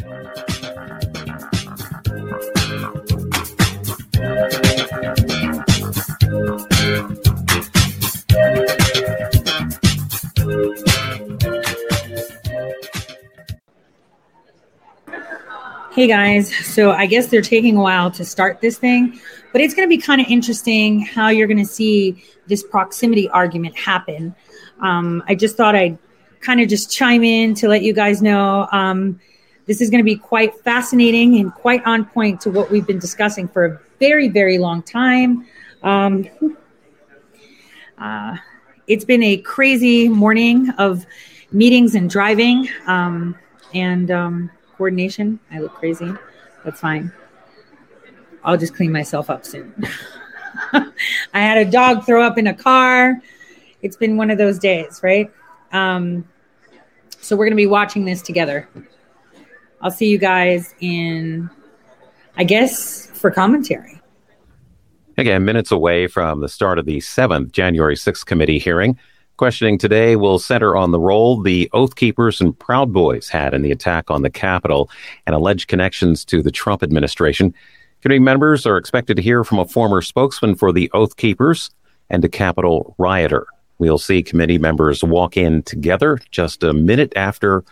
Hey guys, so I guess they're taking a while to start this thing, but it's going to be kind of interesting how you're going to see this proximity argument happen. Um, I just thought I'd kind of just chime in to let you guys know um, this is going to be quite fascinating and quite on point to what we've been discussing for a very, very long time. Um, uh, it's been a crazy morning of meetings and driving um, and um, coordination. I look crazy. That's fine. I'll just clean myself up soon. I had a dog throw up in a car. It's been one of those days, right? Um, so we're going to be watching this together. I'll see you guys in, I guess, for commentary. Again, minutes away from the start of the seventh January 6th committee hearing. Questioning today will center on the role the Oath Keepers and Proud Boys had in the attack on the Capitol and alleged connections to the Trump administration. Committee members are expected to hear from a former spokesman for the Oath Keepers and a Capitol rioter. We'll see committee members walk in together just a minute after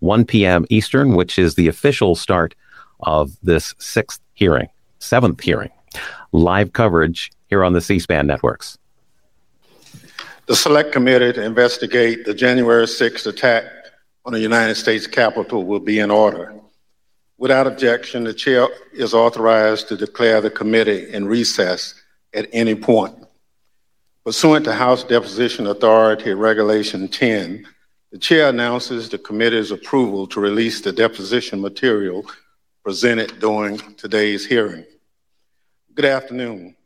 1 p.m. Eastern, which is the official start of this sixth hearing, seventh hearing. Live coverage here on the C SPAN networks. The Select Committee to investigate the January 6th attack on the United States Capitol will be in order. Without objection, the Chair is authorized to declare the committee in recess at any point. Pursuant to House Deposition Authority Regulation 10, the Chair announces the committee's approval to release the deposition material presented during today's hearing. Good afternoon.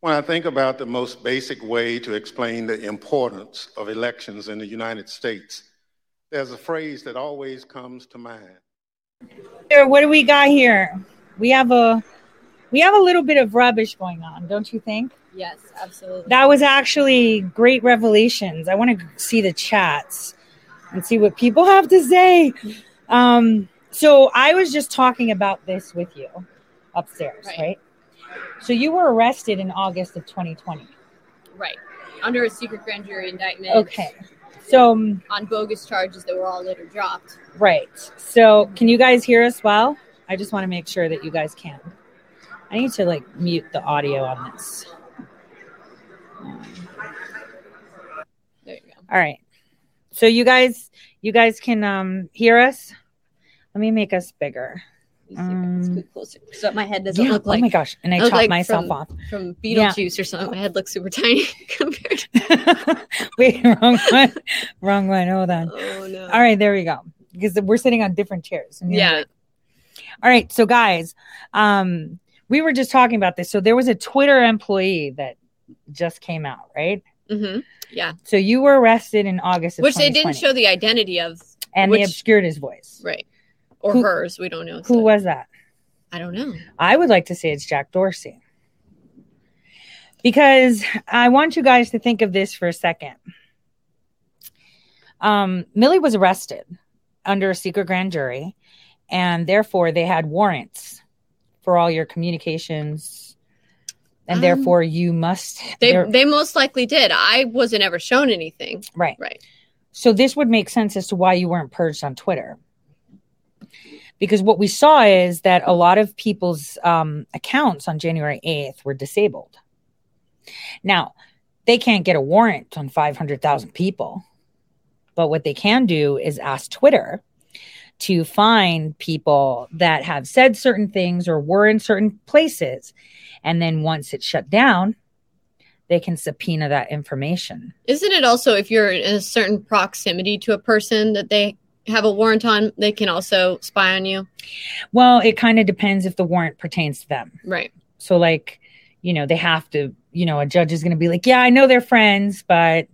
When I think about the most basic way to explain the importance of elections in the United States, there's a phrase that always comes to mind. What do we got here? We have a we have a little bit of rubbish going on, don't you think? Yes, absolutely. That was actually great revelations. I want to see the chats and see what people have to say. Um, so I was just talking about this with you upstairs, right? right? So you were arrested in August of 2020. Right. Under a secret grand jury indictment. Okay. So um, on bogus charges that were all later dropped. Right. So can you guys hear us well? I just want to make sure that you guys can. I need to like mute the audio on this. There you go. All right. So you guys you guys can um hear us? Let me make us bigger. Um, closer so my head doesn't yeah, look like. Oh my gosh! And I chopped like myself from, off from Beetlejuice yeah. or something. My head looks super tiny compared. To- Wait, wrong one. wrong one. Hold on. Oh no! All right, there we go. Because we're sitting on different chairs. Yeah. All right, so guys, um, we were just talking about this. So there was a Twitter employee that just came out, right? Mm-hmm. Yeah. So you were arrested in August, which they didn't show the identity of, and which, they obscured his voice, right? Or who, hers. We don't know. Who was that? I don't know. I would like to say it's Jack Dorsey. Because I want you guys to think of this for a second. Um, Millie was arrested under a secret grand jury, and therefore they had warrants for all your communications, and um, therefore you must. They they most likely did. I wasn't ever shown anything. Right. Right. So this would make sense as to why you weren't purged on Twitter because what we saw is that a lot of people's um, accounts on January 8th were disabled. Now, they can't get a warrant on 500,000 people, but what they can do is ask Twitter to find people that have said certain things or were in certain places. And then once it's shut down, they can subpoena that information. Isn't it also if you're in a certain proximity to a person that they have a warrant on, they can also spy on you? Well, it kind of depends if the warrant pertains to them. Right. So, like, you know, they have to, you know, a judge is going to be like, yeah, I know they're friends, but,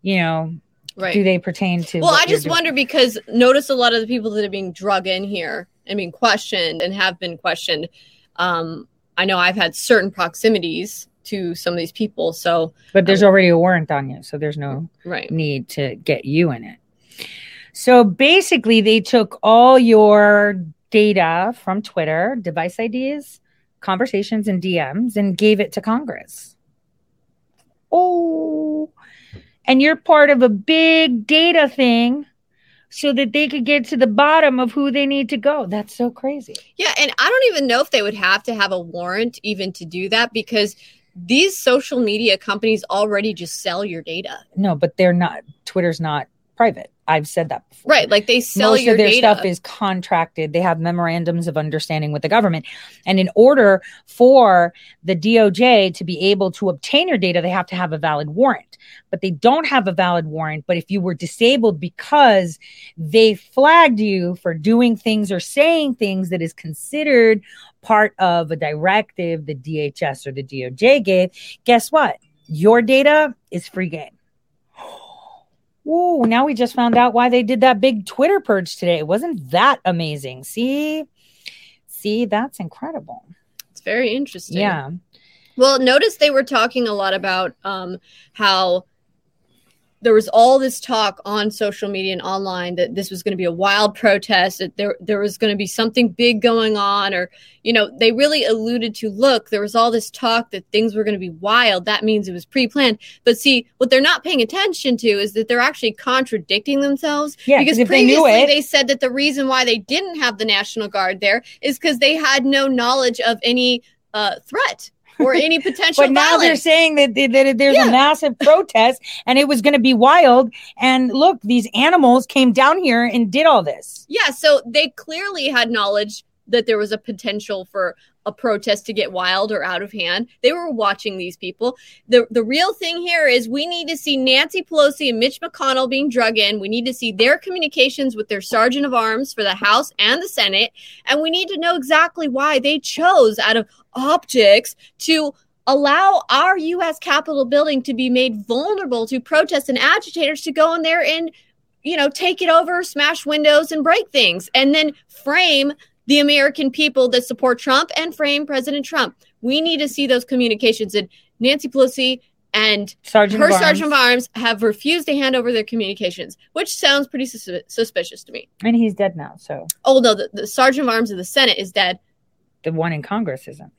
you know, right. do they pertain to? Well, I just wonder because notice a lot of the people that are being drug in here and being questioned and have been questioned. Um, I know I've had certain proximities to some of these people. So, but there's um, already a warrant on you, so there's no right need to get you in it. So basically, they took all your data from Twitter, device IDs, conversations, and DMs, and gave it to Congress. Oh, and you're part of a big data thing so that they could get to the bottom of who they need to go. That's so crazy. Yeah, and I don't even know if they would have to have a warrant even to do that because these social media companies already just sell your data. No, but they're not. Twitter's not private. I've said that before. Right. Like they sell Most your of their data. stuff is contracted. They have memorandums of understanding with the government. And in order for the DOJ to be able to obtain your data, they have to have a valid warrant. But they don't have a valid warrant. But if you were disabled because they flagged you for doing things or saying things that is considered part of a directive the DHS or the DOJ gave, guess what? Your data is free game. Whoa, now we just found out why they did that big Twitter purge today. It wasn't that amazing? See? See, that's incredible. it's very interesting. Yeah. Well, notice they were talking a lot about um, how there was all this talk on social media and online that this was going to be a wild protest, that there there was going to be something big going on, or you know, they really alluded to look, there was all this talk that things were going to be wild. That means it was pre-planned. But see, what they're not paying attention to is that they're actually contradicting themselves. Yeah, 'cause because if they knew previously it- they said that the reason why they didn't have the National Guard there is because they had no knowledge of any uh, threat or any potential But now they're saying that, that, that there's Yeah. a massive protest and it was going to be wild. And look, these animals came down here and did all this. Yeah, so they clearly had knowledge that there was a potential for a protest to get wild or out of hand. They were watching these people. The the real thing here is we need to see Nancy Pelosi and Mitch McConnell being drug in. We need to see their communications with their sergeant of arms for the House and the Senate, and we need to know exactly why they chose out of optics to allow our US Capitol building to be made vulnerable to protests and agitators to go in there and you know, take it over, smash windows, and break things, and then frame the American people that support Trump and frame President Trump. We need to see those communications. And Nancy Pelosi and Sergeant her Arms. sergeant of arms have refused to hand over their communications, which sounds pretty sus- suspicious to me. And he's dead now. So Oh no, the, the sergeant of arms of the Senate is dead. the one in Congress isn't.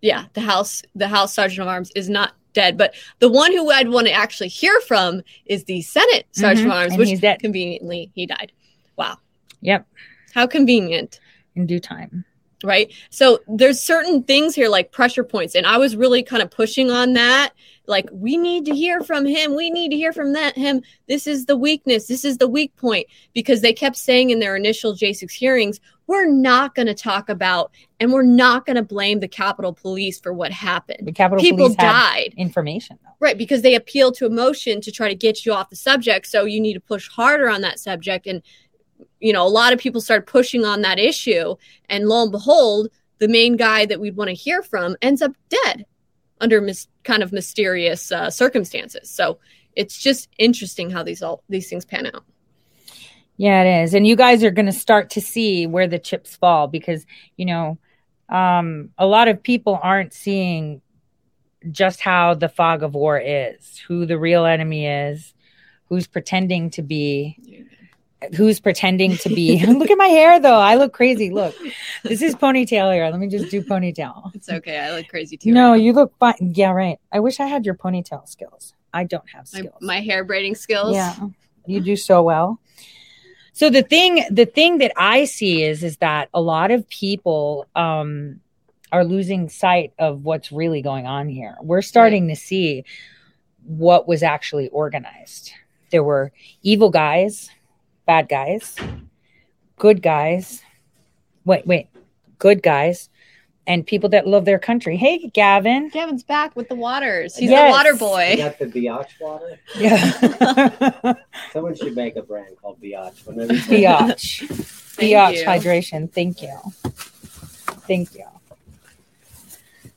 Yeah, the House, the House sergeant of arms is not dead, but the one who I'd want to actually hear from is the Senate sergeant Mhm, of arms, and which conveniently he died. Wow, Yep. how convenient. In due time. right? So there's certain things here like pressure points and i was really kind of pushing on that. Like we need to hear from him. We need to hear from that him. This is the weakness. This is the weak point. Because they kept saying in their initial j6 hearings we're not going to talk about and we're not going to blame the capitol police for what happened. The Capitol people Police died. information though. right because they appeal to emotion to try to get you off the subject so you need to push harder on that subject and you know a lot of people started pushing on that issue and lo and behold the main guy that we'd want to hear from ends up dead under mis- kind of mysterious uh, circumstances. So it's just interesting how these all these things pan out. Yeah, it is. And you guys are going to start to see where the chips fall because, you know, um, a lot of people aren't seeing just how the fog of war is, who the real enemy is, who's pretending to be, who's pretending to be. Look at my hair, though. I look crazy. Look, this is ponytail hair. Let me just do ponytail. it's okay i look crazy too No, you look fine. Yeah, right. I wish I had your ponytail skills. I don't have my, skills. my hair braiding skills Yeah, you do so well. So the thing, the thing that I see is, is that a lot of people um, are losing sight of what's really going on here. We're starting to see what was actually organized. There were evil guys, bad guys, good guys. Wait, wait, good guys, and people that love their country. Hey, Gavin. Gavin's back with the waters. He's Yes. the water You boy. got the Biatch water? Yeah. Someone should make a brand called Biatch. Whenever you- Biatch. Biatch you. hydration. Thank you. Thank you.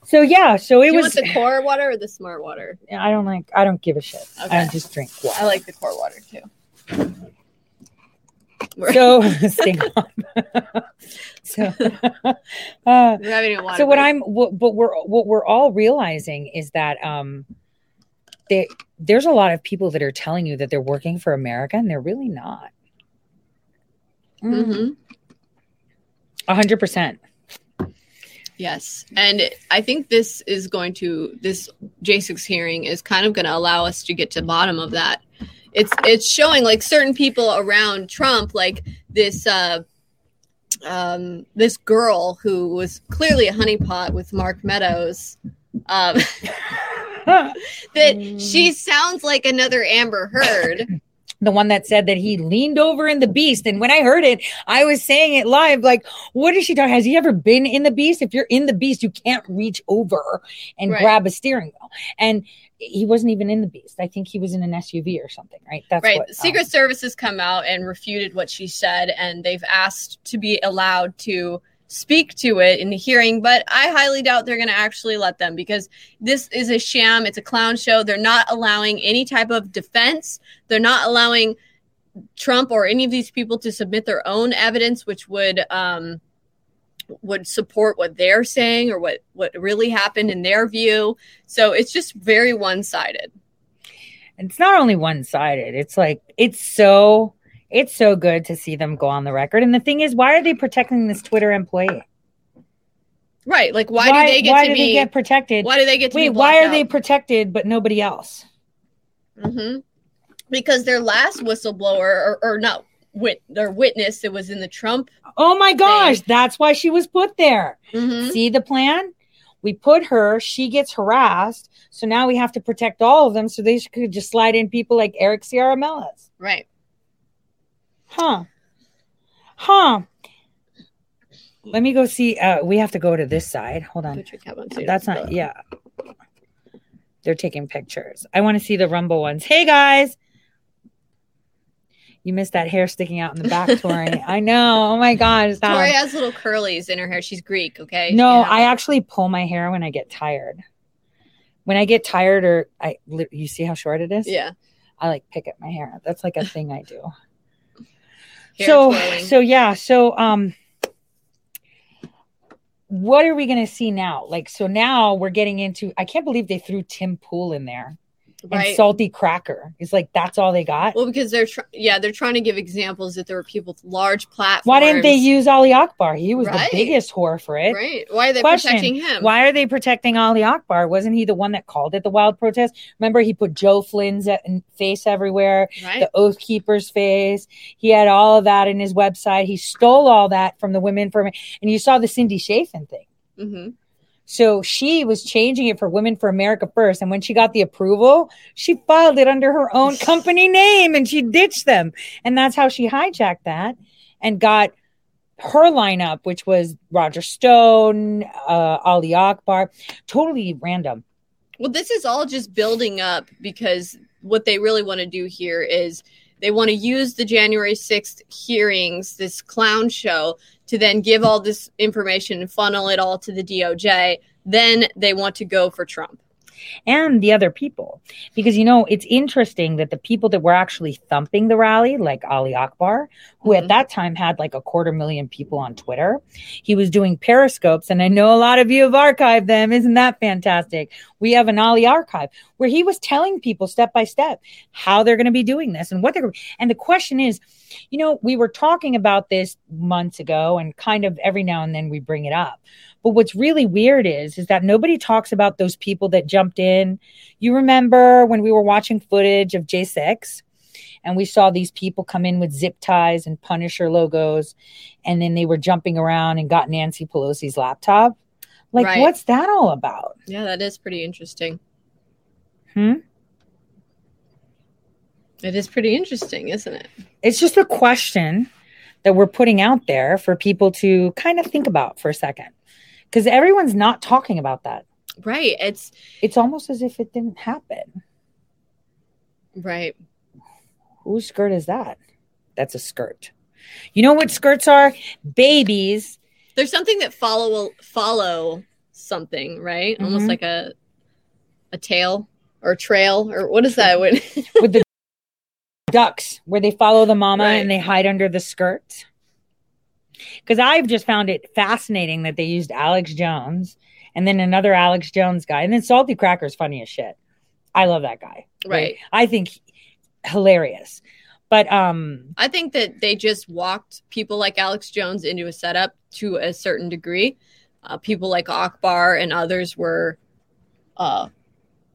So yeah, so Do it you was. want the core water or the smart water? I don't like. I don't give a shit. Okay. I just drink water. I like the core water too. So stay on. so, uh, we're having a water. so what. I'm, what, but we're what we're all realizing is that um, they, there's a lot of people that are telling you that they're working for America, and they're really not. hmm A hundred percent. Yes. And I think this is going to this J6 hearing is kind of going to allow us to get to the bottom of that. It's it's showing like certain people around Trump like this uh um this girl who was clearly a honeypot with Mark Meadows um that she sounds like another Amber Heard. The one that said that he leaned over in the beast. And when I heard it, I was saying it live, like, what is she talking? Has he ever been in the beast? If you're in the beast, you can't reach over and Right. grab a steering wheel. And he wasn't even in the beast. I think he was in an SUV or something, right? That's right. what, the Secret um, Service has come out and refuted what she said, and they've asked to be allowed to speak to it in the hearing. But I highly doubt they're going to actually let them because this is a sham. It's a clown show. They're not allowing any type of defense. They're not allowing Trump or any of these people to submit their own evidence, which would um, would support what they're saying or what what really happened in their view. So it's just very one sided. It's not only one sided. It's like it's so it's so good to see them go on the record. And the thing is, why are they protecting this Twitter employee? Right. Like, why, do they get why to do be? they get protected? why do they get to Wait, be? why are they protected but nobody else? hmm Because their last whistleblower, or, or not wit, their witness that was in the Trump. Oh my gosh, that's why she was put there. Mhm. See the plan? We put her, she gets harassed. So now we have to protect all of them. So they could just slide in people like Eric Ciaramella. Right. Huh. Huh. Let me go see. Uh, we have to go to this side. Hold on. Put your cap on too. That's not, yeah. They're taking pictures. I want to see the Rumble ones. Hey guys. You missed that hair sticking out in the back, Tori. I know. Oh my gosh. stop. Tori has little curlies in her hair. She's Greek. Okay. No, can't I actually pull my hair when I get tired. When I get tired, or I, you see how short it is. Yeah. I like pick at my hair. That's like a thing I do. Hair so, twirling. so yeah. So, um, what are we going to see now? Like, so now we're getting into. I can't believe they threw Tim Pool in there right. and Salty Cracker. It's like that's all they got. well, because they're tr- yeah they're trying to give examples that there were people with large platforms. Why didn't they use Ali Akbar? He was Right. the biggest whore for it. Right. Why are they Question, protecting him? Why are they protecting Ali Akbar? Wasn't he the one that called it the wild protest? Remember, he put Joe Flynn's uh, face everywhere, Right. the Oath Keeper's face. He had all of that in his website. He stole all that from the women for and you saw the Cindy Chafian thing. hmm So she was changing it for Women for America first. And when she got the approval, she filed it under her own company name and she ditched them. And that's how she hijacked that and got her lineup, which was Roger Stone, uh, Ali Akbar, totally random. Well, this is all just building up because what they really want to do here is they want to use the January 6th hearings, this clown show, to then give all this information and funnel it all to the DOJ. Then they want to go for Trump. And the other people. Because, you know, it's interesting that the people that were actually thumping the rally, like Ali Akbar, who Mhm. at that time had like a quarter million people on Twitter, he was doing periscopes. And I know a lot of you have archived them. Isn't that fantastic? We have an Ali archive where he was telling people step by step how they're going to be doing this and what they're And the question is, you know, we were talking about this months ago and kind of every now and then we bring it up. But what's really weird is is that nobody talks about those people that jumped in. You remember when we were watching footage of J6 and we saw these people come in with zip ties and Punisher logos and then they were jumping around and got Nancy Pelosi's laptop. Like Right. what's that all about? Yeah, that is pretty interesting. Hmm? It is pretty interesting, isn't it? It's just a question that we're putting out there for people to kind of think about for a second. Cuz everyone's not talking about that. Right. It's It's almost as if it didn't happen. right. Whose skirt is that? That's a skirt. You know what skirts are? Babies. There's something that follow follow something, right? Almost Mhm. like a a tail or trail or what is that? With the ducks where they follow the mama Right. and they hide under the skirt. Because I've just found it fascinating that they used Alex Jones and then another Alex Jones guy. And then Salty Cracker's funny as shit. I love that guy. right. I think hilarious. But um, I think that they just walked people like Alex Jones into a setup to a certain degree. Uh, people like Akbar and others were uh,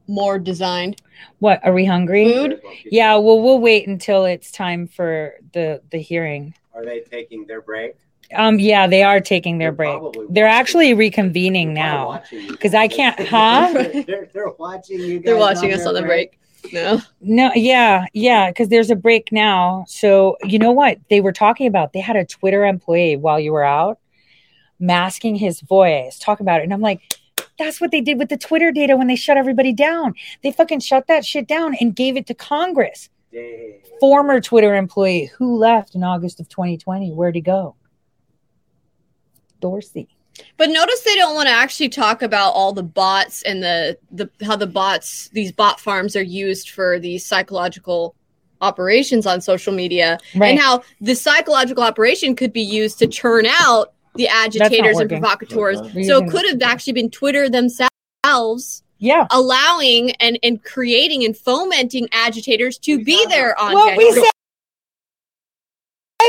more designed. what are we hungry? Food? Yeah, well, we'll wait until it's time for the the hearing. Are they taking their break? Um, yeah, they are taking their They're break. They're actually reconvening They're now. probably watching you 'Cause I can't- huh? they're, they're watching you. They're guys watching us on the break. No. No, yeah, yeah, because there's a break now. So you know what they were talking about? They had a Twitter employee while you were out masking his voice, talking about it, and I'm like, that's what they did with the Twitter data when they shut everybody down. They fucking shut that shit down and gave it to Congress. Dang. Former Twitter employee who left in August of 2020. Where'd he go? Dorsey. But notice they don't want to actually talk about all the bots and the the how the bots these bot farms are used for these psychological operations on social media Right. and how the psychological operation could be used to churn out the agitators and provocateurs. So it could have actually been Twitter themselves yeah. allowing and, and creating and fomenting agitators to We be found there out. on Well,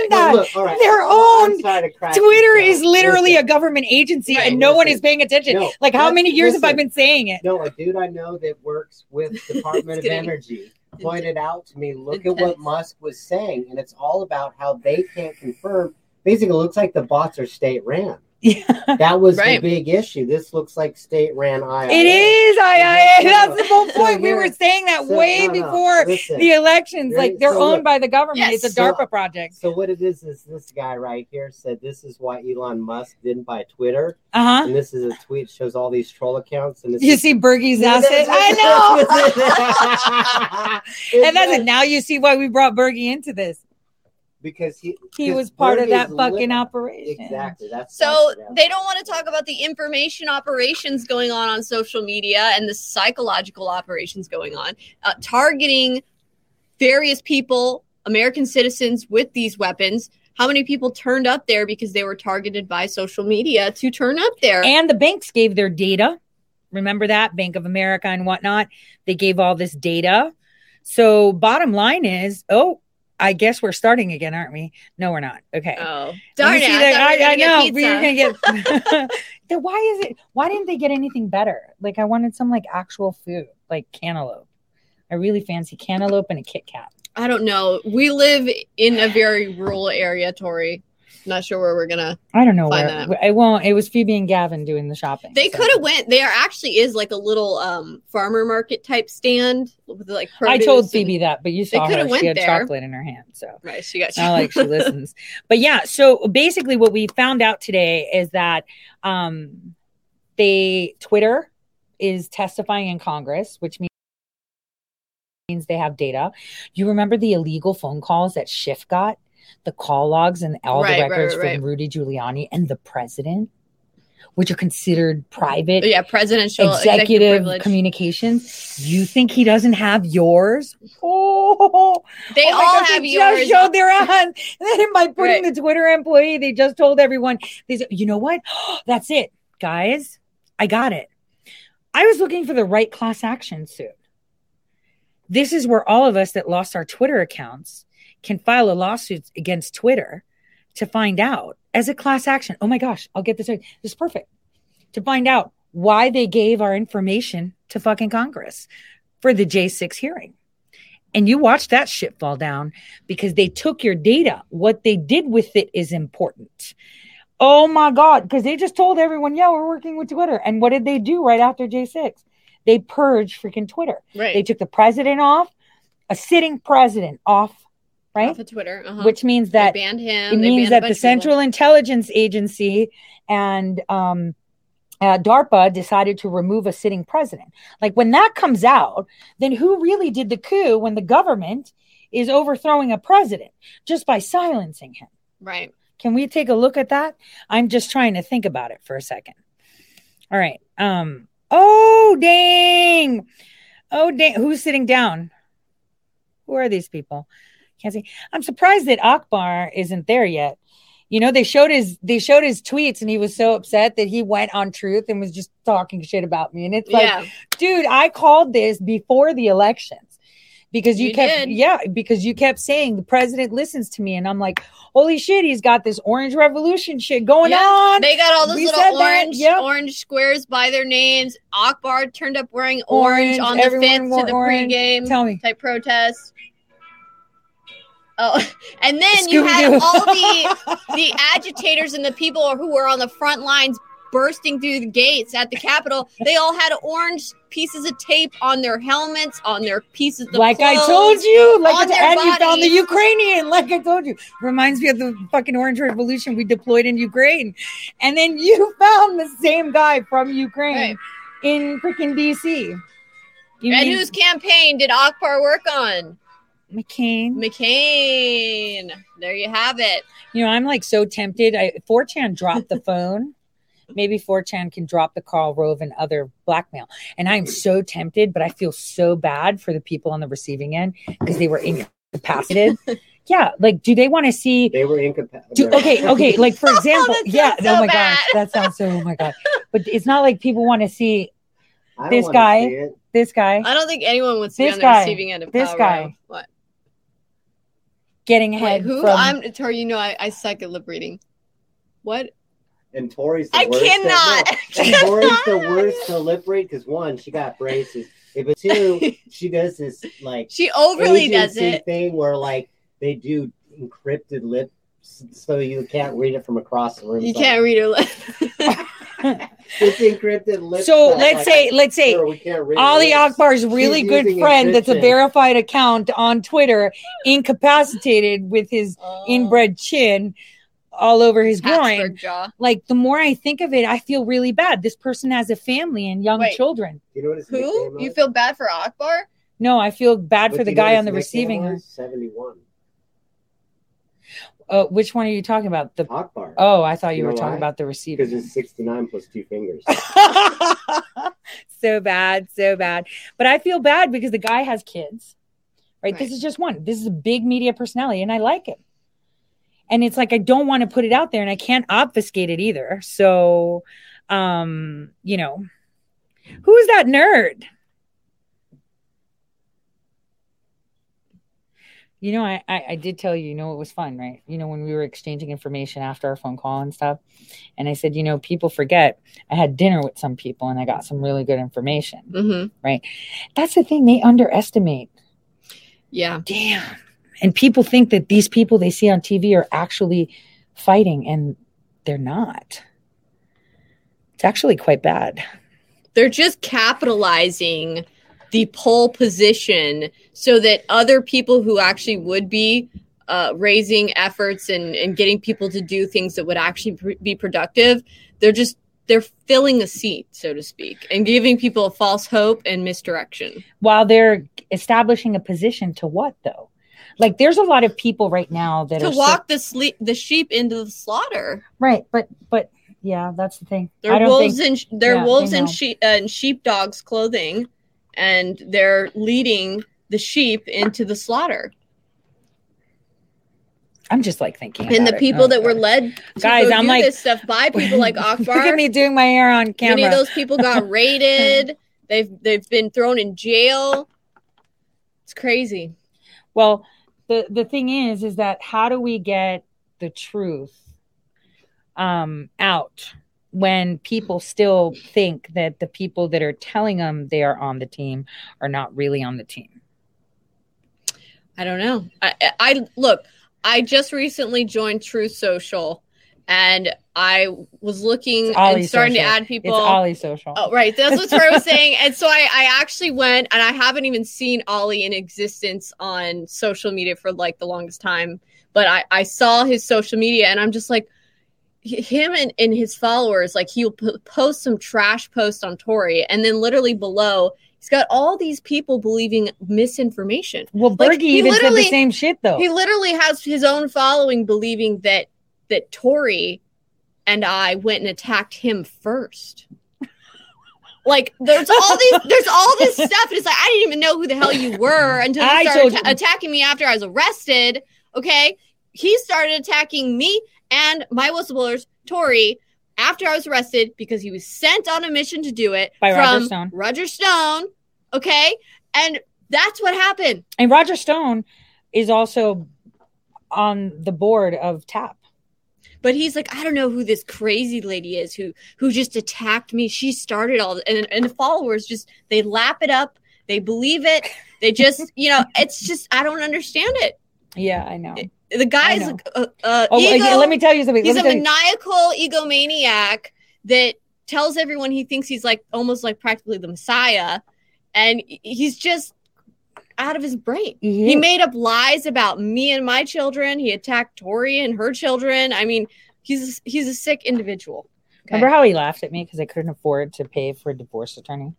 we that. No, look, right, Their own sorry to crack Twitter is literally a government agency Right. and no one is paying attention. No, like, how many years have I been saying it? No, a dude I know that works with Department of. Energy pointed out to me, look at what Musk was saying, and it's all about how they can't confirm. Basically, it looks like the bots are state ran. Yeah. That was Right. the big issue. This looks like state ran IRA. It is IIA. No, That's the whole so point. we were saying that so- way no, no, before listen. the elections. Like they're so owned look- by the government. Yes. It's a So- DARPA project. So what it is is this guy right here said this is why Elon Musk didn't buy Twitter, Uh huh. and this is a tweet shows all these troll accounts, and it's You see Bergie's asset. I know. and that's it. Now you see why we brought Bergie into this. Because he He 'cause was part of that fucking lit- operation. Exactly. That's So that's- they don't want to talk about the information operations going on on social media and the psychological operations going on, uh, targeting various people, American citizens, with these weapons. How many people turned up there because they were targeted by social media to turn up there? And the banks gave their data. Remember that? Bank of America and whatnot. They gave all this data. So, bottom line is, oh, I guess we're starting again, aren't we? No, we're not. Okay. oh, darn it! I, that- thought we were I, I know. get We were pizza. gonna get. then why is it? Why didn't they get anything better? Like I wanted some like actual food, like cantaloupe. I really fancy cantaloupe and a Kit Kat. I don't know. We live in a very rural area, Tori. Not sure where we're gonna. I don't know where. that. I won't. It was Phoebe and Gavin doing the shopping. They so. could have went. There actually is like a little um farmer market type stand with like. I told Phoebe that, but you saw her. She had there. chocolate in her hand, so Right, she got. not like she listens. But yeah, so basically, what we found out today is that um, they Twitter is testifying in Congress, which means means they have data. You remember the illegal phone calls that Schiff got, the call logs and all Right, the records right, from Rudy Giuliani and the president, which are considered private yeah, presidential executive, executive, communications. You think he doesn't have yours? Oh, They oh all gosh, have they yours. Just showed their ads. And then by putting Right. the Twitter employee, they just told everyone. They said, "You know what? That's it, guys. I got it. I was looking for the right class action suit. This is where all of us that lost our Twitter accounts can file a lawsuit against Twitter to find out as a class action. Oh my gosh, I'll get this. right. This is perfect to find out why they gave our information to fucking Congress for the J6 hearing. And you watch that shit fall down because they took your data. What they did with it is important. Oh my God. Because they just told everyone, yeah, we're working with Twitter. And what did they do right after J6? They purged freaking Twitter. right. They took the president off, a sitting president off, right? off of Twitter, uh-huh. Which means They that banned him. it they means that the of people. Central Intelligence Agency and um, uh, DARPA decided to remove a sitting president. Like when that comes out, then who really did the coup when the government is overthrowing a president just by silencing him? right. Can we take a look at that? I'm just trying to think about it for a second. All right. Um. Oh dang. Oh dang. Who's sitting down? Who are these people? Can't see. I'm surprised that Akbar isn't there yet. You know, they showed his they showed his tweets, and he was so upset that he went on Truth and was just talking shit about me. And it's like, yeah. dude, I called this before the elections. because you, You kept did. yeah because you kept saying the president listens to me and i'm like holy shit he's got this orange revolution shit going Yeah, on They got all those We little orange yep. orange squares by their names. Akbar turned up wearing orange, Orange, on the fifth to the orange. pregame tell me type protest. Oh, and then you had all the the agitators and the people who were on the front lines bursting through the gates at the Capitol. They all had orange pieces of tape on their helmets, on their pieces of like I told you, like on I t- their and you found the. Ukrainian, like I told you. Reminds me of the fucking Orange Revolution we deployed in Ukraine, and then you found the same guy from Ukraine Right. in freaking DC. You And mean whose campaign did Akbar work on? McCain? McCain. There you have it. You know, I'm like so tempted. I 4chan dropped the phone. Maybe 4chan can drop the Karl Rove and other blackmail. And I'm so tempted, but I feel so bad for the people on the receiving end because they were incapacitated. yeah, like do they want to see They were incapacitated. okay, okay, like for example, oh, that yeah, sounds oh my bad. gosh, that sounds so oh my god. But it's not like people want to see this guy- see this guy I don't think anyone wants to be This on the guy. receiving end of This Kyle guy. Rove. What? Getting Wait, ahead who? from I'm Tori. You know, I, I suck at lip reading. What? And Tori's the I worst. cannot. At, no, Tori's the worst to lip read because one, she got braces. But two, she does this like She overly does agency it. thing where like they do encrypted lips so you can't read it from across the room. You So can't read her lip. It's encrypted lips. so stuff, let's like, say let's say sure, we can't Ali. Akbar's really She's good friend that's a verified account on Twitter, incapacitated with his Oh. inbred chin all over his groin. Jaw. Like the more I think of it, I feel really bad. This person has a family and young Wait. children. You know what Who? You feel bad for Akbar? No, I feel bad But for the do you know guy on the receiving end. Seventy-one. Uh, which one are you talking about? The Akbar. oh, I thought you, You were talking why? about the receiver. because receiving. it's sixty-nine plus two fingers. so bad, so bad. But I feel bad because the guy has kids. Right? This is just one. This is a big media personality, and I like him. And it's like I don't want to put it out there, and I can't obfuscate it either. So, um, you know, who's that nerd? You know, I, I I did tell you, you know, it was fun, right? You know, when we were exchanging information after our phone call and stuff, and I said, you know, people forget I had dinner with some people and I got some really good information. Mm-hmm. Right? That's the thing they underestimate. Yeah. Damn. And people think that these people they see on TV are actually fighting, and they're not. It's actually quite bad. They're just capitalizing the pole position so that other people who actually would be uh, raising efforts and, and getting people to do things that would actually pr- be productive, they're just they're filling a seat, so to speak, and giving people a false hope and misdirection. While they're establishing a position to what though? Like there's a lot of people right now that To are so- walk the sleep the sheep into the slaughter. right, but but yeah, that's the thing. They're don't wolves think in they're yeah, wolves they in sheep uh, in sheepdogs clothing, and they're leading the sheep into the slaughter. I'm just like thinking. and the people Oh, that were led to Guys, I'm like- this stuff by people like Look Akbar. at me doing my hair on camera. Many of those people got raided. they've they've been thrown in jail. It's crazy. Well, the the thing is, is that how do we get the truth um, out when people still think that the people that are telling them they are on the team are not really on the team? I don't know. I, I look. I just recently joined Truth Social, and I was looking and starting Social. to add people. It's Ollie Social. Oh, right. That's what I was saying. And so I, I actually went and I haven't even seen Ollie in existence on social media for like the longest time. But I, I saw his social media and I'm just like, him and, and his followers, like he'll p- post some trash post on Tori. And then literally below, he's got all these people believing misinformation. Well, Like, Bergie he even said the same shit though. He literally has his own following believing that that Tori and I went and attacked him first. Like there's all these there's all this stuff and it's like I didn't even know who the hell you were until you started attacking me after I was arrested. Okay. He started attacking me and my whistleblowers, Tori, after I was arrested because he was sent on a mission to do it By Roger Stone. Roger Stone. Okay. And That's what happened. And Roger Stone is also on the board of TAP. But he's like, I don't know who this crazy lady is who who just attacked me. She started all and and the followers just they lap it up. They believe it. They just, you know, it's just I don't understand it. Yeah, I know. The guy's uh, uh, Oh, ego, okay, let me tell you something. he's a tell you- maniacal egomaniac that tells everyone he thinks he's like almost like practically the messiah. And he's just out of his brain. He he made up lies about me and my children. He attacked tori and her children. I mean he's he's a sick individual. Okay. Remember how he laughed at me because I couldn't afford to pay for a divorce attorney?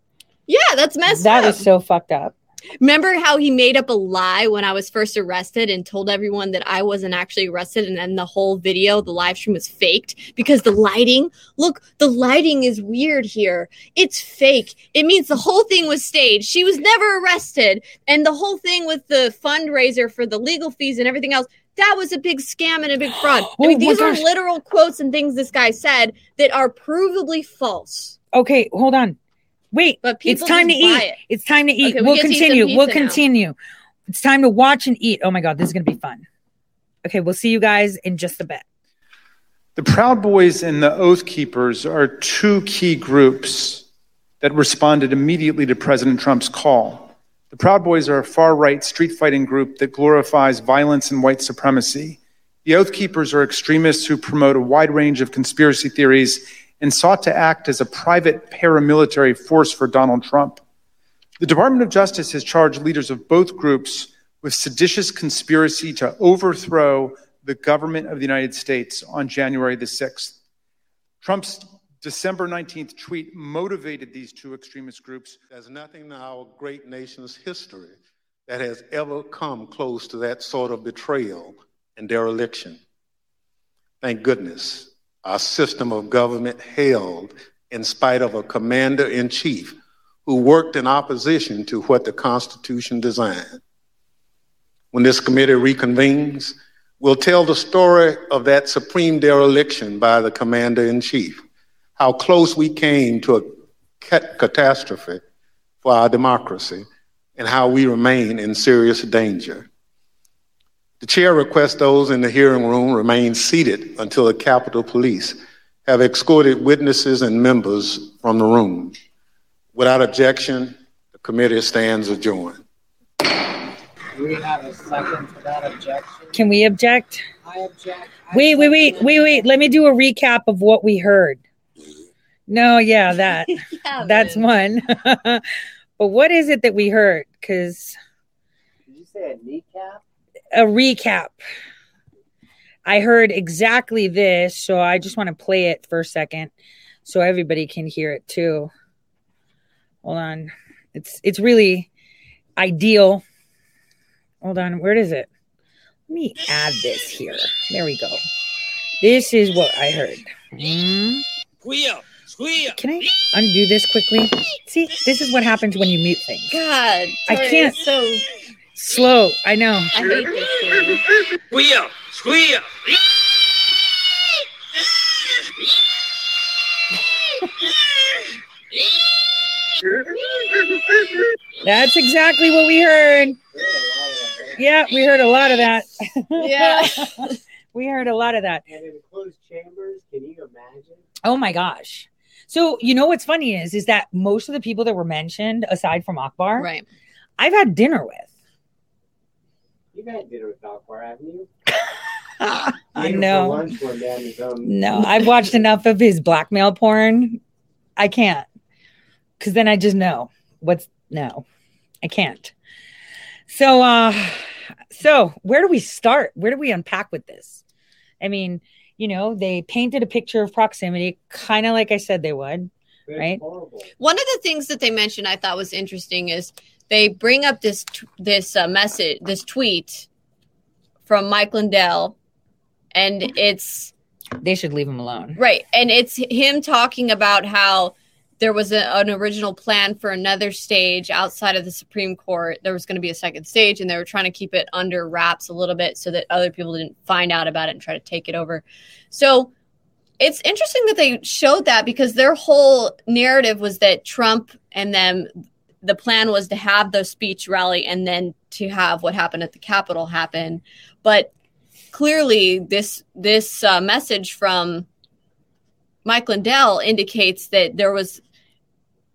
yeah that's messed That up. was so fucked up. Remember how he made up a lie when i was first arrested and told everyone that i wasn't actually arrested and then the whole video the live stream was faked because the lighting look the lighting is weird here it's fake it means the whole thing was staged she was never arrested and the whole thing with the fundraiser for the legal fees and everything else that was a big scam and a big fraud. I Oh mean, my these are gosh. literal quotes and things this guy said that are provably false. Okay, hold on. Wait, But people it's time to eat. it. It's time to eat. Okay, we we'll get to eat some continue. We'll pizza now. continue. It's time to watch and eat. Oh my god, this is gonna be fun. Okay, we'll see you guys in just a bit. The Proud Boys and the Oath Keepers are two key groups that responded immediately to President Trump's call. The Proud Boys are a far right street fighting group that glorifies violence and white supremacy. The Oath Keepers are extremists who promote a wide range of conspiracy theories and sought to act as a private paramilitary force for Donald Trump. The Department of Justice has charged leaders of both groups with seditious conspiracy to overthrow the government of the United States on January the 6th. Trump's December 19th tweet motivated these two extremist groups. There's nothing in our great nation's history that has ever come close to that sort of betrayal and dereliction. Thank goodness our system of government held in spite of a commander in chief who worked in opposition to what the Constitution designed. When this committee reconvenes, we'll tell the story of that supreme dereliction by the commander in chief, how close we came to a ca- catastrophe for our democracy, and how we remain in serious danger. The chair requests those in the hearing room remain seated until the Capitol Police have escorted witnesses and members from the room. Without objection, the committee stands adjourned. Do we have a second to that objection? Can we object? I object. I Wait, wait, wait, wait, wait. Let me do a recap of what we heard. No, yeah, that. Yeah, That's man. one. but what is it that we heard? Because Did you say a kneecap? A recap. I heard exactly this, so I just want to play it for a second so everybody can hear it too. Hold on. It's it's really ideal. Hold on, where is it? Let me add this here. There we go. This is what I heard. Hmm? Can I undo this quickly? See, this is what happens when you mute things. God, I can't- So Slow, I know. I hate this. thing. That's exactly what we heard. Yeah, we heard a lot of that. Yeah. we heard a lot of that. And in closed chambers, can you imagine? Oh my gosh. So you know what's funny is is that most of the people that were mentioned, aside from Akbar, Right. I've had dinner with. You've had dinner with Akbar, haven't you? I Ate him for know. lunch one day on his own. No, I've watched enough of his blackmail porn. I can't. Cause then I just know what's no. I can't. So uh so where do we start? Where do we unpack with this? I mean, you know, they painted a picture of proximity, kind of like I said they would. It's Right. Horrible. One of the things that they mentioned I thought was interesting is they bring up this t- this uh, message, this tweet from Mike Lindell, and it's They should leave him alone. right, and it's him talking about how there was a, an original plan for another stage outside of the Supreme Court. There was going to be a second stage, and they were trying to keep it under wraps a little bit so that other people didn't find out about it and try to take it over. So it's interesting that they showed that because their whole narrative was that Trump and them the plan was to have the speech rally and then to have what happened at the Capitol happen. But clearly, this this uh, message from Mike Lindell indicates that there was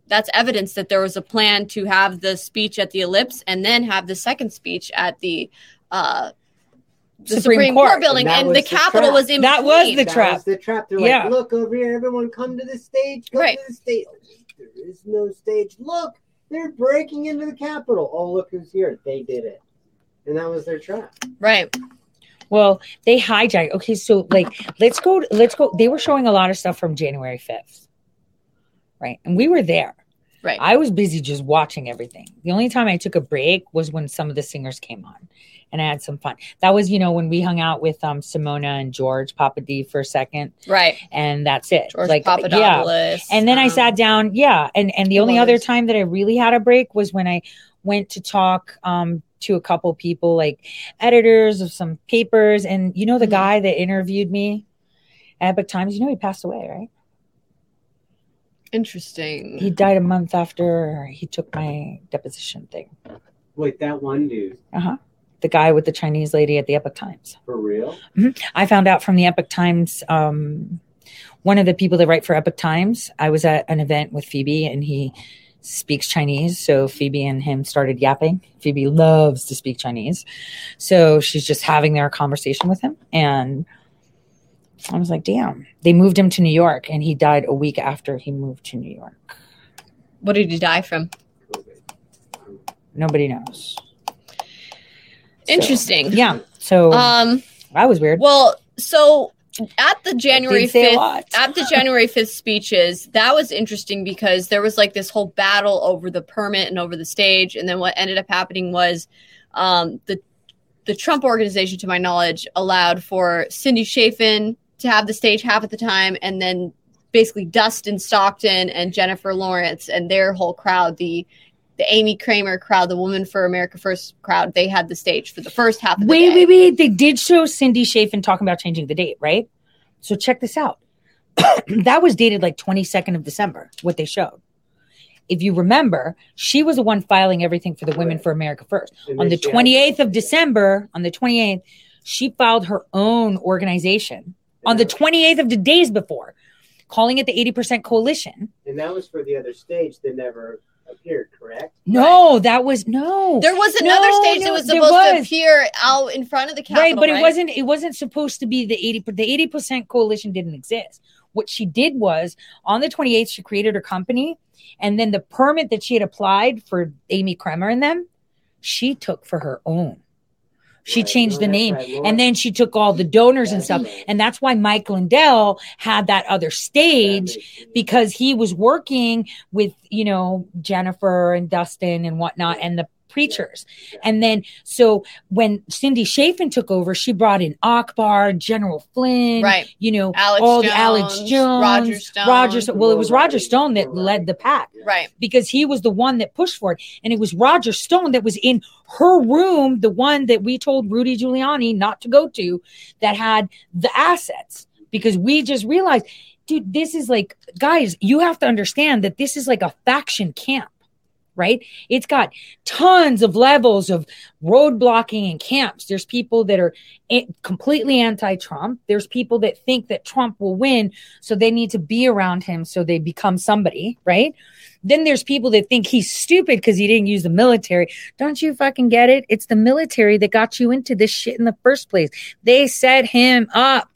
that's evidence that there was a plan to have the speech at the ellipse and then have the second speech at the uh the Supreme Supreme, Court. Court, building, And and, the the Capitol trap. was in That was between. the That trap. was the trap. They're Yeah. like, look over here, everyone come to the stage. Come Right. to the stage. There is no stage. Look, they're breaking into the Capitol. Oh, look who's here. They did it. And that was their trap. right. Well, they hijacked. Okay, so like, let's go. Let's go. They were showing a lot of stuff from January fifth, right? And we were there. Right. I was busy just watching everything. The only time I took a break was when some of the singers came on, and I had some fun. That was, you know, when we hung out with um Simona and George Papadee for a second, Right. and that's it. George like, yeah. And then I um, sat down, yeah. And and the it only other time that I really had a break was when I went to talk um to a couple people like editors of some papers and you know the Mhm. guy that interviewed me at Epoch Times, you know he passed away, right? Interesting. He died a month after he took my deposition thing. Wait, that one dude. The guy with the Chinese lady at the Epoch Times. For real? I found out from the Epoch Times. Um, one of the people that write for Epoch Times. I was at an event with Phoebe, and he speaks Chinese. So Phoebe and him started yapping. Phoebe loves to speak Chinese, so she's just having their conversation with him. And I was like, "Damn!" They moved him to New York, and he died a week after he moved to New York. What did he die from? Nobody knows. So, Interesting. yeah. So Um. that was weird. Well, so at the January Didn't say a fifth, at the January fifth speeches, that was interesting because there was like this whole battle over the permit and over the stage, and then what ended up happening was, um, the the Trump organization, to my knowledge, allowed for Cindy Chafian to have the stage half at the time, and then basically Dustin Stockton and Jennifer Lawrence and their whole crowd, the the Amy Kremer crowd, the Woman for America First crowd, they had the stage for the first half of the Wait, day. wait, wait. They did show Cindy Chafian talking about changing the date, right? So check this out. that was dated like 22nd of December, what they showed. If you remember, she was the one filing everything for the Women for America First. On the 28th of December, on the 28th, she filed her own organization on the 28th of the days before, calling it the 80% coalition. And that was for the other stage They never appeared, correct? No, that was no. There was another No, stage no, that was there supposed to appear out in front of the Capitol, right but it wasn't it wasn't supposed to be the 80 the 80% coalition didn't exist. What she did was on the 28th she created her company and then the permit that she had applied for amy kremer and them she took for her own she Right, changed the name. right, and then she took all the donors and stuff. And that's why mike lindell had that other stage because he was working with you know jennifer and dustin and whatnot and the preachers Yeah. and then so when cindy chafian took over she brought in akbar general flynn right. you know Alex all the alex jones Roger Stone. roger well it was roger stone that led the pack Right. because he was the one that pushed for it. And it was Roger Stone that was in her room, the one that we told Rudy Giuliani not to go to, that had the assets. Because we just realized, dude, this is like, guys, you have to understand that this is like a faction camp, right? It's got tons of levels of road blocking and camps. There's people that are completely anti Trump. There's people that think that Trump will win, so they need to be around him so they become somebody, right? Then there's people that think he's stupid because he didn't use the military. Don't you fucking get it? It's the military that got you into this shit in the first place. They set him up.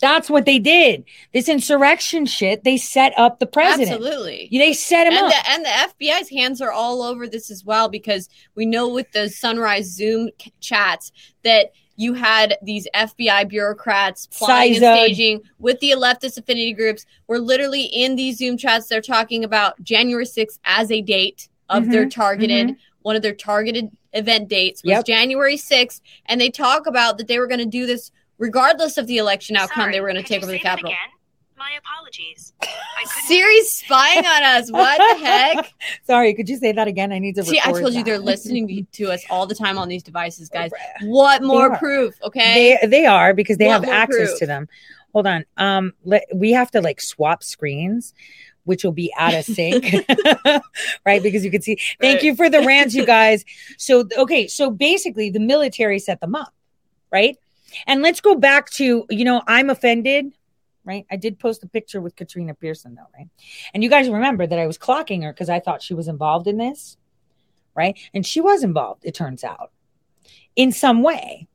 That's what they did. This insurrection shit, they set up the president. Absolutely. They set him And up. the, and the FBI's hands are all over this as well because we know with the Sunrise Zoom c- chats that you had these FBI bureaucrats plotting and staging with the leftist affinity groups. We're literally in these Zoom chats. They're talking about January 6th as a date of their mm-hmm. targeted, mm-hmm. one of their targeted event dates was Yep. January 6th. And they talk about that they were going to do this regardless of the election outcome. Sorry, they were going to take over the say that Capitol. My apologies. I Siri's spying on us. What the heck? Sorry, could you say that again? I need to. See, I record told you they're listening to us all the time on these devices, guys. What more proof? Okay. They they are because they Want have access proof. to them. Hold on. Um, let, we have to like swap screens. which will be out of sync, right? Because you can see. Thank Right. you for the rants, you guys. So okay, so basically, the military set them up, right? And let's go back to you know I'm offended. Right. I did post a picture with Katrina Pearson, though, right? And you guys remember that I was clocking her because I thought she was involved in this, right? And she was involved, it turns out, in some way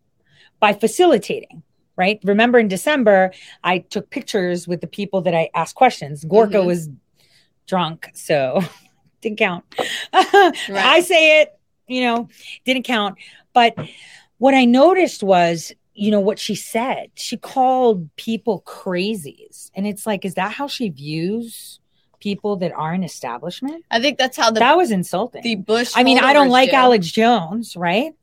by facilitating, right? Remember in December, I took pictures with the people that I asked questions. Gorka Mhm. was drunk, so didn't count. I say it, you know, didn't count. But what I noticed was, you know, what she said. She called people crazies. And it's like, is that how she views people that are an establishment? I think that's how the that was insulting. the Bush. I mean, I don't like do. Alex Jones, right?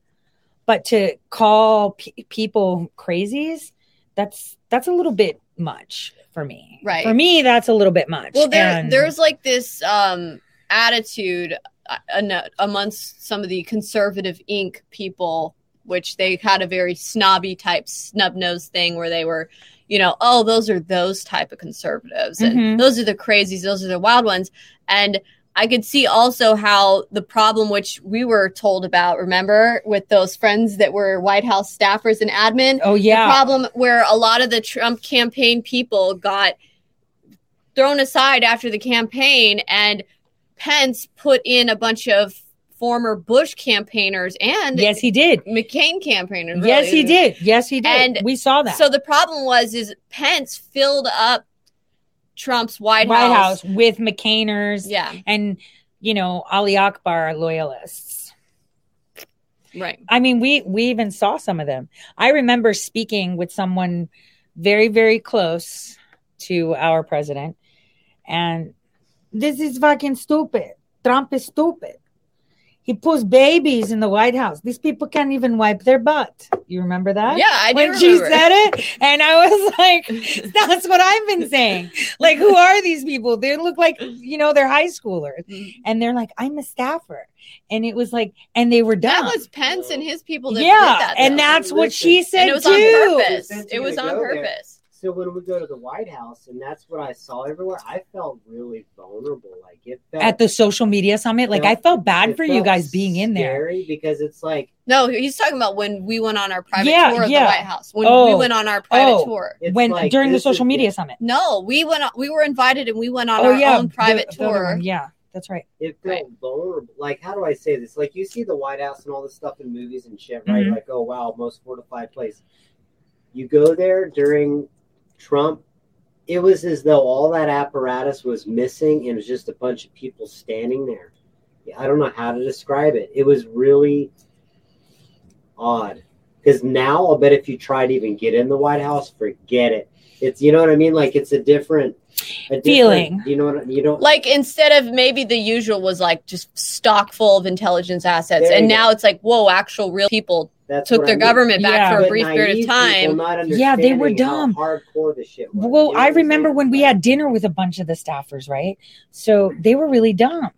But to call pe- people crazies, that's that's a little bit much for me. Right. For me, that's a little bit much. Well, there And- there's like this um attitude uh, amongst some of the conservative ink people, which they had a very snobby type snub nose thing where they were, you know, oh, those are those type of conservatives, and Mhm. those are the crazies, those are the wild ones, and. I could see also how the problem, which we were told about, remember, with those friends that were White House staffers and admin, oh the yeah, problem where a lot of the Trump campaign people got thrown aside after the campaign and Pence put in a bunch of former Bush campaigners and yes he did. McCain campaigners. Yes he did. Yes he did. And we saw that. So the problem was is Pence filled up Trump's White, White House. House with McCainers Yeah, and you know Ali Akbar loyalists. right. I mean, we we even saw some of them. I remember speaking with someone very very close to our president, and this is fucking stupid. Trump is stupid. He puts babies in the White House. These people can't even wipe their butt. You remember that? Yeah, I do when she remember. said it, and I was like, "That's what I've been saying." Like, who are these people? They look like you know they're high schoolers, Mhm. and they're like, "I'm a staffer," and it was like, and they were done. That was Pence and his people that yeah, did that. and that's what she said and it was too. on purpose. It was on go there, purpose. So when we go to the White House, and that's what I saw everywhere, I felt really vulnerable. Like it felt At the social media summit, like I felt bad it for you guys being in there. scary Because it's like No, he's talking about when we went on our private Yeah, tour of yeah. the White House. When we Oh. went on our private Oh. tour. When like, during the this is- social media summit. No, we went. on- We were invited, and we went on oh our yeah, own private the- the tour. one. Yeah, that's right. It felt Right. vulnerable. Like, how do I say this? Like, you see the White House and all this stuff in movies and shit, right? Mhm. Like, oh wow, most fortified place. You go there during Trump. It was as though all that apparatus was missing, and it was just a bunch of people standing there. I don't know how to describe it. It was really odd. Because now, I'll bet if you try to even get in the White House, forget it. It's you know what I mean. Like it's a different, a different Feeling. You know what you don't Like instead of maybe the usual was like just stock full of intelligence assets, and go. now it's like whoa, actual real people That's took what their I mean. government back Yeah. for a But brief period of time. Yeah, they were dumb. Hardcore the shit was. Well, You know I remember when we had dinner with a bunch of the staffers, right? So they were really dumb.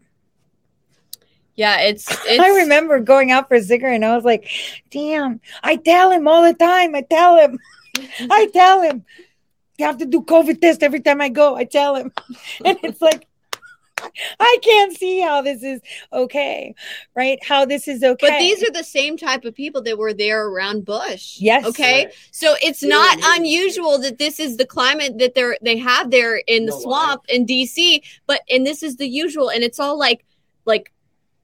Yeah, it's it's. I remember going out for a cigarette and I was like, damn, I tell him all the time. I tell him, I tell him, you have to do COVID test every time I go. I tell him. And it's like, I can't see how this is okay, right? How this is okay. But these are the same type of people that were there around Bush. Yes. Okay. Right. So it's Yeah, not yeah. unusual that this is the climate that they're they have there in the No, swamp in DC, but and this is the usual, and it's all like like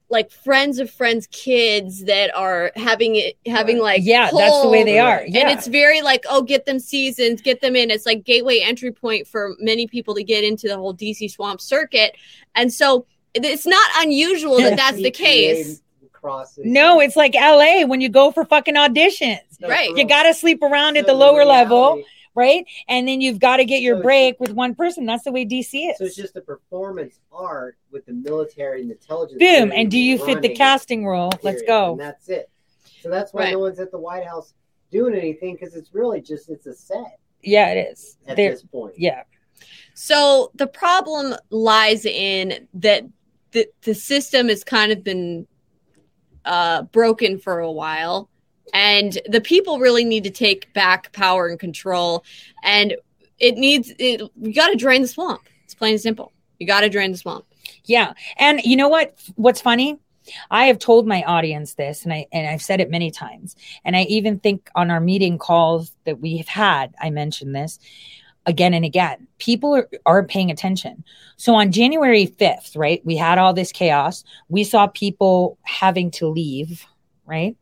like friends of friends kids that are having it having like yeah, that's the way they are. Yeah. and it's very like oh get them seasons get them in it's like gateway entry point for many people to get into the whole dc swamp circuit and so it's not unusual that that's the case crosses. no, it's like LA when you go for fucking auditions. No, right. You got to sleep around at So the lower level. Reality- right? And then you've got to get your So break with one person. That's the way DC is. So it's just a performance art with the military and the intelligence. Boom. And do you fit the casting role? Let's go. And that's it. So that's why Right. no one's at the White House doing anything because it's really just it's a set Yeah, it is. at There. this point. Yeah. So the problem lies in that the, the system has kind of been uh, broken for a while, and the people really need to take back power and control. And it needs it. We got to drain the swamp. It's plain and simple. You got to drain the swamp. Yeah. And you know what? What's funny? I have told my audience this and I and I've said it many times. And I even think on our meeting calls that we have had, I mentioned this again and again. People are, are paying attention. So on January 5th, right, we had all this chaos. We saw people having to leave, right?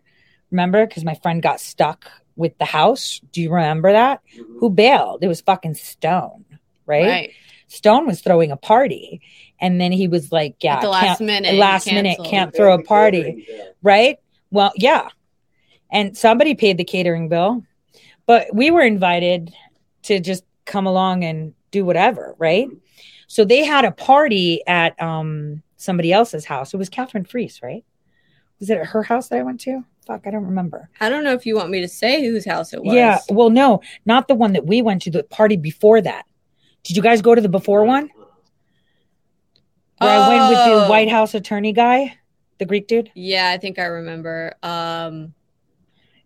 Remember? Because my friend got stuck with the house. Do you remember that? Mhm. Who bailed? It was fucking Stone, right? Stone was throwing a party. And then he was like, yeah, At the last minute, he last minute, can't throw a party catering right? Well, yeah. And somebody paid the catering bill, but we were invited to just come along and do whatever, right? So they had a party at um somebody else's house. It was Catherine Fries, right? Was it at her house that I went to? Fuck, I don't remember. I don't know if you want me to say whose house it was. Yeah, well, no, not the one that we went to. The party before that. Did you guys go to the before one where I went with the Oh. White House attorney guy, the Greek dude? Yeah, I think I remember. Um,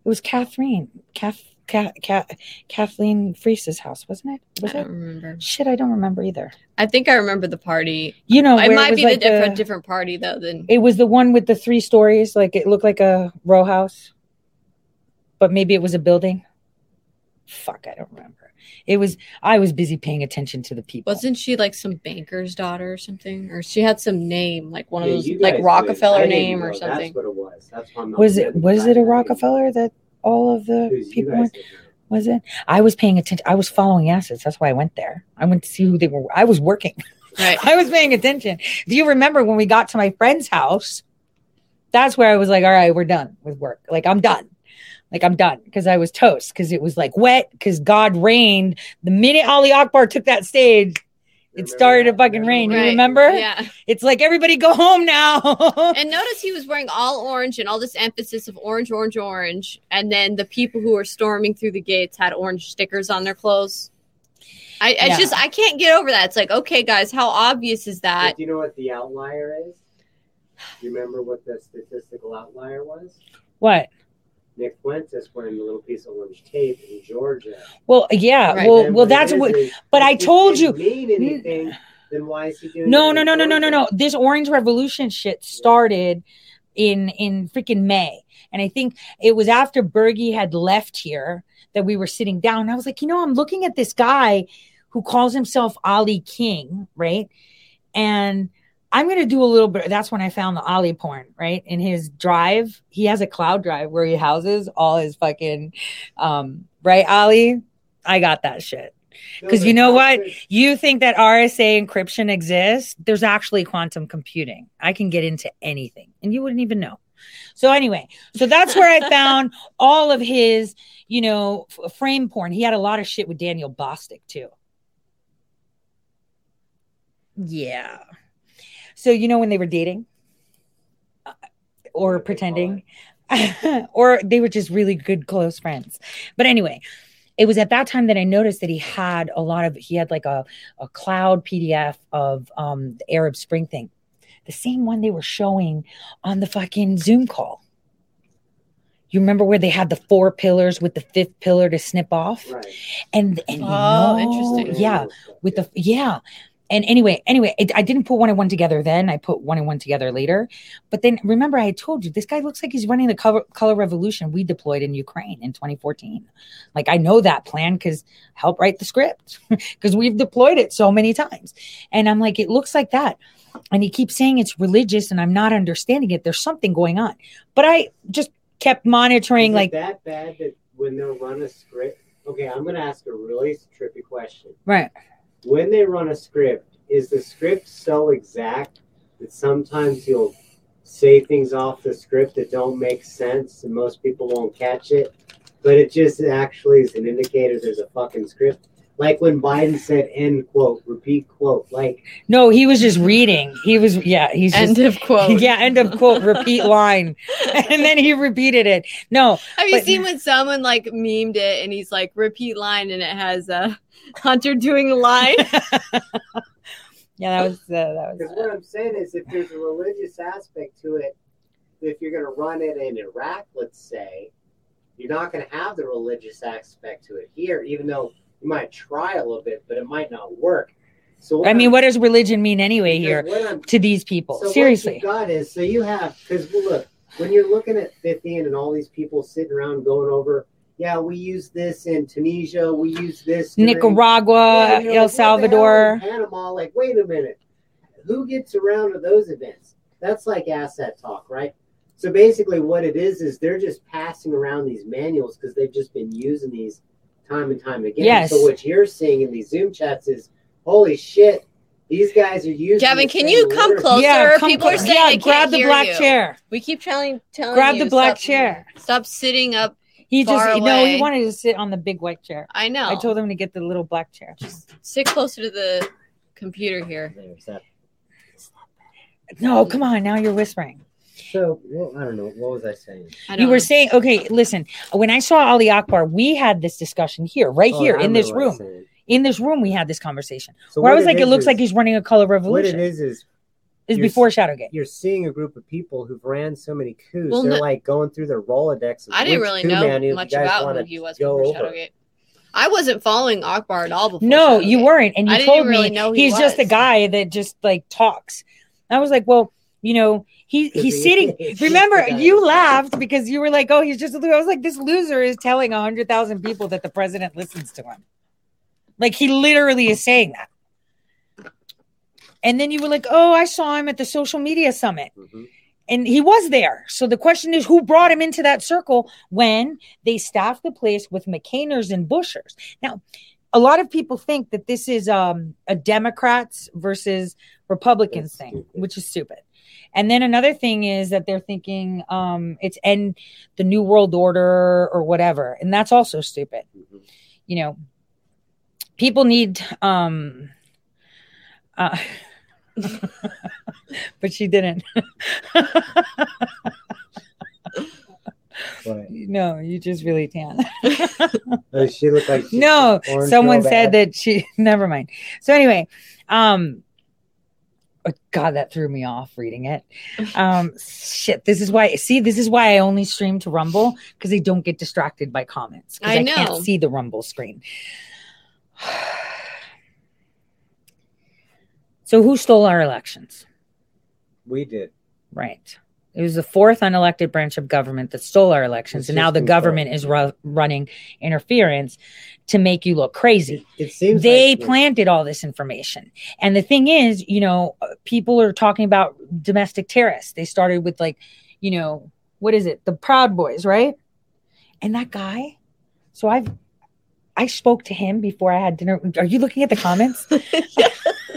It was Catherine, Kath, Kath, Kath, Kathleen Fries's house, wasn't it? Was I don't remember. Shit, I don't remember either. I think I remember the party. You know, it might was be like the different different party though. Than It was the one with the three stories, like it looked like a row house, but maybe it was a building. Fuck, I don't remember. It was. I was busy paying attention to the people. wasn't she like some banker's daughter or something, or she had some name like one of those like Rockefeller didn't name or something. That's what it was. That's why I'm was it? Was it a Rockefeller that all of didn't- the 'cause you people went? Was it? I was paying attention. I was following assets. That's why I went there. I went to see who they were. I was working. Right. I was paying attention. Do you remember when we got to my friend's house? That's where I was like, all right, we're done with work. Like, I'm done. Like, I'm done because I was toast because it was like wet because God rained. The minute Ali Akbar took that stage, it started to fucking rain. You remember? Yeah. It's like, everybody go home now. And notice he was wearing all orange and all this emphasis of orange, orange, orange. And then the people who were storming through the gates had orange stickers on their clothes. I, I Yeah. just I can't get over that. It's like, okay, guys, how obvious is that? But do you know what the outlier is? Do you remember what the statistical outlier was? what? Nick Fuentes wearing the little piece of orange tape in Georgia. Well, yeah. Right. Well, And well, what that's is what. is, but I if it told you- mean anything. Then why is he doing? No, no, no, no, no, no, no. This Orange Revolution shit started in in freaking May, and I think it was after Bergie had left here that we were sitting down. I was like, you know, I'm looking at this guy who calls himself Ali King, right? And I'm gonna do a little bit. That's when I found the Ali porn, right? In his drive, he has a cloud drive where he houses all his fucking, um, right, Ali. I got that shit. Because you know what? You think that RSA encryption exists? There's actually quantum computing. I can get into anything and you wouldn't even know. So anyway, so that's where I found all of his, you know, f- frame porn. He had a lot of shit with Daniel Bostic too. Yeah. So you know when they were dating or pretending or they were just really good close friends. But anyway, it was at that time that I noticed that he had a lot of he had like a a cloud PDF of um the Arab Spring thing. The same one they were showing on the fucking Zoom call. You remember where they had the four pillars with the fifth pillar to snip off? Right. And and you Oh, know- interesting. Yeah, with the yeah and anyway anyway it, i didn't put one and one together then. I put one and one together later. But then remember i told you this guy looks like he's running the color, color revolution we deployed in ukraine in 2014 like i know that plan because help write the script because we've deployed it so many times. And i'm like it looks like that. And he keeps saying it's religious and i'm not understanding it. There's something going on. But i just kept monitoring Is like that bad that when they'll run a script? Okay, I'm going to ask a really trippy question. right When they run a script, is the script so exact that sometimes you'll say things off the script that don't make sense and most people won't catch it, but it just actually is an indicator there's a fucking script? Like when Biden said end quote, repeat quote. Like, no he was just reading he was yeah he's just End of quote. yeah, end of quote, repeat line. and then he repeated it. No, Have you But- seen when someone like memed it and he's like repeat line and it has uh, Hunter doing a line? yeah, that was uh, that because was what I'm saying is if there's a religious aspect to it, if you're going to run it in Iraq, let's say, you're not going to have the religious aspect to it here, even though you might try a little bit, but it might not work. So I mean, I'm- what does religion mean anyway here to these people? So Seriously. you is so you have because well, look when you're looking at 50 and all these people sitting around going over. Yeah, we use this in Tunisia. We use this during- Nicaragua, you're like, El hell Salvador. Panama. Like, wait a minute, who gets around to those events? That's like asset talk, right? So basically, what it is is they're just passing around these manuals because they've just been using these time and time again. Yes. So what you're seeing in these Zoom chats is, holy shit, these guys are using. Gavin, can you come words. closer? Yeah, come People are saying yeah, they grab can't the hear black you. chair. We keep telling telling Grab you the black stop, chair. Stop sitting up. He just far no, he wanted to sit on the big white chair. I know. I told him to get the little black chair. Just sit closer to the computer here. No, come on, now you're whispering. So well, I don't know. What was I saying? I You were know. saying, okay, listen, when I saw Ali Akbar, we had this discussion here, right Oh, here I in this remember what I room. In this room, we had this conversation So where I what was like, "It looks is- like he's running a color revolution. what it is is Is before Shadowgate. you're seeing a group of people who've ran so many coups. Well, they're no- like going through their Rolodex. I didn't really know much about wanna who he was go before over. Shadowgate. I wasn't following Akbar at all before. No, you weren't, and you I didn't told really me know he he's just a guy that just like talks. I was like, well, you know, he he's sitting. Remember, you laughed because you were like, oh, he's just a loser. I was like, this loser is telling a hundred thousand people that the president listens to him. Like he literally is saying that. And then you were like, oh, I saw him at the social media summit. Mhm. And he was there. So the question is, who brought him into that circle when they staffed the place with McCainers and Bushers? Now, a lot of people think that this is um, a Democrats versus Republicans thing, which is stupid. And then another thing is that they're thinking um, it's end the New World Order or whatever. And that's also stupid. Mhm. You know, people need. Um, uh, but she didn't. But no, you just really tan. she looked like she- no, someone said bad. that she. Never mind. So anyway, um, God, that threw me off reading it. Um, shit. This is why. See, this is why I only stream to Rumble because I don't get distracted by comments. I I know. can't see the Rumble screen. So who stole our elections? we did. Right. It was the fourth unelected branch of government that stole our elections, and now the government is ru- running interference to make you look crazy. It, it seems They like, planted all this information, and the thing is, you know, uh, people are talking about domestic terrorists. They started with like, you know, what is it, the Proud Boys, right? And that guy. So I've, I spoke to him before I had dinner. Are you looking at the comments?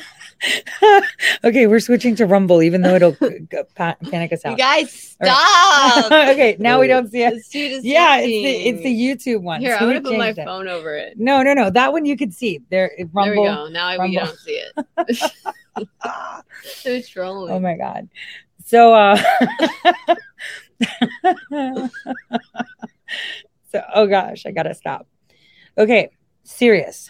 okay, we're switching to Rumble, even though it'll panic us You out. guys, All right. stop. okay, now we don't see it. This dude is Yeah, it's the it's the YouTube one. Here, So I'm gonna put my it. phone over it. No, no, no. That one you could see. There, Rumble. There we go. Now we don't see it. Who's trolling? Oh my god. So uh So oh gosh, I got to stop. Okay, serious.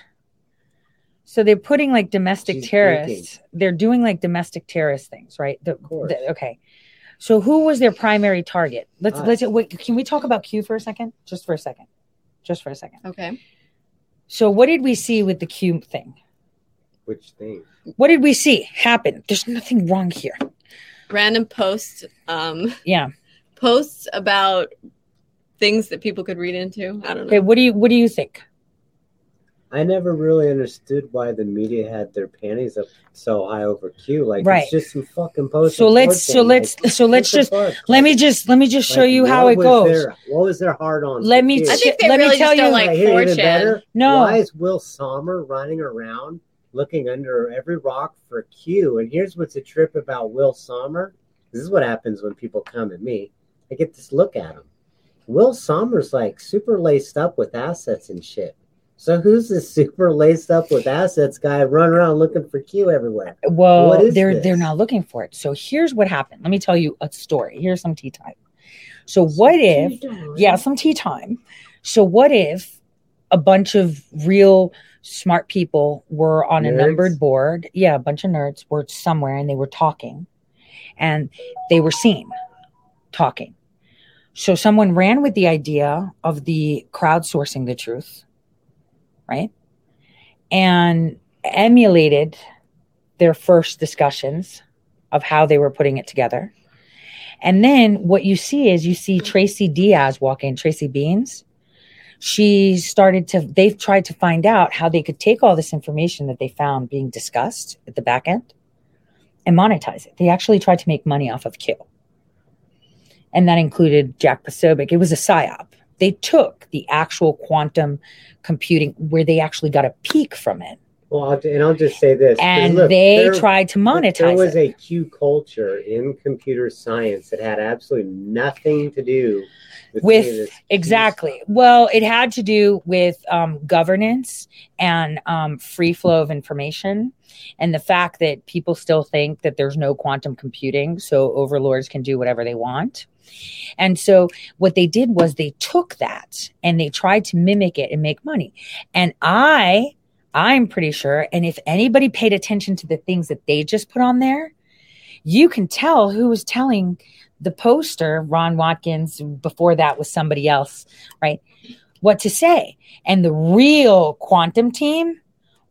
So they're putting like domestic She's terrorists. They're doing like domestic terrorist things, right? The, course. the- okay. So who was their primary target? Let's Us. let's wait, can we talk about Q for a second? Just for a second. Just for a second. Okay. So what did we see with the Q thing? which thing? What did we see happen? There's nothing wrong here. Random posts. Um, Yeah. posts about things that people could read into. I don't know. Okay, what do you what do you think? I never really understood why the media had their panties up so high over Q. Like Right. it's just some fucking post. So let's so let's so let's just let me just let me just show you how it goes. what was their hard on? Let for me Q? I think they Let me really tell just don't you- like Right here, even 4chan. better. No. Why is Will Sommer running around looking under every rock for Q? And here's what's a trip about Will Sommer. This is what happens when people come at me. I get this look at him. Will Sommer's like super laced up with assets and shit. So who's this super laced up with assets guy running around looking for Q everywhere? Well, they're this? they're not looking for it. So here's what happened. Let me tell you a story. Here's some tea time. So what if yeah, some tea time. So what if a bunch of real smart people were on a numbered board? Yeah, a bunch of nerds were somewhere and they were talking and they were seen talking. So someone ran with the idea of the crowdsourcing the truth, right? And emulated their first discussions of how they were putting it together. And then what you see is you see Tracy Diaz walk in, Tracy Beans. She started to, they've tried to find out how they could take all this information that they found being discussed at the back end and monetize it. They actually tried to make money off of Q. And that included Jack Posobiec. It was a psyop. They took the actual quantum computing where they actually got a peak from it. Well, I'll, and I'll just say this. And look, they there- tried to monetize There was it. a Q culture in computer science that had absolutely nothing to do with, With- any of this Q Exactly. Well, it had to do with um, governance and um, free flow of information, and the fact that people still think that there's no quantum computing, so overlords can do whatever they want. And so, what they did was they took that and they tried to mimic it and make money. And I, I'm pretty sure, and if anybody paid attention to the things that they just put on there, you can tell who was telling the poster, Ron Watkins, before that was somebody else, right? What to say. And the real quantum team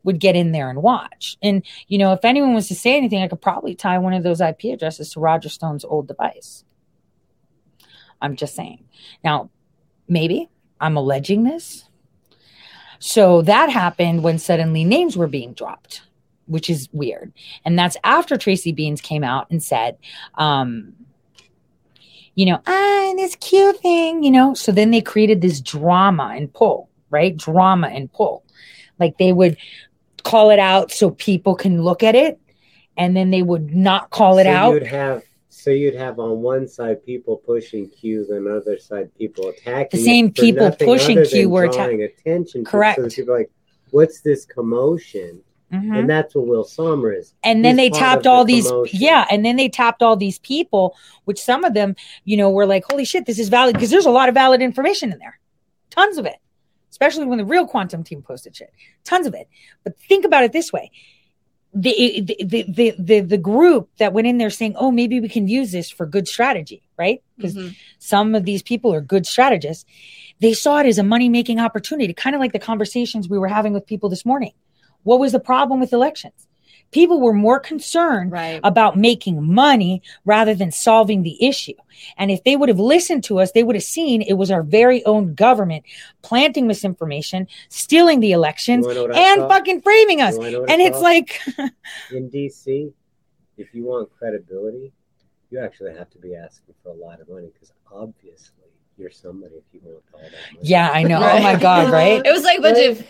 would get in there and watch. And, you know, if anyone was to say anything, I could probably tie one of those IP addresses to Roger Stone's old device. I'm just saying. Now, maybe I'm alleging this. So that happened when suddenly names were being dropped, which is weird. And that's after Tracy Beans came out and said, um, you know, ah, this cute thing, you know. So then they created this drama and pull, right? Drama and pull. Like they would call it out so people can look at it, and then they would not call it so out. You'd have so you'd have on one side people pushing Q, then on other side people attacking. The same people pushing Q were atta- drawing attention. to. Correct. So people are like, what's this commotion? Mhm. And that's what Will Sommer is. and then He's they the all these commotion. yeah and then they tapped all these people which some of them you know were like holy shit this is valid because there's a lot of valid information in there tons of it especially when the real quantum team posted shit tons of it but think about it this way the the the the, the, group that went in there saying oh maybe we can use this for good strategy right? Because Mhm. some of these people are good strategists. They saw it as a money making opportunity kind of like the conversations we were having with people this morning. What was the problem with elections people were more concerned Right. about making money rather than solving the issue. And if they would have listened to us, they would have seen it was our very own government planting misinformation, stealing the elections, You know and saw? fucking framing us. You know I And it's saw? like, in DC, if you want credibility, you actually have to be asking for a lot of money because obviously you're somebody if you want all that money. yeah, I know. Oh my God, right? It was like a bunch Right. of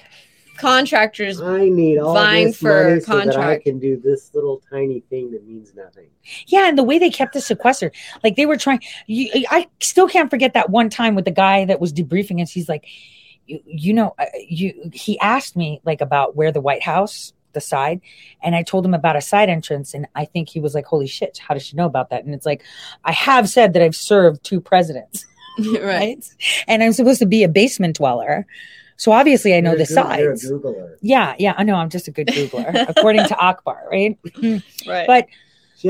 contractors. I need all vying this for money so that I can do this little tiny thing that means nothing. Yeah, and the way they kept the sequester, like they were trying. You, I still can't forget that one time with the guy that was debriefing us. He's like, you, you know, uh, you. He asked me like about where the White House, the side, and I told him about a side entrance, and I think he was like, "Holy shit, how does she know about that?" And it's like, I have said that I've served two presidents, right. right? And I'm supposed to be a basement dweller, so obviously I know You're the a Goo- You're a sides. Googler. Yeah, yeah, I know. I'm just a good Googler, according to Akbar, right? Right. But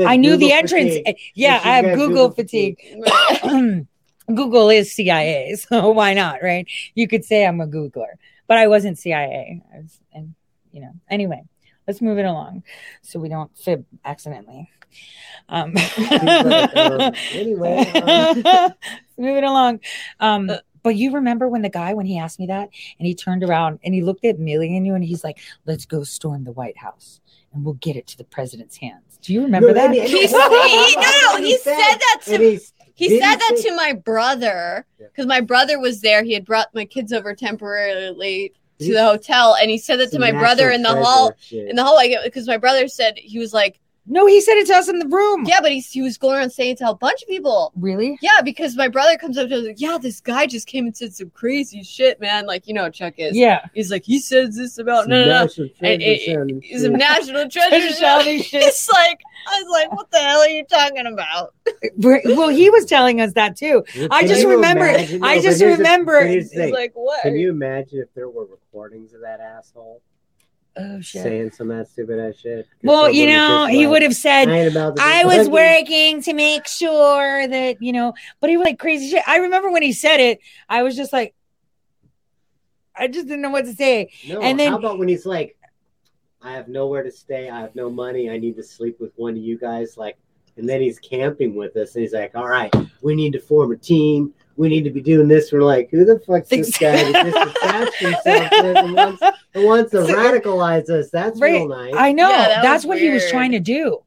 I knew the entrance. fatigue. Yeah, I have Google, Google fatigue. Right. Google is CIA, so why not, right? You could say I'm a Googler, but I wasn't CIA. I was, and you know, anyway, let's move it along so we don't fib accidentally. Um, She's like, um, anyway, um, let's move it along. Um, but you remember when the guy when he asked me that and he turned around and he looked at Millie and you and he's like, "Let's go storm the White House and we'll get it to the president's hands." Do you remember No, that? and he- He, and he- he- no, no, he said that to he's- he did said that say- to my brother because my brother was there. He had brought my kids over temporarily to the hotel, and he said that to my brother in the hall shit. in the hallway because my brother said he was like, no, he said it to us in the room. yeah, but he, he was going around saying it to a bunch of people. Really? Yeah, because my brother comes up to us like, yeah, this guy just came and said some crazy shit, man. Like you know, how Chuck is. Yeah. He's like, he says this about Some no, no, no. national And treasure it- sounding a national Treasure treasure. sounding shit. It's like I was like, what the hell are you talking about? Well, he was telling us that too. I just remember- imagine- I no, just remember- but here's the It's thing. like what? Can you imagine if there were recordings of that asshole Oh shit. saying some of that stupid ass shit. Well, you know, he like, would have said, "I ain't about to I was working to make sure that, you know, but he was like crazy shit. I remember when he said it, I was just like, I just didn't know what to say. No, and then- how about when he's like, I have nowhere to stay. I have no money. I need to sleep with one of you guys. Like, and then he's camping with us, and he's like, "All right, we need to form a team. We need to be doing this." We're like, "Who the fuck's this guy that just attached himself and wants, and wants to So- radicalize us?" That's Right. real nice. I know Yeah, that that's was what he was trying to do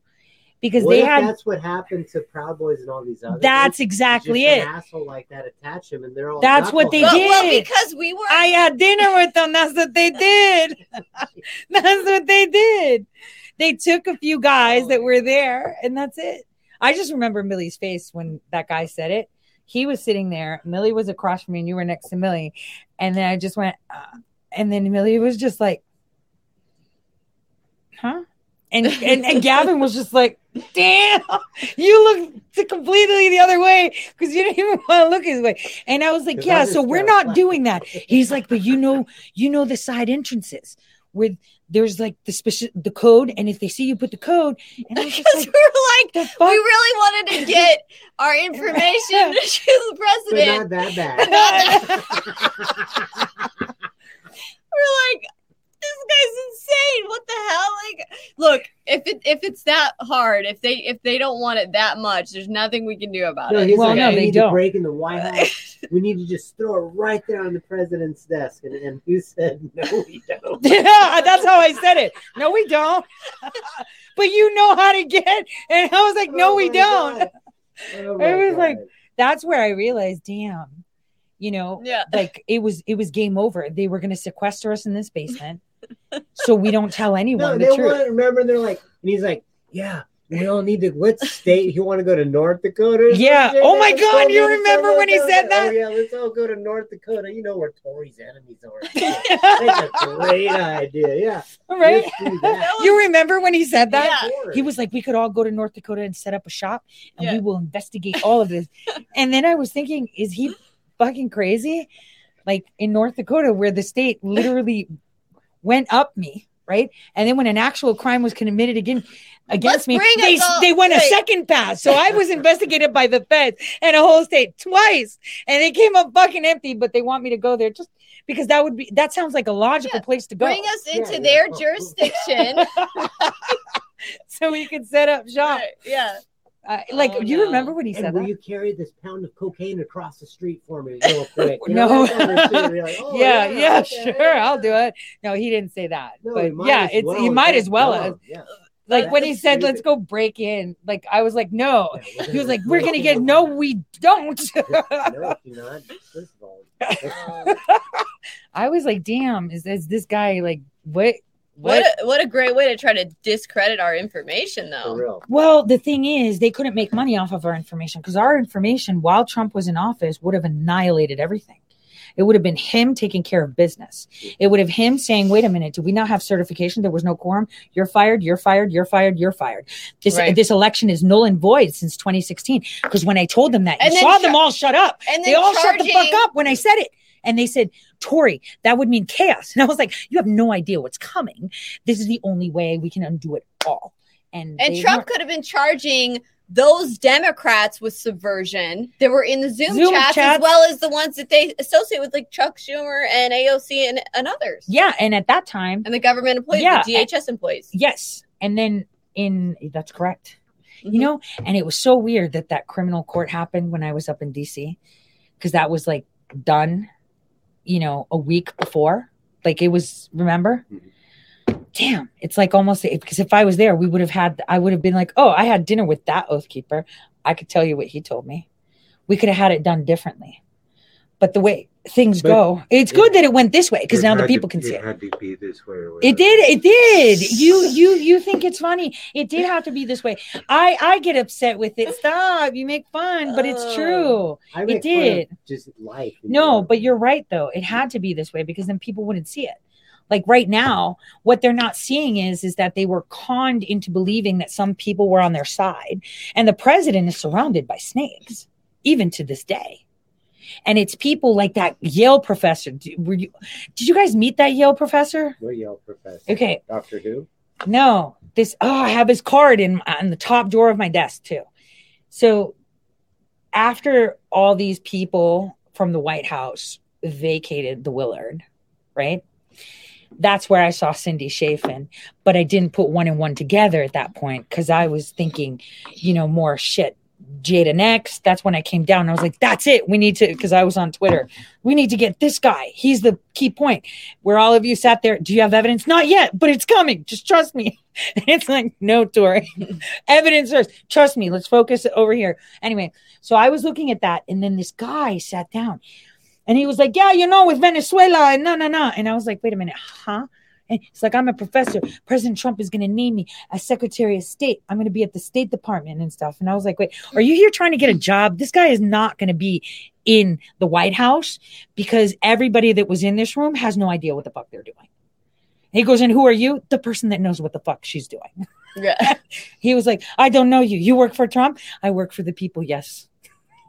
because what they had that's what happened to Proud Boys and all these others? that's Just exactly an it. asshole like that attach him, and they're all. That's what they Well, well, did. because we were. I had dinner with them. That's what they did. that's what they did. They took a few guys that were there, and that's it. I just remember Millie's face when that guy said it. He was sitting there. Millie was across from me, and you were next to Millie. And then I just went, uh, and then Millie was just like, "Huh?" And and, and Gavin was just like, "Damn, you look completely the other way because you didn't even want to look his way." And I was like, "Yeah, so we're not doing that." He's like, "But you know, you know the side entrances where there's like the special the code, and if they see you put the code, and I was just because like, we were like, we really wanted to get our information to the president But president. not that bad. we're like, this guy's insane. What the hell? Like, look, if it if it's that hard, if they if they don't want it that much, there's nothing we can do about No, it. he's Well, like, no, we they need don't. to break in the White House. we need to just throw it right there on the president's desk. And, and you said, no, we don't. yeah, that's how I said it. No, we don't. but you know how to get. And I was like, no, Oh we don't. God. Oh It my was like- That's where I realized, damn, you know, Yeah. like it was it was game over. They were going to sequester us in this basement, so we don't tell no, anyone they the truth. want remember they're like, and he's like, yeah, we all need to. What state you want to go to North Dakota? Yeah. something? Oh my Let's God, go you Minnesota, remember when he said that? Oh yeah, let's all go to North Dakota. You know where Tori's enemies are. That's a great idea. Yeah, right? let's do that. You remember when he said that? Yeah. He was like, we could all go to North Dakota and set up a shop and Yeah. we will investigate all of this. and then I was thinking, is he fucking crazy? Like in North Dakota, where the state literally went up me, right? And then when an actual crime was committed again against Let's me, they, they went a second pass. So I was investigated by the feds and a whole state twice. And they came up fucking empty, but they want me to go there just because that would be that sounds like a logical Yeah. place to go. Bring us into yeah. their oh. jurisdiction. so we could set up shop. Right, yeah. Uh, like Oh, you no. remember when he And said will that? you carry this pound of cocaine across the street for me real quick? You No. know, that kind of shit. You're like, oh, yeah, yeah, okay, sure, I'll do it. No, he didn't say that, No, but yeah, it's well he might as well. Yeah. Like when he said, "Let's go break in," like I was like, "No." Yeah, He was like, "We're gonna get no, we don't." no, you're not. First of all, I was like, "Damn, is this this guy like what?" What a, what a great way to try to discredit our information, for though. real. Well, the thing is, they couldn't make money off of our information because our information, while Trump was in office, would have annihilated everything. It would have been him taking care of business. It would have him saying, "Wait a minute, do we not have certification? There was no quorum. You're fired. You're fired. You're fired. You're fired. This Right. this election is null and void since 2016." Because when I told them that, And you saw char- them all shut up. And They then all shut the fuck up when I said it. And they said, Tori, that would mean chaos. And I was like, you have no idea what's coming. This is the only way we can undo it all. And, And Trump weren't. could have been charging those Democrats with subversion that were in the Zoom, Zoom chats, chats. as well as the ones that they associate with, like Chuck Schumer and AOC and, and others. Yeah. And at that time, And the government employees, Yeah, the DHS employees. yes. And then in, that's correct. Mhm. You know, and it was so weird that that criminal court happened when I was up in DC because that was like done, you know, a week before. Like it was, remember? Damn, it's like almost because if I was there, we would have had, I would have been like, oh, I had dinner with that oath keeper. I could tell you what he told me. We could have had it done differently. But the way things But go, it's it- good that it went this way because now the had to- people can see it. had to be this way. It did. It did. You you you think it's funny? It did have to be this way. I I get upset with it. Stop. You make fun, but it's Oh. true. I It make fun of did. just life. No, general. but you're right though. It had to be this way because then people wouldn't see it. Like right now, what they're not seeing is is that they were conned into believing that some people were on their side, and the president is surrounded by snakes, even to this day. And it's people like that Yale professor. Did- Were you? Did you guys meet that Yale professor? What Yale professor? Okay, Doctor Who? no, this. Oh, I have his card in on the top drawer of my desk too. So, after all these people from the White House vacated the Willard, right? that's where I saw Cindy Chafian, but I didn't put one and one together at that point because I was thinking, you know, more shit. Jada next. That's when I came down. I was like, that's it. We need to, because I was on Twitter. We need to get this guy. He's the key point. Where all of you sat there, do you have evidence? Not yet, but it's coming. Just trust me. it's like, no, Tori. evidence first. Trust me. Let's focus over here. Anyway, so I was looking at that, and then this guy sat down and he was like, Yeah, you know, with Venezuela and no, no, no. And I was like, Wait a minute, huh? And it's like, I'm a professor. President Trump is going to name me as Secretary of State. I'm going to be at the State Department and stuff. And I was like, Wait, are you here trying to get a job? This guy is not going to be in the White House because everybody that was in this room has no idea what the fuck they're doing. He goes, And who are you? The person that knows what the fuck she's doing. Yeah. he was like, I don't know you. You work for Trump? I work for the people. Yes.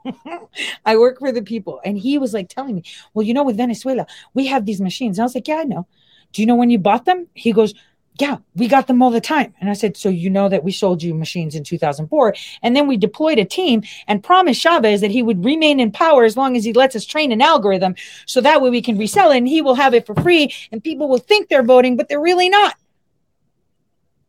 I work for the people. And he was like telling me, Well, you know, with Venezuela, we have these machines. And I was like, Yeah, I know. Do you know when you bought them? He goes, Yeah, we got them all the time. And I said, So you know that we sold you machines in 2004. And then we deployed a team and promised Chavez that he would remain in power as long as he lets us train an algorithm. So that way we can resell it and he will have it for free and people will think they're voting, but they're really not.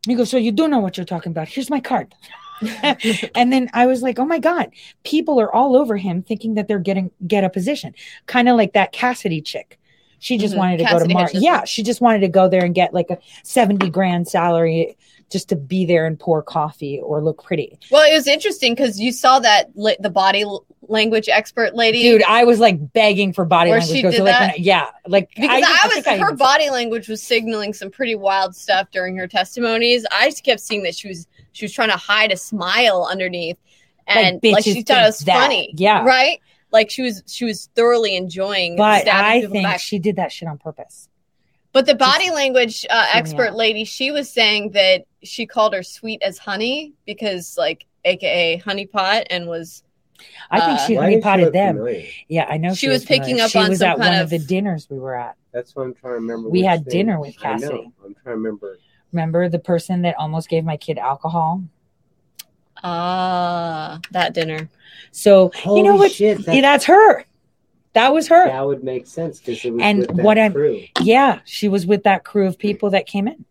He goes, So you do know what you're talking about. Here's my card. and then I was like, oh my God, people are all over him thinking that they're getting get a position. Kind of like that Cassidy chick. She just Mhm. wanted to Cassidy go to Mar. Hutchinson. Yeah, she just wanted to go there and get like a 70 grand salary just to be there and pour coffee or look pretty. Well, it was interesting because you saw that li- the body l- language expert lady. Dude, I was like begging for body language. she did like, that? I- yeah, like because I, was I her body language was signaling some pretty wild stuff during her testimonies. I just kept seeing that she was she was trying to hide a smile underneath, and like, she thought it was that. funny. Yeah. right. Like she was she was thoroughly enjoying. But I think back. she did that shit on purpose. But the body language uh, expert lady, she was saying that she called her sweet as honey because, like, AKA honey pot, and was I think Uh, she Why honey potted them. familiar? Yeah, I know She was picking up she on was some at kind one of, of- the dinners we were at. That's what I'm trying to remember. We had thing. dinner with I know. I'm trying to remember. Remember the person that almost gave my kid alcohol? ah that dinner. So Holy you know what? shit! That, Yeah, that's her. That was her. that would make sense because it was And with that what I'm- crew. Yeah, she was with that crew of people that came in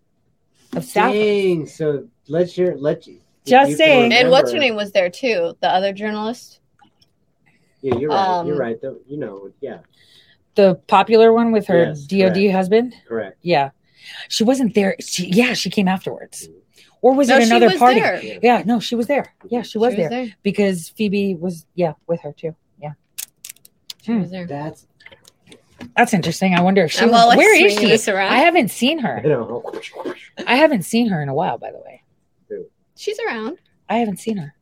of staff. Dang! So let's hear let you. if Just you can saying. And what's her name was there too? The other journalist. Yeah, you're right. Um, you're right. Though you know, yeah, The popular one with her Yes, DOD correct. husband. correct. Yeah, she wasn't there. She, yeah, she came afterwards, or was no, it she another was party? there. Yeah. Yeah, no, she was there. Yeah, she was, She there. because Phoebe was yeah with her too. Yeah, She was hmm. there. That's that's interesting. I wonder if she. I'm was- where is she? I haven't seen her. you know. Oh, I haven't seen her in a while. By the way, She's around. I haven't seen her.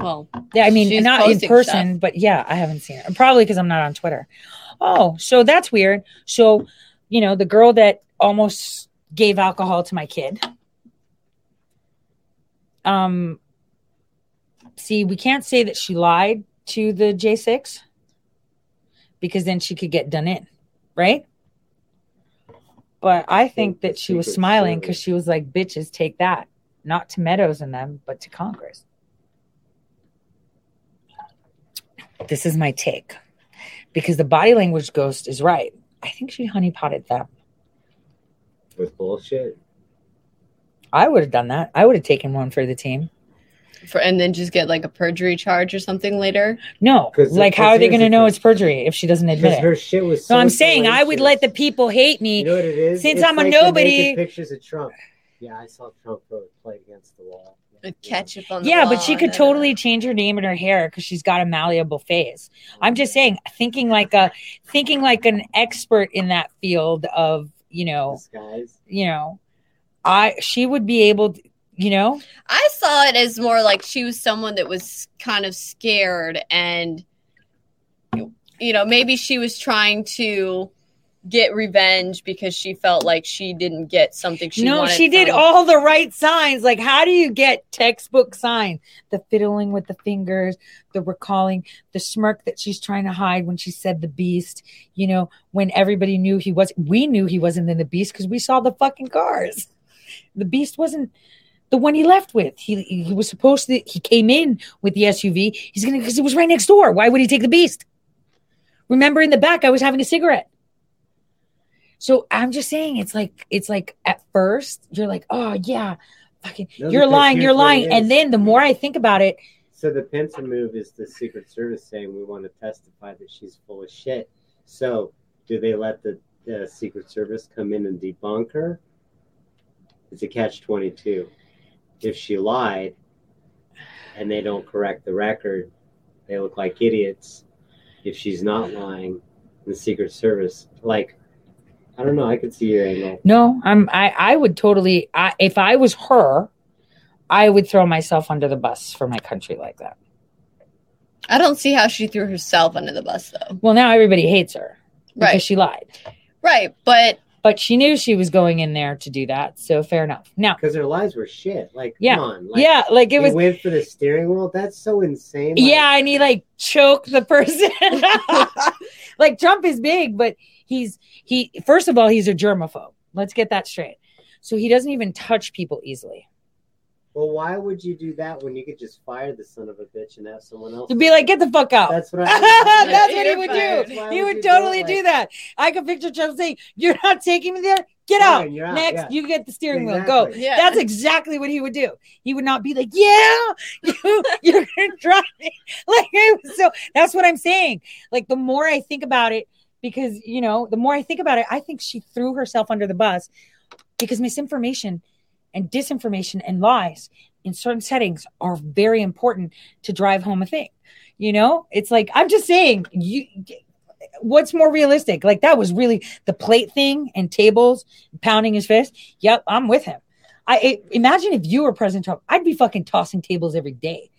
Well, Yeah, I mean, not in person, stuff. but yeah, I haven't seen her. Probably because I'm not on Twitter. Oh, so that's weird. So, you know, the girl that almost gave alcohol to my kid. Um, see, we can't say that she lied to the J6 because then she could get done in, right? But I think that she was smiling because she was like, bitches, take that. Not to Meadows and them, but to Congress. This is my take because the body language ghost is right. I think she honeypotted them. with bullshit. I would have done that. I would have taken one for the team. for and then just get like a perjury charge or something later. No, like how are they going to know it's perjury if she doesn't admit Because it? her shit was. So I'm so saying I would let the people hate me. You know what it is? Since It's I'm a like the naked nobody- Pictures of Trump. Yeah, I saw Trump go play against the wall. With ketchup on the yeah, but she could da- da- totally change her name and her hair because she's got a malleable face. Oh. I'm just saying, thinking like a thinking like an expert in that field of you know, Disguise. you know, I she would be able, to, you know, I saw it as more like she was someone that was kind of scared and you know, maybe she was trying to get revenge because she felt like she didn't get something she no, she did from- all the right signs. Like, how do you get textbook signs? The fiddling with the fingers, the recalling, the smirk that she's trying to hide when she said the beast. You know, when everybody knew he was, we knew he wasn't in the beast because we saw the fucking cars. The beast wasn't the one he left with. He he was supposed to. He came in with the SUV. He's gonna because it was right next door. Why would he take the beast? Remember, in the back, I was having a cigarette. So I'm just saying, it's like it's like at first you're like, oh yeah, fucking, No, you're lying, you're lying, and then the more I think about it, So the Pinson move is the Secret Service saying we want to testify that she's full of shit. So do they let the, the Secret Service come in and debunk her? It's a catch twenty two. If she lied and they don't correct the record, they look like idiots. If she's not lying, the Secret Service like I don't know, I could see your angle. no, I'm I I would totally, I if I was her, I would throw myself under the bus for my country like that. I don't see how she threw herself under the bus though. Well, now everybody hates her because Right. she lied, Right. But but she knew she was going in there to do that, so fair enough. Now, Because their lies were shit. Like, Yeah. come on. Like, yeah, like it was went for the steering wheel. That's so insane. Like, Yeah, and he like choked the person. like Trump is big, but he's he first of all, he's a germaphobe. Let's get that straight. So he doesn't even touch people easily. Well, why would you do that when you could just fire the son of a bitch and have someone else? To be like, get the fuck out. That's what I. That's what he would fired. do. Why He would would you do totally do Like- that. I could picture Trump saying, You're not taking me there? Get out. you're out, Next, yeah. you get the steering wheel. Go. Yeah. That's exactly what he would do. He would not be like, "Yeah, you, you're gonna drive me." Like, so that's what I'm saying. Like, the more I think about it, because you know, the more I think about it, I think she threw herself under the bus because misinformation and disinformation and lies in certain settings are very important to drive home a thing. You know, it's like I'm just saying, you. What's more realistic? Like that was really the plate thing and tables pounding his fist. Yep, I'm with him. I it, imagine if you were President Trump, I'd be fucking tossing tables every day.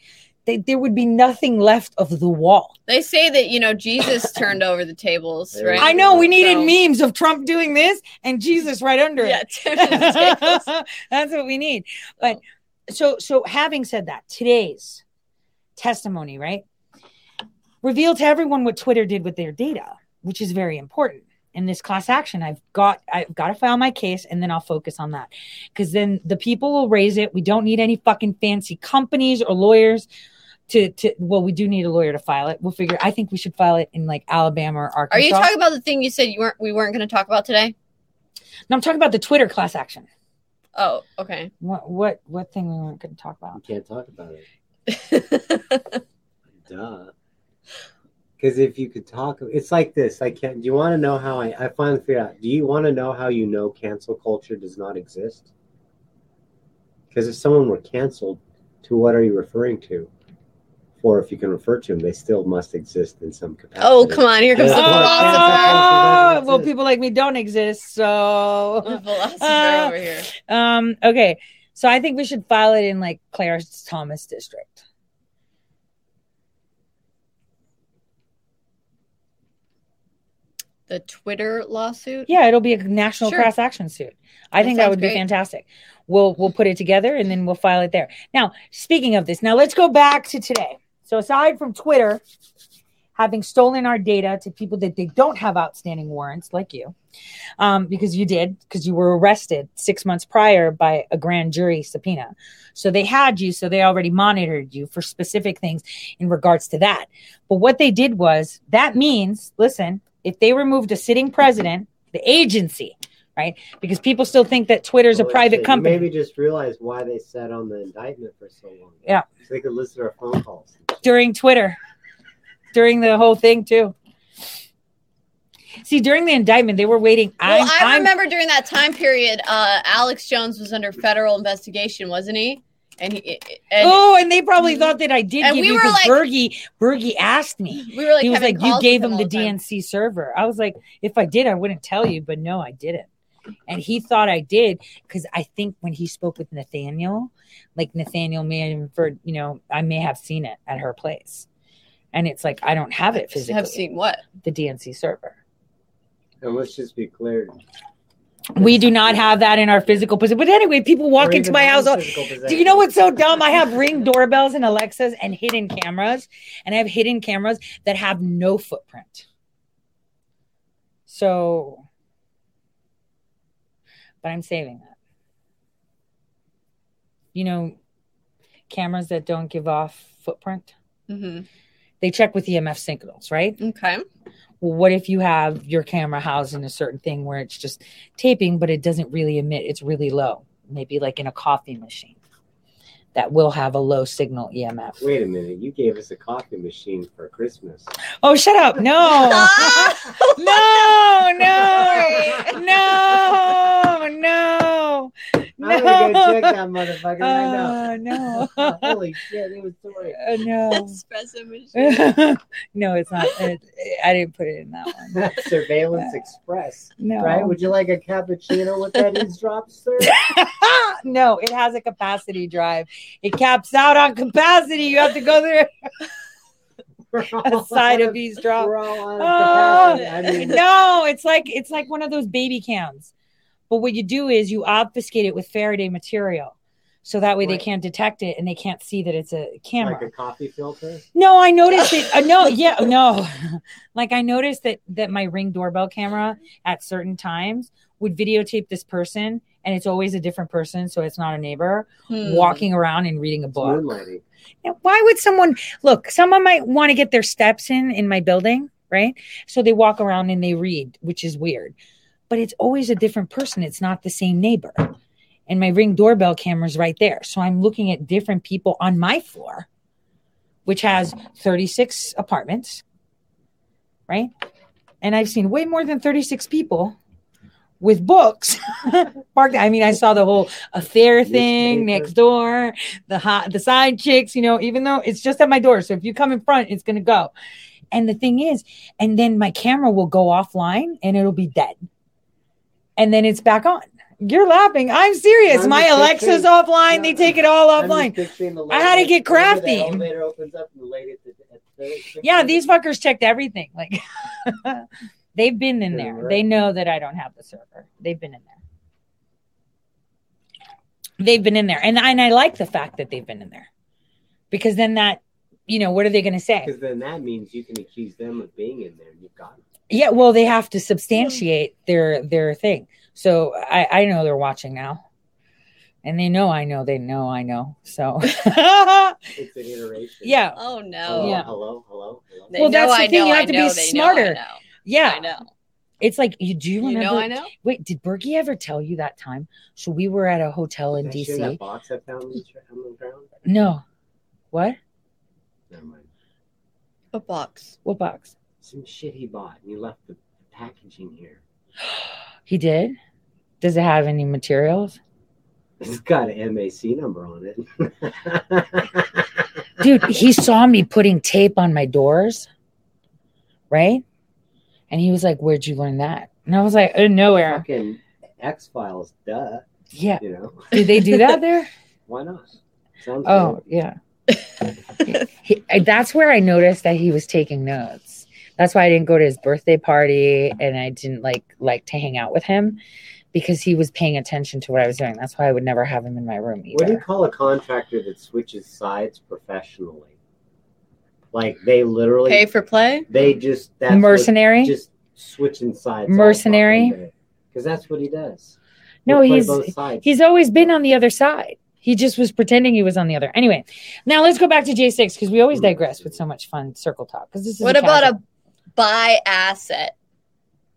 They, there would be nothing left of the wall. they say that, you know, Jesus turned over the tables, right? I know we needed So- memes of Trump doing this and Jesus right under Yeah, it. turned over the tables. That's what we need. But so so having said that, today's testimony, right? Revealed to everyone what Twitter did with their data, which is very important. In this class action, I've got I've got to file my case and then I'll focus on that. Because then the people will raise it. We don't need any fucking fancy companies or lawyers to to well, we do need a lawyer to file it. We'll figure I think we should file it in like Alabama or Arkansas. Are you talking about the thing you said you weren't we weren't going to talk about today? No, I'm talking about the Twitter class action. Oh, okay. What what what thing we weren't going to talk You about? can't talk about it. Duh. Because if you could talk, it's like this. I can't. Do you want to know how I? I finally figured out. Do you want to know how you know cancel culture does not exist? Because if someone were canceled, to what are you referring to? Or if you can refer to them, they still must exist in some capacity. oh, come on. Here comes the philosopher. Oh, well, people like me don't exist. The So, philosopher Uh, over here. um, okay. So I think we should file it in like Clarence Thomas district. The Twitter lawsuit? Yeah, it'll be a national Sure. class action suit. I That think that sounds would be fantastic. We'll we'll put it together and then we'll file it there. Now, speaking of this, now let's go back to today. So aside from Twitter having stolen our data to people that they don't have outstanding warrants, like you, um, because you did, because you were arrested six months prior by a grand jury subpoena. So they had you, so they already monitored you for specific things in regards to that. But what they did was that means, listen, if they removed a sitting president, the agency, right? Because people still think that Twitter's a private shit, company. You maybe just realize why they sat on the indictment for so long. Yeah. So they could listen to our phone calls. During Twitter, during the whole thing too. See, during the indictment, they were waiting. Well, I'm, I I'm- remember during that time period, uh, Alex Jones was under federal investigation, wasn't he? And he and oh, and they probably thought that I did And give we you were because like- Bergie, Bergie asked me. we were like, he was like, "You gave him the time. DNC server." I was like, "If I did, I wouldn't tell you." But no, I didn't. And he thought I did because I think when he spoke with Nathaniel, like Nathaniel may have inferred, you know, I may have seen it at her place, and it's like I don't have it physically. Have seen what? the DNC server. And let's just be clear. We do not have that in our physical position. But anyway, people walk into my house. all- Do you know what's so dumb? I have ring doorbells and Alexas and hidden cameras, and I have hidden cameras that have no footprint. So, but I'm saving that. You know, cameras that don't give off footprint. hmm They check with EMF signals, right? Okay. Well, what if you have your camera housed in a certain thing where it's just taping, but it doesn't really emit? It's really low, maybe like in a coffee machine that will have a low signal EMF. Wait a minute, you gave us a coffee machine for Christmas. Oh, shut up! No, no, no, no, no, I'm gonna go check that motherfucker right Uh, no. Holy shit, it was toy. Uh, no, Espresso machine. no, it's not. It, I didn't put it in that one. Surveillance Express. No, Right? Would you like a cappuccino with that eavesdrop, sir? no, it has a capacity drive. It caps out on capacity. You have to go there a side of eavesdrop. We're all out Oh. I mean, no, it's like it's like one of those baby cams. But what you do is you obfuscate it with Faraday material. So that way they can't detect it and they can't see that it's a camera. like a coffee filter. No, I noticed it. Uh, no, yeah, no. like I noticed that that my ring doorbell camera at certain times would videotape this person, and it's always a different person, so it's not a neighbor Hmm. walking around and reading a book. moonlighting. Now, why would someone look? Someone might want to get their steps in in my building, right? So they walk around and they read, which is weird. But it's always a different person. It's not the same neighbor. And my ring doorbell camera's right there. So I'm looking at different people on my floor, which has 36 apartments, right? And I've seen way more than 36 people with books parked. I mean, I saw the whole affair thing next door, the hot, the side chicks, you know, even though it's just at my door. So if you come in front, it's going to go. And the thing is, and then my camera will go offline and it'll be dead. And then it's back on. You're laughing. I'm serious. I'm My Alexa's offline. They take it all offline. I had to get crafty. The elevator opens up and the lady at the, at the Yeah, these fuckers checked everything. Like they've been in there. right. They know that I don't have the server. They've been in there. They've been in there. And, and I like the fact that they've been in there. Because then that, you know, what are they going to say? Because then that means you can accuse them of being in there. and You've got it. Yeah, well, they have to hmm. substantiate their their thing. So I I know they're watching now. And they know I know they know I know. So It's an iteration. yeah. Oh no. Hello, Yeah. hello, hello, hello. Well, know that's the I thing, know, you have I to be know, they know, smarter. I know. Yeah. I know. It's like you do you You remember know I know. Wait, did Berkey ever tell you that time? So we were at a hotel in Did I share DC. that box I found on the, on the ground? No. What? Never mind. A box. What box? Some shit he bought and he left the packaging here. He did? Does it have any materials? It's got an MAC number on it. Dude, he saw me putting tape on my doors, right? And he was like, Where'd you learn that? And I was like, uh, Nowhere. Fucking X Files, duh. Yeah. You know, Did they do that there? why not? Sounds Oh, yeah. He- that's where I noticed that he was taking notes. That's why I didn't go to his birthday party and I didn't like like to hang out with him because he was paying attention to what I was doing. That's why I would never have him in my room good. What do you call a contractor that switches sides professionally? Like they literally, Pay for play? they just that's what- Mercenary? just switching sides. Mercenary? because that's what he does. No, He'll play he's- He's always been on the other side. He just was pretending he was on the other. Anyway, now let's go back to J6 because we always hmm. digress with so much fun circle talk. Because this is What about a buy asset?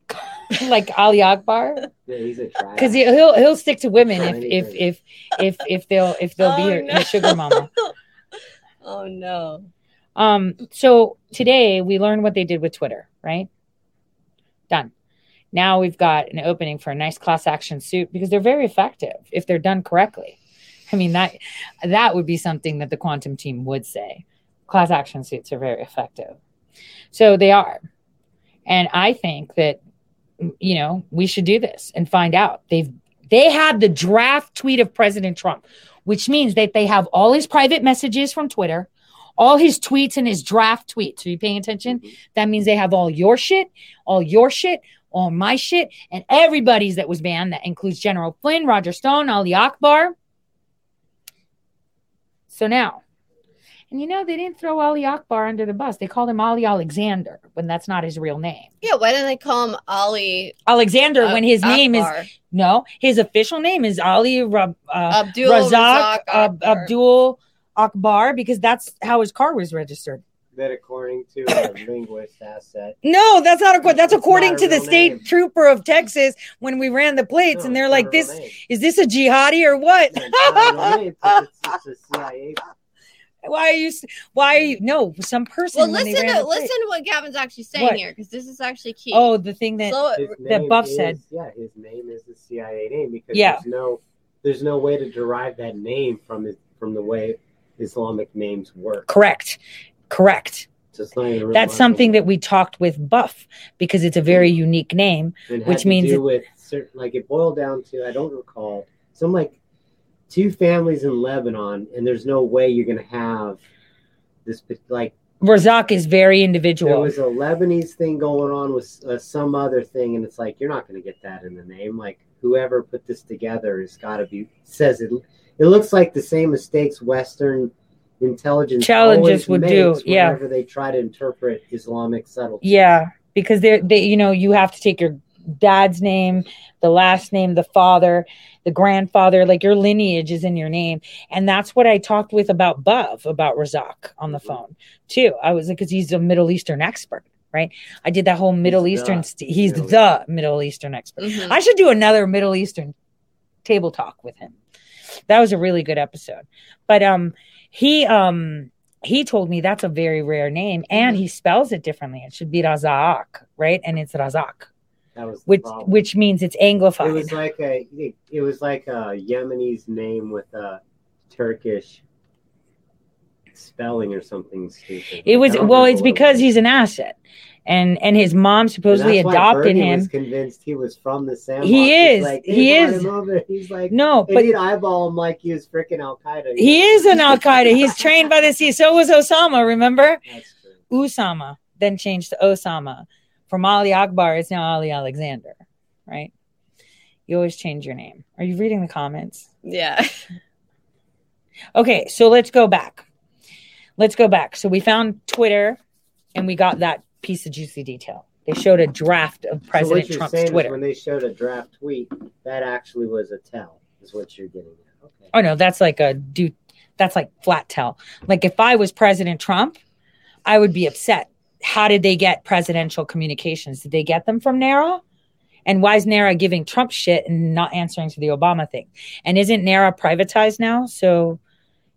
like Ali Akbar? yeah, he's a. Because he'll he'll stick to women if if if if if they'll if they'll be Oh, her, no. his sugar mama. Oh no. Um, so today we learned what they did with Twitter, right? Done. Now we've got an opening for a nice class action suit because they're very effective if they're done correctly. I mean that that would be something that the quantum team would say. Class action suits are very effective. So they are. And I think that you know, we should do this and find out. They've they had the draft tweet of President Trump, which means that they have all his private messages from Twitter, all his tweets and his draft tweets. Are you paying attention? Mm-hmm. That means they have all your shit, all your shit, all my shit, and everybody's that was banned. That includes General Flynn, Roger Stone, Ali Akbar. So now, and you know, they didn't throw Ali Akbar under the bus. They called him Ali Alexander when that's not his real name. Yeah, why didn't they call him Ali Alexander, uh, when his name is no, his official name is Ali Rab, uh, Abdul Razak Razak Ab- Akbar. Abdul Akbar because that's how his car was registered. that according to a linguist asset, No, that's not a that's It's according a to the real state name. trooper of Texas when we ran the plates, No, and they're like, not a real "This name. is this a jihadi or what?" It's a real name, 'cause it's, it's a CIA. Why are you? Why are you? No, some person. Well, listen to listen to what Gavin's actually saying What? here because this is actually key. Oh, the thing that Slow it- His That Buff is- said. Yeah, his name is the CIA name because Yeah. there's no there's no way to derive that name from it from the way Islamic names work. correct, correct. So it's not even a real That's something that we talked with Buff because it's a very mm-hmm. unique name. And which means it- with certain like it boiled down to I don't recall some like two families in Lebanon, and there's no way you're gonna have this like Razak is very individual. there was a Lebanese thing going on with uh, some other thing, and it's like you're not gonna get that in the name. Like whoever put this together has got to be says it. It looks like the same mistakes Western intelligence Challenges would do, yeah. whenever they try to interpret Islamic subtleties. Yeah, because they're they you know you have to take your dad's name, the last name, the father, the grandfather, like your lineage is in your name, and that's what I talked with about Buff about Razak on the Mhm. phone too. I was like, because he's a Middle Eastern expert, right? I did that whole Middle the Eastern. St- he's Middle the Middle Eastern expert. Mhm. I should do another Middle Eastern table talk with him. That was a really good episode. But um he um he told me that's a very rare name and he spells it differently. It should be Razak, right? And it's Razak, that was the which which means it's anglified. It was like a it, was like a Yemeni's name with a Turkish spelling or something stupid. It was well, it's it because he's an asset. And and his mom supposedly adopted him. Was convinced he was from the sandbox. He is. Like, He is. He's like, No, but need eyeball him like he was freaking Al Qaeda. he is an Al Qaeda. He's trained by the sea. So was Osama, remember? That's true. Usama, then changed to Osama. From Ali Akbar, it's now Ali Alexander, right? You always change your name. Are you reading the comments? Yeah. Okay, so let's go back. Let's go back. So we found Twitter and we got that piece of juicy detail. They showed a draft of So what President you're Trump's saying is Twitter. when they showed a draft tweet, that actually was a tell. Is what you're getting at. Okay. Oh no, that's like a do that's like flat tell. Like if I was President Trump, I would be upset. How did they get presidential communications? Did they get them from NARA? And why is NARA giving Trump shit and not answering to the Obama thing? And isn't NARA privatized now? So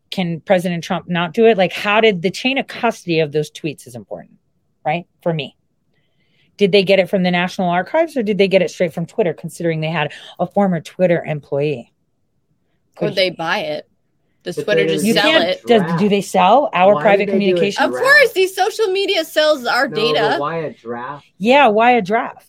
can President Trump not do it? Like how did the chain of custody of those tweets is important, right? For me. Did they get it from the National Archives or did they get it straight from Twitter, considering they had a former Twitter employee? Could they buy it. Does But Twitter just you sell can't. it? Does, do they sell our Why private did they do it? communication? Of course, these social media sells our No, data but why a draft? Yeah, why a draft?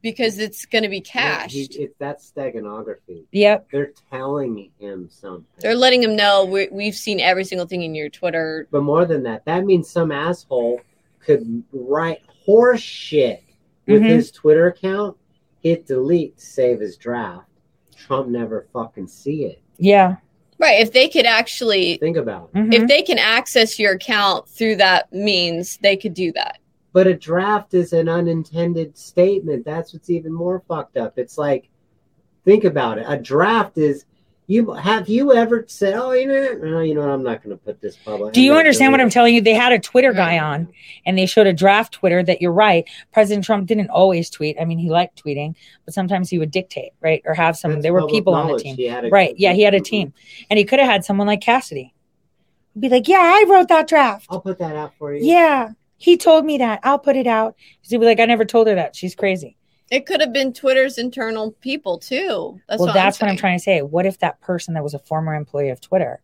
because it's going to be No, cached. he- it, that's steganography. Yep. They're telling him something. They're letting him know we, we've seen every single thing in your Twitter. But more than that, that means some asshole could write horse shit with Mhm. his Twitter account, hit delete, save his draft. Trump never fucking see it. Yeah. Right. If they could actually, Think about it. Mhm. if they can access your account through that means, they could do that. But a draft is an unintended statement. That's what's even more fucked up. It's like, think about it. A draft is you have you ever said, "Oh, you know, no, you know, I'm not going to put this public." Do you understand what I'm telling you? They had a Twitter guy on and they showed a draft Twitter that you're right. President Trump didn't always tweet. I mean, he liked tweeting, but sometimes he would dictate, right? Or have some, That's there were people on the team. He had a- Right. Yeah, he had a mm-hmm. team. And he could have had someone like Cassidy. He'd be like, yeah, I wrote that draft. I'll put that out for you. Yeah. He told me that. I'll put it out. He'd be like, I never told her that. She's crazy. It could have been Twitter's internal people too. That's well, what that's I'm what I'm trying to say. What if that person that was a former employee of Twitter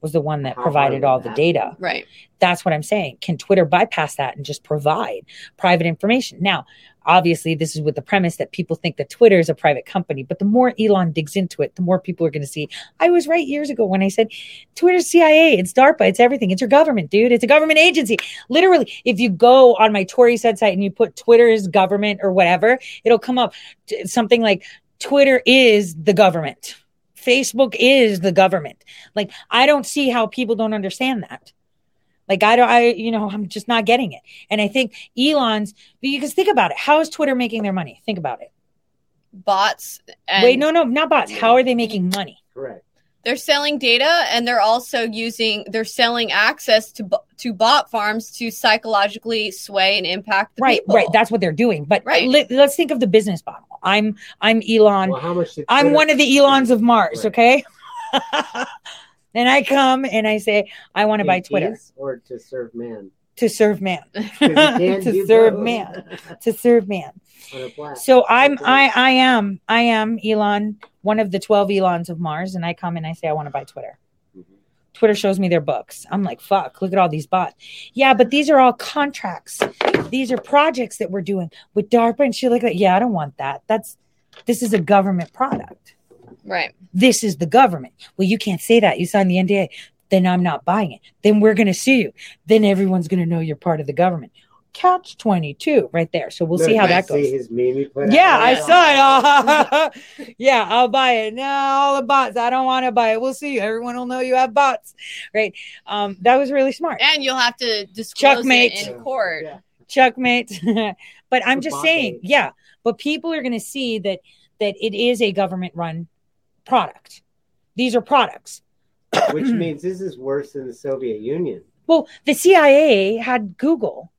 was the one that How provided all would the data? Right. That's what I'm saying. Can Twitter bypass that and just provide private information? Now, obviously, this is with the premise that people think that Twitter is a private company, but the more Elon digs into it, the more people are going to see. I was right years ago when I said Twitter's CIA, it's DARPA, it's everything. It's your government, dude. It's a government agency. Literally, if you go on my Tory said site and you put Twitter's government or whatever, it'll come up something like Twitter is the government. Facebook is the government. Like, I don't see how people don't understand that. Like, I don't, I, you know, I'm just not getting it. And I think Elon's, because think about it. How is Twitter making their money? Think about it. Bots. And Wait, no, no, not bots. How are they making money? Correct. They're selling data and they're also using they're selling access to bo- to bot farms to psychologically sway and impact the right, people. right. That's what they're doing. But Right. let, us think of the business model. I'm I'm Elon. Well, how much? I'm one of the Elons of Mars, Right. okay? and I come and I say, I want to buy Twitter or to serve man. to serve man. To serve man. To serve man. on a plaque. So I'm I I am I am Elon, one of the 12 Elons of Mars, and I come and I say I want to buy Twitter. Mhm. Twitter shows me their books. I'm like, fuck, look at all these bots. Yeah, but these are all contracts. These are projects that we're doing with DARPA and shit like that. Yeah, I don't want that. That's this is a government product. Right. This is the government. Well, you can't say that. You signed the NDA. Then I'm not buying it. Then we're gonna sue you. Then everyone's gonna know you're part of the government. Catch 22 right there. So we'll see how that See goes. his meme he put Yeah, out? I saw it. yeah, I'll buy it. No, all the bots. I don't want to buy it. We'll see. Everyone will know you have bots, right? Um, that was really smart. And you'll have to disclose Checkmate. it in court. Yeah. Checkmate. but I'm just saying, yeah. But people are going to see that that it is a government-run product. These are products. Which means this is worse than the Soviet Union. Well, the CIA had Google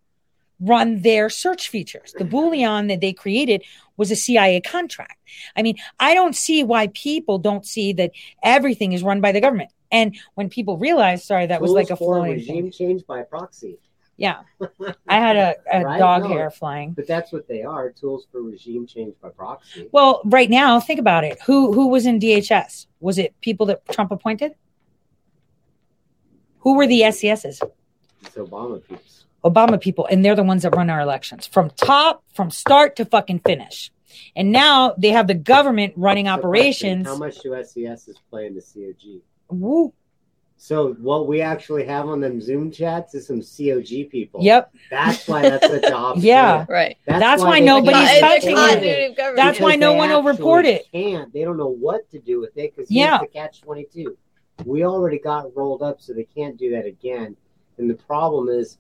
run their search features. The Boolean that they created was a CIA contract. I mean, I don't see why people don't see that everything is run by the government. And when people realize, sorry, that was like a for floating regime thing. change by proxy. Yeah, I had a, a Right? dog No. hair flying. But that's what they are tools for regime change by proxy. Well, right now, think about it. Who who was in DHS? Was it people that Trump appointed? Who were the SESs? It's Obama people. Obama people, and they're the ones that run our elections from top, from start to fucking finish. And now they have the government running So question, operations. How much do SESs play in the COG? Woo. So what we actually have on them Zoom chats is some COG people. Yep. That's why that's such a hot Yeah. Right. That's why they nobody's can't- touching can't- it. continuity of government. That's why no one will report it. Can't. They don't know what to do with it because Yeah. yeah. the catch twenty two. We already got rolled up, so they can't do that again. And the problem is,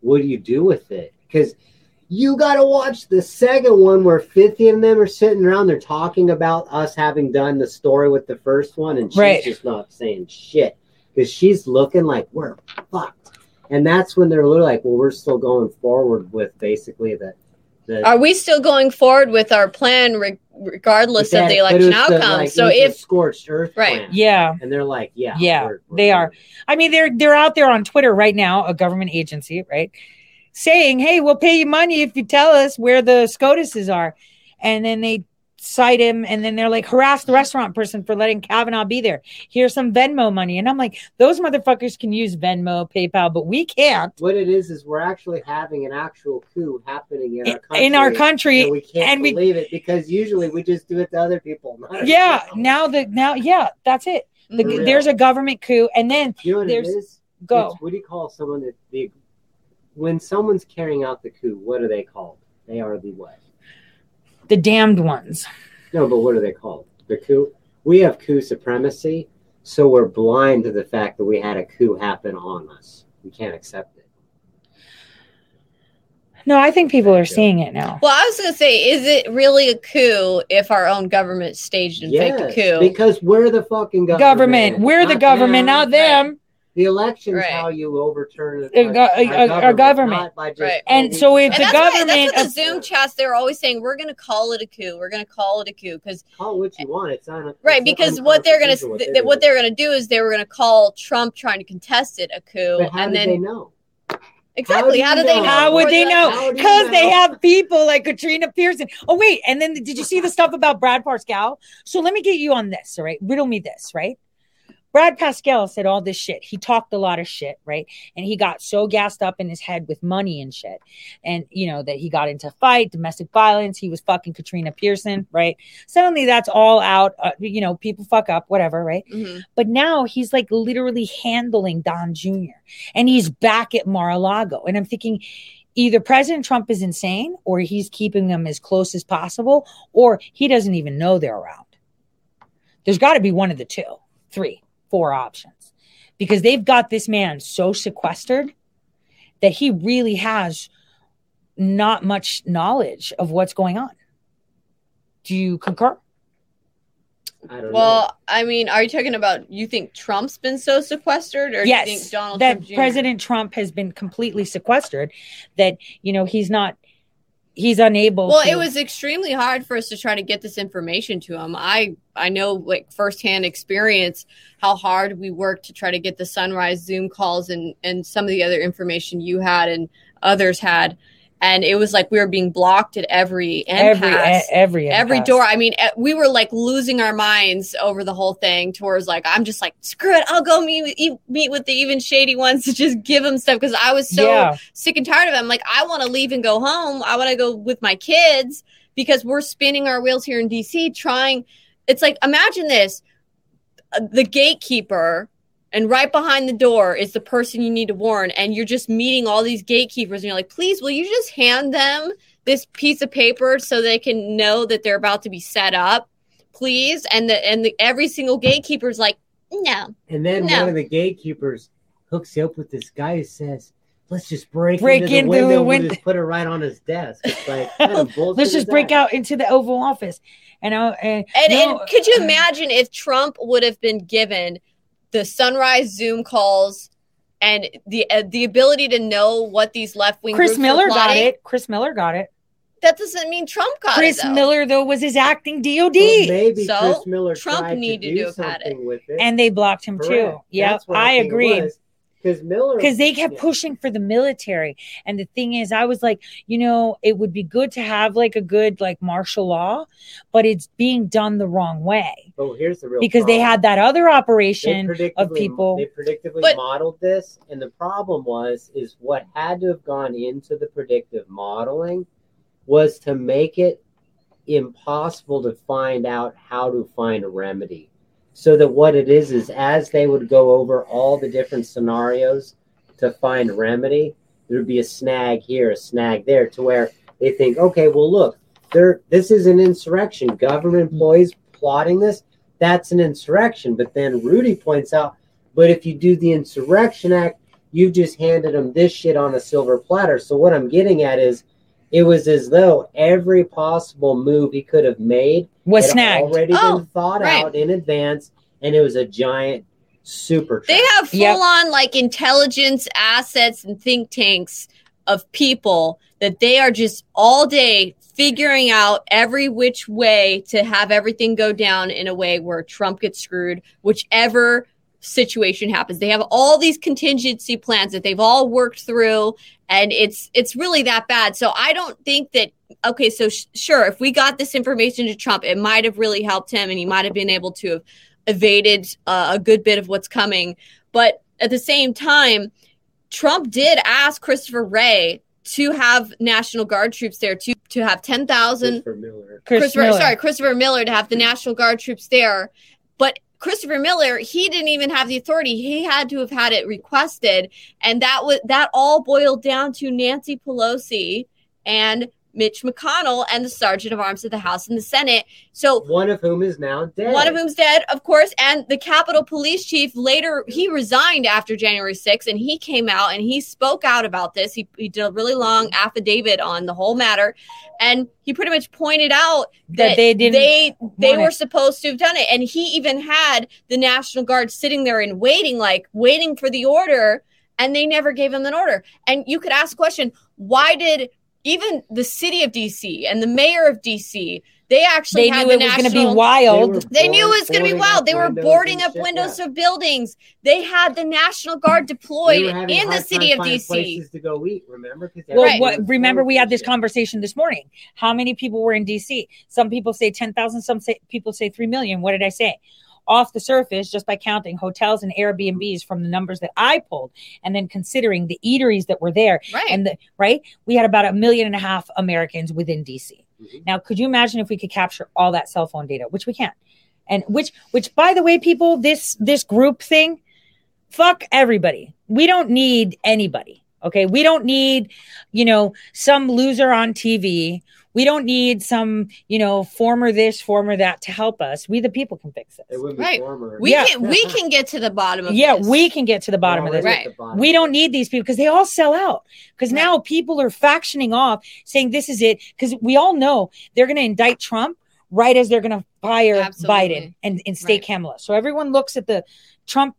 what do you do with it? Because you got to watch the second one where 50 of them are sitting around. They're talking about us having done the story with the first one, and she's Right. just not saying shit because she's looking like we're fucked. And that's when they're literally like, well, we're still going forward with basically the. the Are we still going forward with our plan re- regardless But of the election it the, outcome? like, so it if scorched earth, Right. plan. Yeah. and they're like, yeah, Yeah, we're- we're they are. doing I mean, they're they're out there on Twitter right now, a government agency, right? Saying, "Hey, we'll pay you money if you tell us where the SCOTUSes are," and then they cite him, and then they're like, "Harass the restaurant person for letting Kavanaugh be there. Here's some Venmo money," and I'm like, "Those motherfuckers can use Venmo, PayPal, but we can't What it is is we're actually having an actual coup happening in our country. in our country." and we can't and we- believe it because usually we just do it to other people. not Yeah, now the now, yeah, that's it. The, there's a government coup, and then you know what there's- go. It's- what do you call someone that the when someone's carrying out the coup? What are they called? They are the what? The damned ones. No, but what are they called? The coup. We have coup supremacy, so we're blind to the fact that we had a coup happen on us. We can't accept it. No, I think people are seeing it now. well, I was going to say, is it really a coup if our own government staged and faked a coup? because we're the fucking government. Government, we're the government, them. not them. The election's Right. how you overturn A go- a- a- a government. not by just, Right. And so we- if and the that's, why, government that's what the Zoom chats they're always saying we're going to call it a coup. We're going to call it a coup because call it what you want, it's not right it's because what they're going to what th- what they're going to do is they were going to call Trump trying to contest it a coup, But how and then they know? exactly How how do they know? know? How would they know? How do you Because they have people like Katrina Pearson. Oh, wait. And then did you see the stuff about Brad Parscale? So let me get you on this. All right. Riddle me this, right? Brad Parscale said all this shit. He talked a lot of shit, right? And he got so gassed up in his head with money and shit. And, you know, that he got into fight, domestic violence. He was fucking Katrina Pearson, right? Suddenly that's all out. Uh, you know, people fuck up, whatever, right? Mhm. But now he's like literally handling Don Jr. and he's back at Mar-a-Lago. And I'm thinking either President Trump is insane or he's keeping them as close as possible or he doesn't even know they're around. There's got to be one of the two, three, four options because they've got this man so sequestered that he really has not much knowledge of what's going on. Do you concur? I don't know. Well, I mean, are you talking about you think Trump's been so sequestered, or yes, do you think Donald that Trump Jr.? President Trump has been completely sequestered. That you know he's not, he's unable. Well, to, it was extremely hard for us to try to get this information to him. I I know like firsthand experience how hard we worked to try to get the sunrise Zoom calls and and some of the other information you had and others had, and it was like we were being blocked at every every impasse. e- every Every impasse. door. I mean, we were like losing our minds over the whole thing. Towards like, I'm just like, screw it. I'll go meet with, meet with the even shady ones to just give them stuff because I was so yeah, sick and tired of them. Like, I want to leave and go home. I want to go with my kids because we're spinning our wheels here in DC trying. It's like, imagine this uh, the gatekeeper, and right behind the door is the person you need to warn. And you're just meeting all these gatekeepers, and you're like, please, will you just hand them this piece of paper so they can know that they're about to be set up? Please. And the and the every single gatekeeper's like, no. and then no. one of the gatekeepers hooks you up with this guy who says, "Let's just break, Break into the into window. the We'll just put it right on his desk." It's like, kind of let's just break out into the Oval Office, and I and, And, no, and could you imagine if Trump would have been given the sunrise Zoom calls and the uh, the ability to know what these left wing Chris Miller got it. Chris Miller got it. That doesn't mean Trump got Chris it. though. Miller though was his acting DOD, Well, maybe So, Chris Miller Trump tried needed to to do have had it. something with it. and they blocked him too. Yeah, That's I agree. it was. Because Miller, because they kept Yeah. pushing for the military and the thing is i was like you know it would be good to have like a good like martial law but it's being done the wrong way Oh, here's the real because they had that other operation of people They predictably But- modeled this, and the problem was is what had to have gone into the predictive modeling was to make it impossible to find out how to find a remedy. So that what it is is as they would go over all the different scenarios to find remedy, there'd be a snag here, a snag there, to where they think, okay, well look, there this is an insurrection. Government mm-hmm. employees plotting this, that's an insurrection. But then Rudy points out, but if you do the Insurrection Act, you've just handed them this shit on a silver platter. So what I'm getting at is it was as though every possible move he could have made was had snagged already Oh, been thought right. out in advance, and it was a giant super They trap. have full Yep. on like intelligence assets and think tanks of people that they are just all day figuring out every which way to have everything go down in a way where Trump gets screwed, whichever situation happens. They have all these contingency plans that they've all worked through and it's it's really that bad. So I don't think that okay, so sh- sure, if we got this information to Trump, it might have really helped him and he might have been able to have evaded uh, a good bit of what's coming. But at the same time, Trump did ask Christopher Wray to have National Guard troops there to to have 10,000 Christopher Miller. Christopher Miller. sorry, Christopher Miller to have the National Guard troops there. But Christopher Miller, he didn't even have the authority. He had to have had it requested, and that was that all boiled down to Nancy Pelosi and Mitch McConnell and the Sergeant of Arms of the House and the Senate. So One of whom is now dead. one of whom's dead, of course, and the Capitol Police Chief later he resigned after January 6th, and he came out and he spoke out about this. He, he did a really long affidavit on the whole matter, and he pretty much pointed out that they didn't they they were it. supposed to have done it, and he even had the National Guard sitting there and waiting, like waiting for the order, and they never gave him an order. And you could ask the question, why did even the city of DC and the mayor of DC they actually they had knew the it was going to be wild were they knew it was going to be wild. They were boarding up windows yeah. of buildings. They had the National Guard deployed were having a in the city of DC. Places to go eat, remember? 'Cause Well, everybody what, remember we had this closed and shit. conversation this morning. How many people were in DC? Some people say 10,000, some say, people say 3 million. What did I say? Off the surface, just by counting hotels and Airbnbs from the numbers that I pulled, and then considering the eateries that were there, Right. and the right, we had about a million and a half Americans within DC. Mhm. Now, could you imagine if we could capture all that cell phone data, which we can't? And which, which, by the way, people, this this group thing, fuck everybody. We don't need anybody. Okay, we don't need, you know, some loser on TV. We don't need some, you know, former this, former that to help us. We the people can fix It this. would be Right. former. we Yeah. can we can get to the bottom of Yeah, this. we can get to the bottom of this. Right. We don't need these people because they all sell out. Because Right. now people are factioning off, saying this is it. Because we all know they're going to indict Trump right as they're going to fire Absolutely. Biden and, and state Right. Kamala. So everyone looks at the Trump.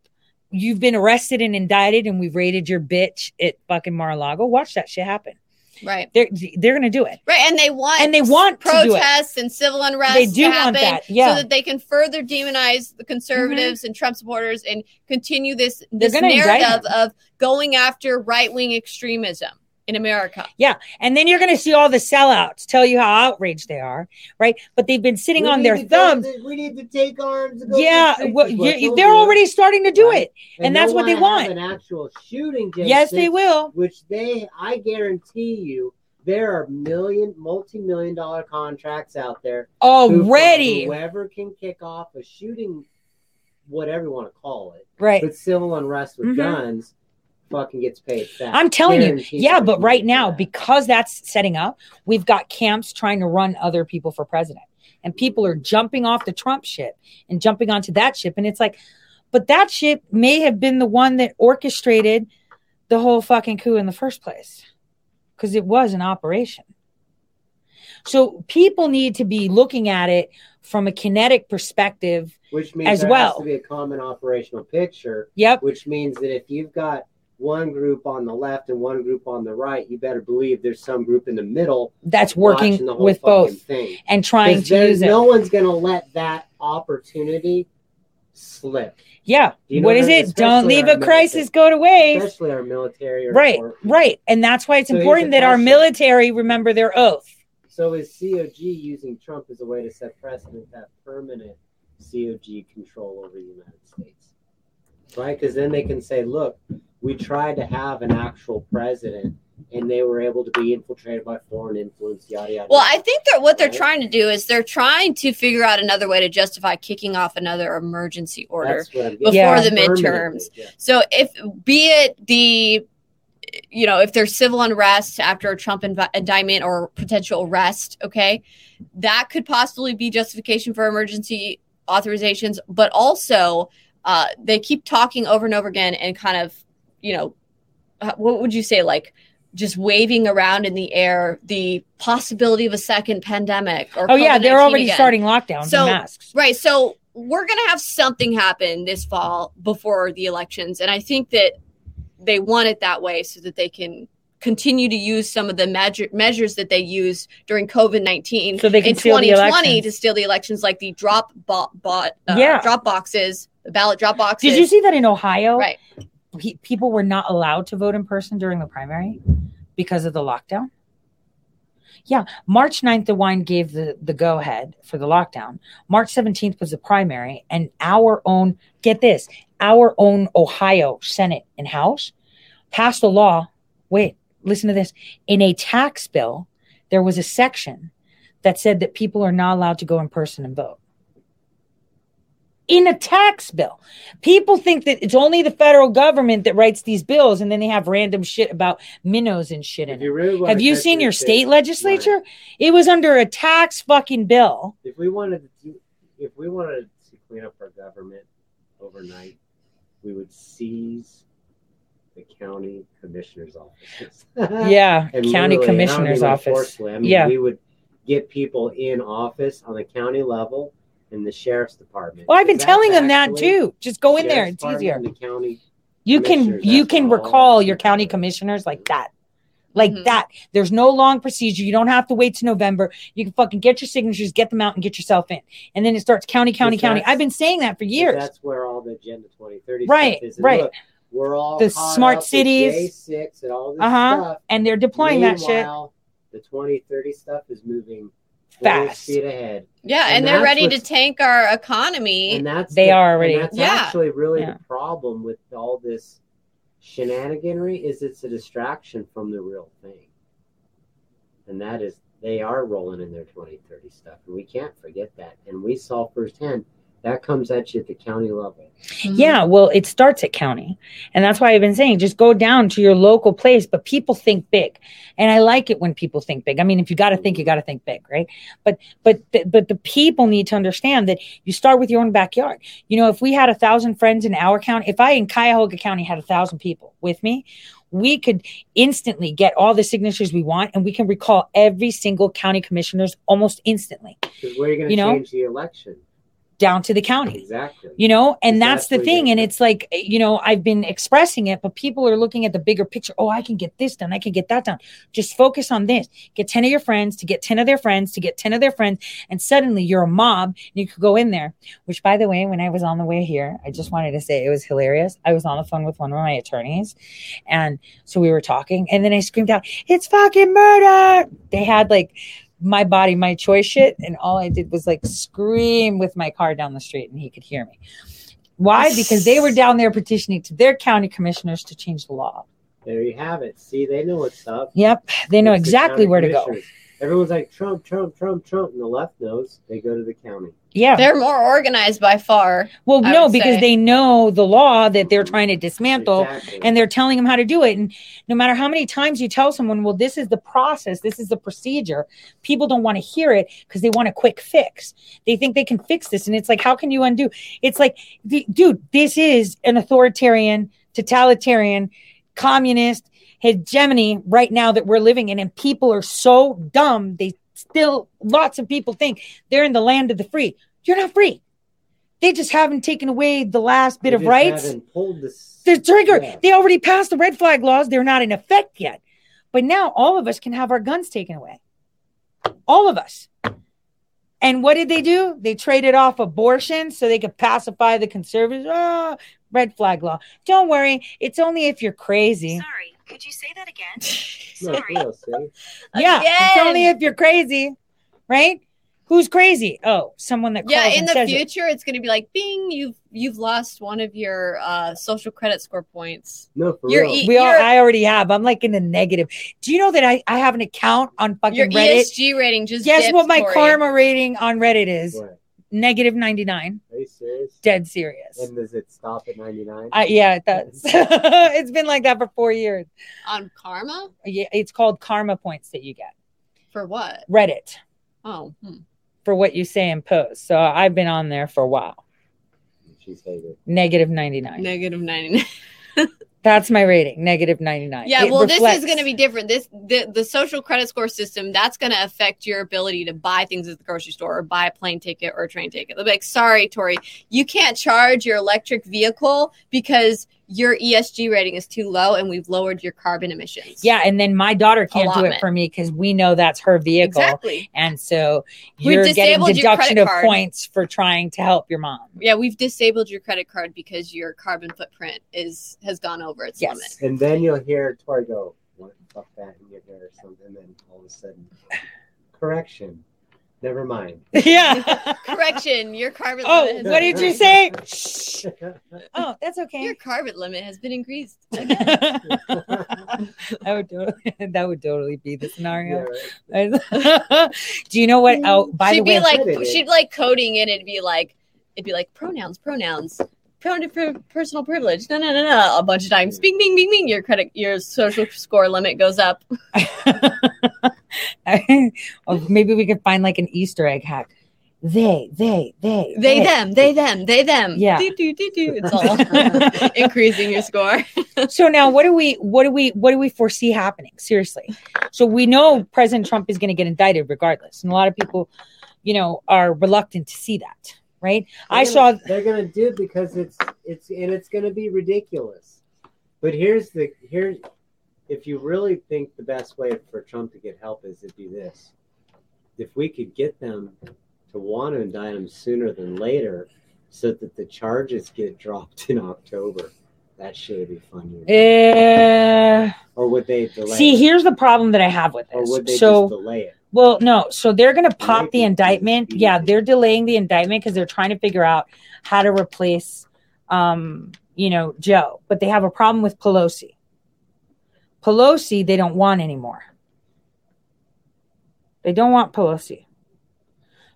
You've been arrested and indicted, and we've raided your bitch at fucking Mar-a-Lago. Watch that shit happen. Right. They're they're going to do it. Right. And they want And they want to do it. protests and civil unrest They do to want that, yeah. Mm-hmm. so that they can further demonize the conservatives and Trump supporters and continue this this narrative of going after right wing extremism in America. Yeah, and then you're going to see all the sellouts tell you how outraged they are, right? But they've been sitting We on their thumbs. to- we need to take arms. and go Yeah, well, you- they'll they're do. already starting to do Right. it, and, that's what they wanna want. have An actual shooting. J6, Yes, they will. Which they, I guarantee you, there are million, multi-million dollar contracts out there. who- Already, whoever can kick off a shooting, whatever you want to call it, right? but civil unrest with Mhm. guns, fucking gets paid. Fast. I'm telling you, yeah. But right now, that. because that's setting up, we've got camps trying to run other people for president, and people are jumping off the Trump ship and jumping onto that ship, and it's like, but that ship may have been the one that orchestrated the whole fucking coup in the first place, because it was an operation. So people need to be looking at it from a kinetic perspective. which means as there well. has to be a common operational picture. Yep. which means that if you've got one group on the left and one group on the right, you better believe there's some group in the middle That's working the whole with both thing. and trying to use it. no one's going to let that opportunity slip. Yeah. You know what is it? Don't leave a crisis military. go to waste. Especially our military. Or Right, right. And that's why it's So important that our military remember their oath. So is COG using Trump as a way to set precedent to have permanent COG control over the United States? Right? Because then they can say, look, we tried to have an actual president and they were able to be infiltrated by foreign influence, yada yada. Well, I think that what they're Right. trying to do is they're trying to figure out another way to justify kicking off another emergency order. That's what I'm before Yeah. the midterms. yeah. So if be it the you know, if there's civil unrest after a Trump invi- indictment or potential arrest, okay, that could possibly be justification for emergency authorizations. But also, uh, they keep talking over and over again and kind of, you know, uh, what would you say, like just waving around in the air the possibility of a second pandemic or Oh yeah, they're already again. starting lockdowns So- and masks. Right. So we're going to have something happen this fall before the elections. And I think that they want it that way so that they can continue to use some of the measure, measures that they use during COVID 19 So they can in steal the 2020 elections. to steal the elections, like the drop bot, bot uh, Yeah. drop boxes, the ballot drop boxes. Did you see that in Ohio? Right. Pe- people were not allowed to vote in person during the primary because of the lockdown. Yeah, March 9th, DeWine gave the, the go ahead for the lockdown. March 17th was the primary, and our own, get this, our own Ohio Senate and House passed a law. Wait, listen to this. In a tax bill, there was a section that said that people are not allowed to go in person and vote. In a tax bill. People think that it's only the federal government that writes these bills, and then they have random shit about minnows and shit If in really wanna Have you seen your shit- state legislature? It was under a tax fucking bill. If we wanted to, if we wanted to clean up our government overnight, we would seize the county commissioner's office. Yeah, county literally, and I don't commissioner's office. I mean, Yeah. we would get people in office on the county level in the sheriff's department. Well, I've been telling them that too. Just go in there; it's easier. The county. You can you can recall your county commissioners like that. Like Mhm. that. There's no long procedure. You don't have to wait to November. You can fucking get your signatures, get them out, and get yourself in. And then it starts county, county, Because county. I've been saying that for years. That's where all the Agenda 2030 Right, stuff is. And right. Look, we're all The smart up cities. J6 and all this Uh-huh. stuff. And they're deploying that shit. The 2030 stuff is moving full Fast. speed ahead. yeah. And, and they're ready to tank our economy. And that's They the- are and already- that's Yeah. actually really Yeah. the problem with all this shenaniganry is it's a distraction from the real thing. And that is they are rolling in their 2030 stuff. And we can't forget that. And we saw firsthand that comes at you at the county level. Mm-hmm. Yeah, well, it starts at county. And that's why I've been saying just go down to your local place, but people think big. And I like it when people think big. I mean, if you got to think, you got to think big, right? But but the, but the people need to understand that you start with your own backyard. You know, if we had a thousand friends in our county, if I in Cuyahoga County had a thousand people with me, we could instantly get all the signatures we want and we can recall every single county commissioners almost instantly. Because where are you going You to know? change the election? Down to the county. Exactly. you know and Is that's the thing and it's like you know i've been expressing it but people are looking at the bigger picture. Oh i can get this done. I can get that done. Just focus on this. Get 10 of your friends to get 10 of their friends to get 10 of their friends and suddenly you're a mob and you could go in there. Which by the way when i was on the way here i just wanted to say it was hilarious. I was on the phone with one of my attorneys and so we were talking and then i screamed out it's fucking murder! They had like my body, my choice shit. And all I did was like scream with my car down the street and he could hear me. Why? Because they were down there petitioning to their county commissioners to change the law. There you have it. See, they know what's up. Yep. They know It's exactly county where to go. Commissioners. Everyone's like Trump, Trump, Trump, Trump, and the left knows. They go to the county. Yeah. They're more organized by far. Well, I no, because say. they know the law that they're trying to dismantle Exactly. and they're telling them how to do it. And no matter how many times you tell someone, well, this is the process, this is the procedure, people don't want to hear it because they want a quick fix. They think they can fix this. And it's like, how can you undo? It's like, dude, this is an authoritarian, totalitarian, communist hegemony right now that we're living in. And people are so dumb. They still, lots of people think they're in the land of the free. You're not free. They just haven't taken away the last bit They of rights. haven't pulled this. The trigger. Yeah. They already passed the red flag laws. They're not in effect yet. But now all of us can have our guns taken away. All of us. And what did they do? They traded off abortion so they could pacify the conservatives. Oh, red flag law. Don't worry. It's only if you're crazy. Sorry, could you say that again? Sorry. real, see? Yeah. It's Again. only if you're crazy. Right? Who's crazy? Oh, someone that Yeah, in and the says it. future, it's going to be like, Bing, you've you've lost one of your uh, social credit score points. No, for You're real. e- We all, You're- I already have. I'm like in the negative. Do you know that I, I have an account on fucking Your Reddit? ESG rating just Guess dipped, what my Tori. karma rating on Reddit is? What? Negative 99. Are you serious? Dead serious. And does it stop at 99? I, yeah, it does. it's been like that for four years. on karma Yeah, it's called karma points that you get. for what? Reddit Oh, hmm. for what you say and post So I've been on there for a while. She's hated. Negative 99. negative ninety nine. That's my rating. Negative 99. Yeah, It well, this is going to be different. This the the social credit score system that's going to affect your ability to buy things at the grocery store or buy a plane ticket or a train ticket. They'll be like, "Sorry, Tori, you can't charge your electric vehicle because your ESG rating is too low, and we've lowered your carbon emissions." Yeah, and then my daughter can't do it for me because we know that's her vehicle. exactly. And so you're getting disabled your deduction credit of card. points for trying to help your mom. Yeah, we've disabled your credit card because your carbon footprint is has gone over its Yes. limit. And then you'll hear Tori go, what, fuck that in your hair or something. And then all of a sudden, correction. Never mind. yeah. Correction, your carbon oh, limit. Has what did you say? Shh. Oh, that's okay. Your carbon limit has been increased. that would totally, that would totally be the Yeah, scenario. right. Do you know what? Oh, by she'd the be way, like, she'd like coding it. It'd be like, it'd be like pronouns, pronouns, pronoun for personal privilege. No, no, no, no. A bunch of times, bing, bing, bing, bing. Your credit, your social score limit goes up. maybe we could find like an Easter egg hack. They, they, they, They, them, they, them, they, them. Yeah. Do, do, do, do. It's all increasing your score. so now what do we what do we what do we foresee happening seriously so we know president trump is going to get indicted regardless and a lot of people you know are reluctant to see that right i They're saw gonna- They're gonna do it because it's it's and it's gonna be ridiculous. But here's the here's if you really think the best way for Trump to get help is to do this. If we could get them to want to indict him sooner than later, so that the charges get dropped in October, that should be fun. uh, or would they delay? see it? here's the problem that i have with this. or would they so just delay it? Well, no. So they're going to pop the indictment. Yeah, they're delaying the indictment because they're trying to figure out how to replace, um, you know, Joe. But they have a problem with Pelosi. Pelosi, they don't want anymore. They don't want Pelosi.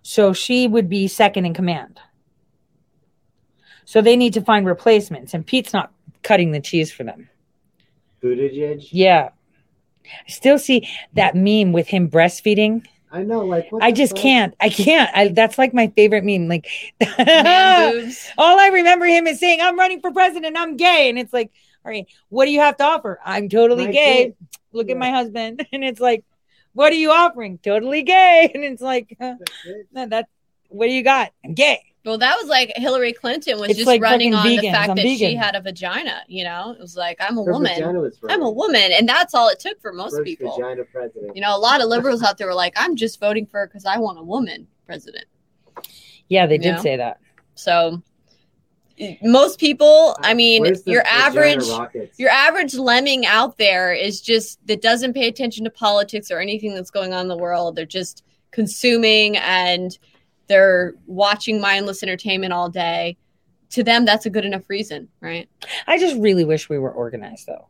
So she would be second in command. So they need to find replacements, and Pete's not cutting the cheese for them. Buttigieg. Yeah. I still see that meme with him breastfeeding. I know. Like what I just fuck? can't. I can't. I, that's like my favorite meme. Like, all I remember him is saying, "I'm running for president. I'm gay," and it's like, All right, what do you have to offer? I'm totally My gay. kid. Look Yeah. at my husband, and it's like, what are you offering? Totally gay, and it's like, uh, That's it. no, that. What do you got? I'm gay. Well, that was like Hillary Clinton was It's just like running on fucking the fact I'm that she had a vagina. You know, it was like I'm a Her woman. I'm a woman, and that's all it took for most First people. vagina president. You know, a lot of liberals out there were like, "I'm just voting for her because I want a woman president." Yeah, they did Yeah. say that. So, most people, I uh, mean, the your average. Your average lemming out there is just that doesn't pay attention to politics or anything that's going on in the world. They're just consuming and they're watching mindless entertainment all day. To them, that's a good enough reason, right? I just really wish we were organized, though.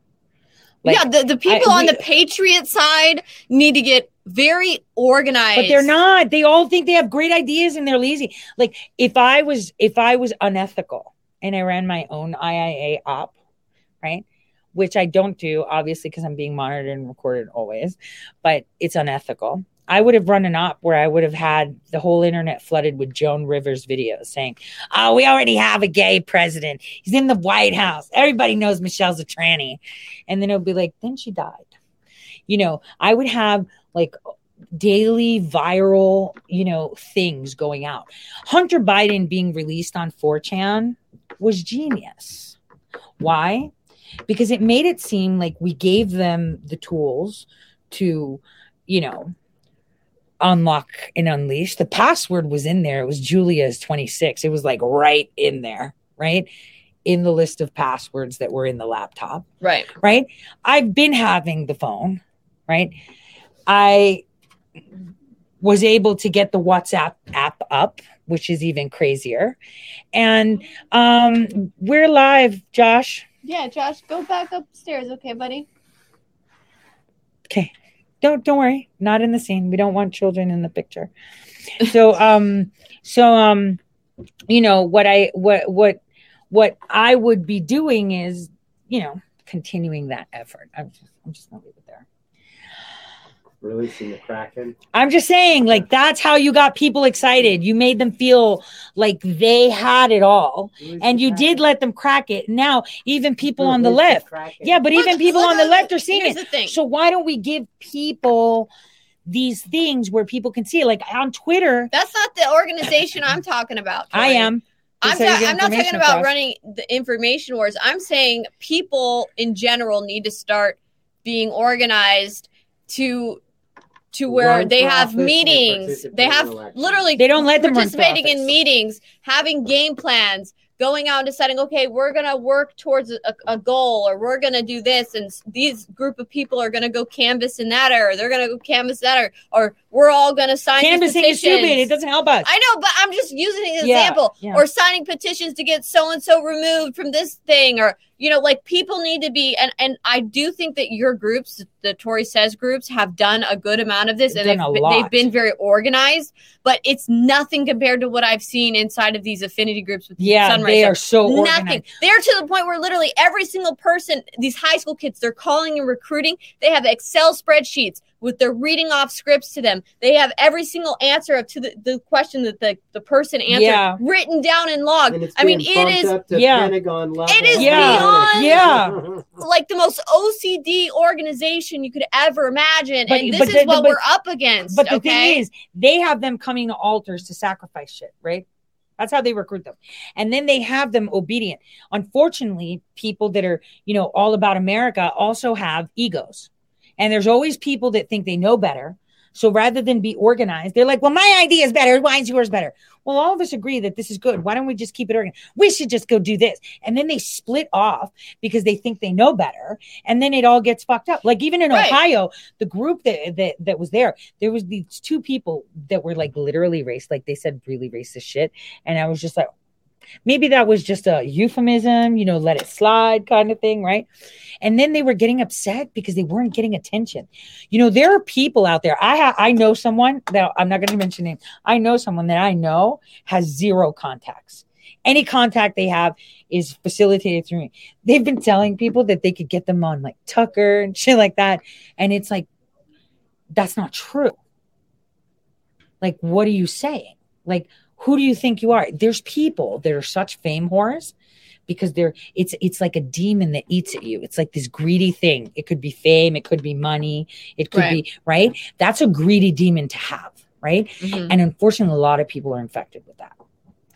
Like, yeah, the, the people I- on we- the Patriot side need to get very organized. but they're not. They all think they have great ideas and they're lazy. Like if I was if I was unethical and I ran my own IIA op, right? Which I don't do, obviously, because I'm being monitored and recorded always, but it's unethical. I would have run an op where I would have had the whole internet flooded with Joan Rivers videos saying, Oh, we already have a gay president. He's in the White House. Everybody knows Michelle's a tranny. And then it would be like, then she died. You know, I would have like daily viral, you know, things going out. Hunter Biden being released on 4chan was genius. Why? Because it made it seem like we gave them the tools to, you know, unlock and unleash. The password was in there. It was Julia's 26. It was like right in there, right? In the list of passwords that were in the laptop right. right? I've been having the phone, right? I was able to get the WhatsApp app up, which is even crazier. And um we're live, Josh. Yeah, Josh, go back upstairs, okay, buddy? Okay. Don't don't worry. Not in the scene. We don't want children in the picture. So um so um you know what I what what what I would be doing is, you know, continuing that effort. I'm just I'm just gonna leave it. Releasing the Kraken. I'm just saying, like, that's how you got people excited. You made them feel like they had it all, Release and you did let them crack it. Now, even people on the left, Kraken. yeah, but even Look- people look on the left are seeing Here's it. the thing. So why don't we give people these things where people can see it? Like on Twitter, That's not the organization I'm talking about. I am. I'm, That's how you ta- I'm not talking about across. running the information wars. I'm saying people in general need to start being organized to to where Run they have meetings. They have literally They don't let them participating in meetings, having game plans, going out and deciding, okay, we're gonna work towards a, a goal, or we're gonna do this, and these group of people are gonna go canvas in that area, they're gonna go canvas that area, or we're all gonna sign these Canvassing is stupid. petitions. It doesn't help us. I know, but I'm just using an Yeah, example. yeah. Or signing petitions to get so and so removed from this thing, or you know, like people need to be. And and I do think that your groups, the Tori says groups, have done a good amount of this, They've and they've, they've been very organized. But it's nothing compared to what I've seen inside of these affinity groups with Yeah, Sunrise. they are so Nothing. organized. They're to the point where literally every single person, these high school kids, they're calling and recruiting. They have Excel spreadsheets with they're reading off scripts to them. They have every single answer up to the, the question that the, the person answered Yeah. written down in log. And it's I mean, being it bumped is up to Yeah. Pentagon level. It is Yeah. beyond- Yeah. like the most OCD organization you could ever imagine. But- and this but is the- what but- we're up against. But the okay? thing is, they have them coming to altars to sacrifice shit, right? That's how they recruit them. And then they have them obedient. Unfortunately, people that are, you know, all about America also have egos. And there's always people that think they know better. So rather than be organized, they're like, well, my idea is better. Why is yours better? Well, all of us agree that this is good. Why don't we just keep it organized? We should just go do this. And then they split off because they think they know better. And then it all gets fucked up. Like even in Right. Ohio, the group that, that that was there, there was these two people that were like literally racist, like they said really racist shit. And I was just like, maybe that was just a euphemism, you know, let it slide kind of thing, right? And then they were getting upset because they weren't getting attention. You know, there are people out there. I ha- I know someone that I'm not going to mention name. I know someone that I know has zero contacts. Any contact they have is facilitated through me. They've been telling people that they could get them on like Tucker and shit like that, and it's like that's not true. Like, what are you saying? Like, Who do you think you are? There's people that are such fame whores because they're it's it's like a demon that eats at you. It's like this greedy thing. It could be fame, it could be money, it could Right. be right. That's a greedy demon to have, right? Mhm. And unfortunately, a lot of people are infected with that.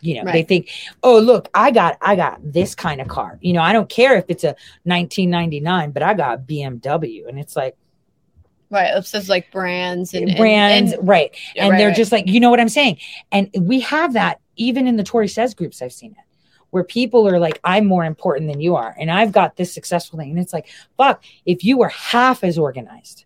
You know, they think, oh, look, I got I got this kind of car. You know, I don't care if it's a 1999, but I got a BMW. And it's like Right. It says like brands and and- brands, and- right. Yeah, and right, they're right. just like, you know what I'm saying? And we have that even in the Tori says groups, I've seen it. Where people are like, I'm more important than you are, and I've got this successful thing. And it's like, fuck, if you were half as organized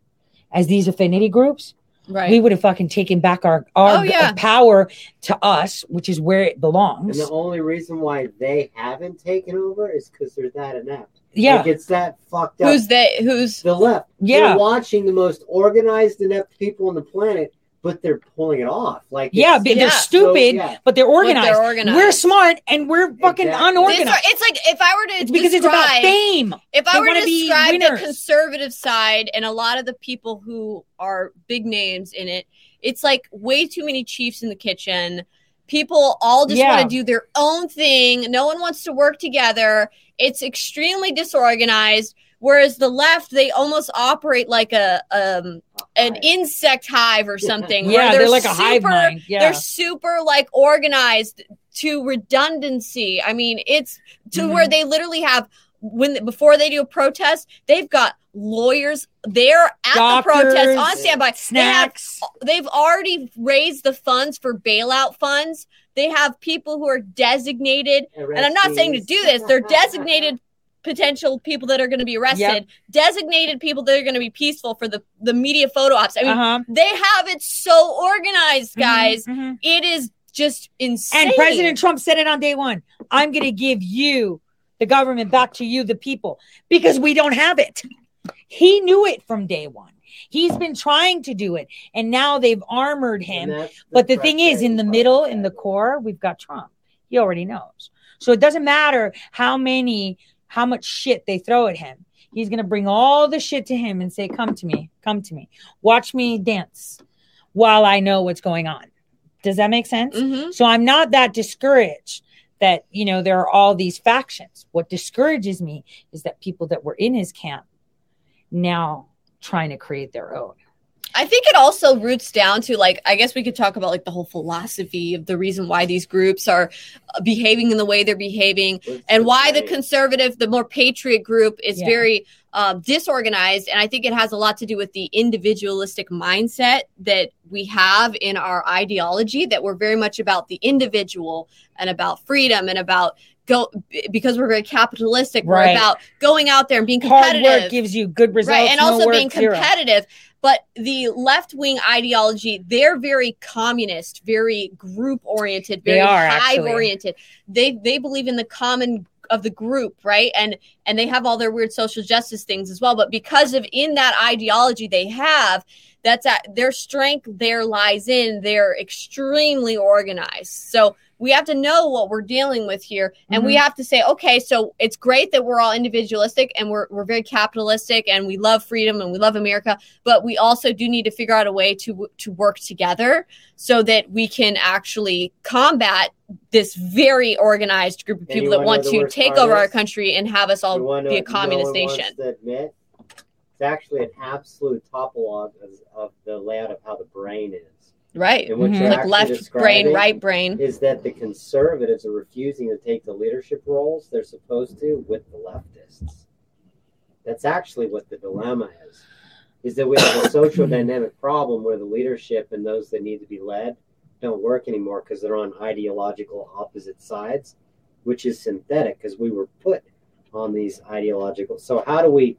as these affinity groups, right. we would have fucking taken back our our Oh, yeah. power to us, which is where it belongs. And the only reason why they haven't taken over is because they're that inept. Yeah, Like it's that fucked up. who's they? Who's the left? Yeah. They're watching the most organized, inept people on the planet, but they're pulling it off. Like yeah, it's- but they're stupid, So, yeah. but they're but organized. They're organized. We're smart and we're fucking Exactly. It's, unorganized. it's like if I were to It's because it's about fame. If They I were wanna to be describe the conservative side and a lot of the people who are big names in it, it's like way too many chiefs in the kitchen. People all just Yeah. want to do their own thing. No one wants to work together. It's extremely disorganized. Whereas the left, they almost operate like a um, an insect hive or something. Yeah, they're, like a hive super- mind. Yeah. They're super like organized to redundancy. I mean, it's to Mhm. where they literally have when before they do a protest, they've got lawyers there at Doctors, the protest on standby. They have snacks. they've already raised the funds for bailout funds. They have people who are designated, and I'm not saying to do this, they're designated potential people that are going to be arrested, designated people that are going to be peaceful for the the media photo ops. I mean, uh-huh. they have it so organized, guys. Mhm, mhm. It is just insane. And President Trump said it on day one. I'm going to give you the government back to you, the people, because we don't have it. He knew it from day one. He's been trying to do it, and now they've armored him. That's But the thing is, in the middle, in the core, we've got Trump. He already knows. So it doesn't matter how many, how much shit they throw at him. He's going to bring all the shit to him and say, Come to me, come to me, watch me dance while I know what's going on. Does that make sense? Mhm. So I'm not that discouraged that, you know, there are all these factions. What discourages me is that people that were in his camp now trying to create their own. I think it also roots down to like I guess we could talk about like the whole philosophy of the reason why these groups are uh, behaving in the way they're behaving What's and why the conservative, the more patriot group is Yeah. very uh, disorganized. And I think it has a lot to do with the individualistic mindset that we have in our ideology, that we're very much about the individual and about freedom and about go because we're very capitalistic. Right. We're about going out there and being competitive. Hard work gives you good results. right and no also work, being zero. competitive but the left-wing ideology they're very communist very group oriented very hive oriented. they they believe in the common of the group right? And and they have all their weird social justice things as well. But because of in that ideology they have that's at their strength there lies in they're extremely organized. So we have to know what we're dealing with here and we Mhm. have to say okay so it's great that we're all individualistic and we're, we're very capitalistic and we love freedom and we love america but we also do need to figure out a way to to work together so that we can actually combat this very organized group of people that want to take over our country and have us all be a communist wants nation it's actually an absolute topologue of, of the layout of how the brain is. Right And what Mhm. you're like left brain right brain is that the conservatives are refusing to take the leadership roles they're supposed to with the leftists. That's actually what the dilemma is. Is that we have a social dynamic problem where the leadership and those that need to be led don't work anymore because they're on ideological opposite sides, which is synthetic because we were put on these ideological. So how do we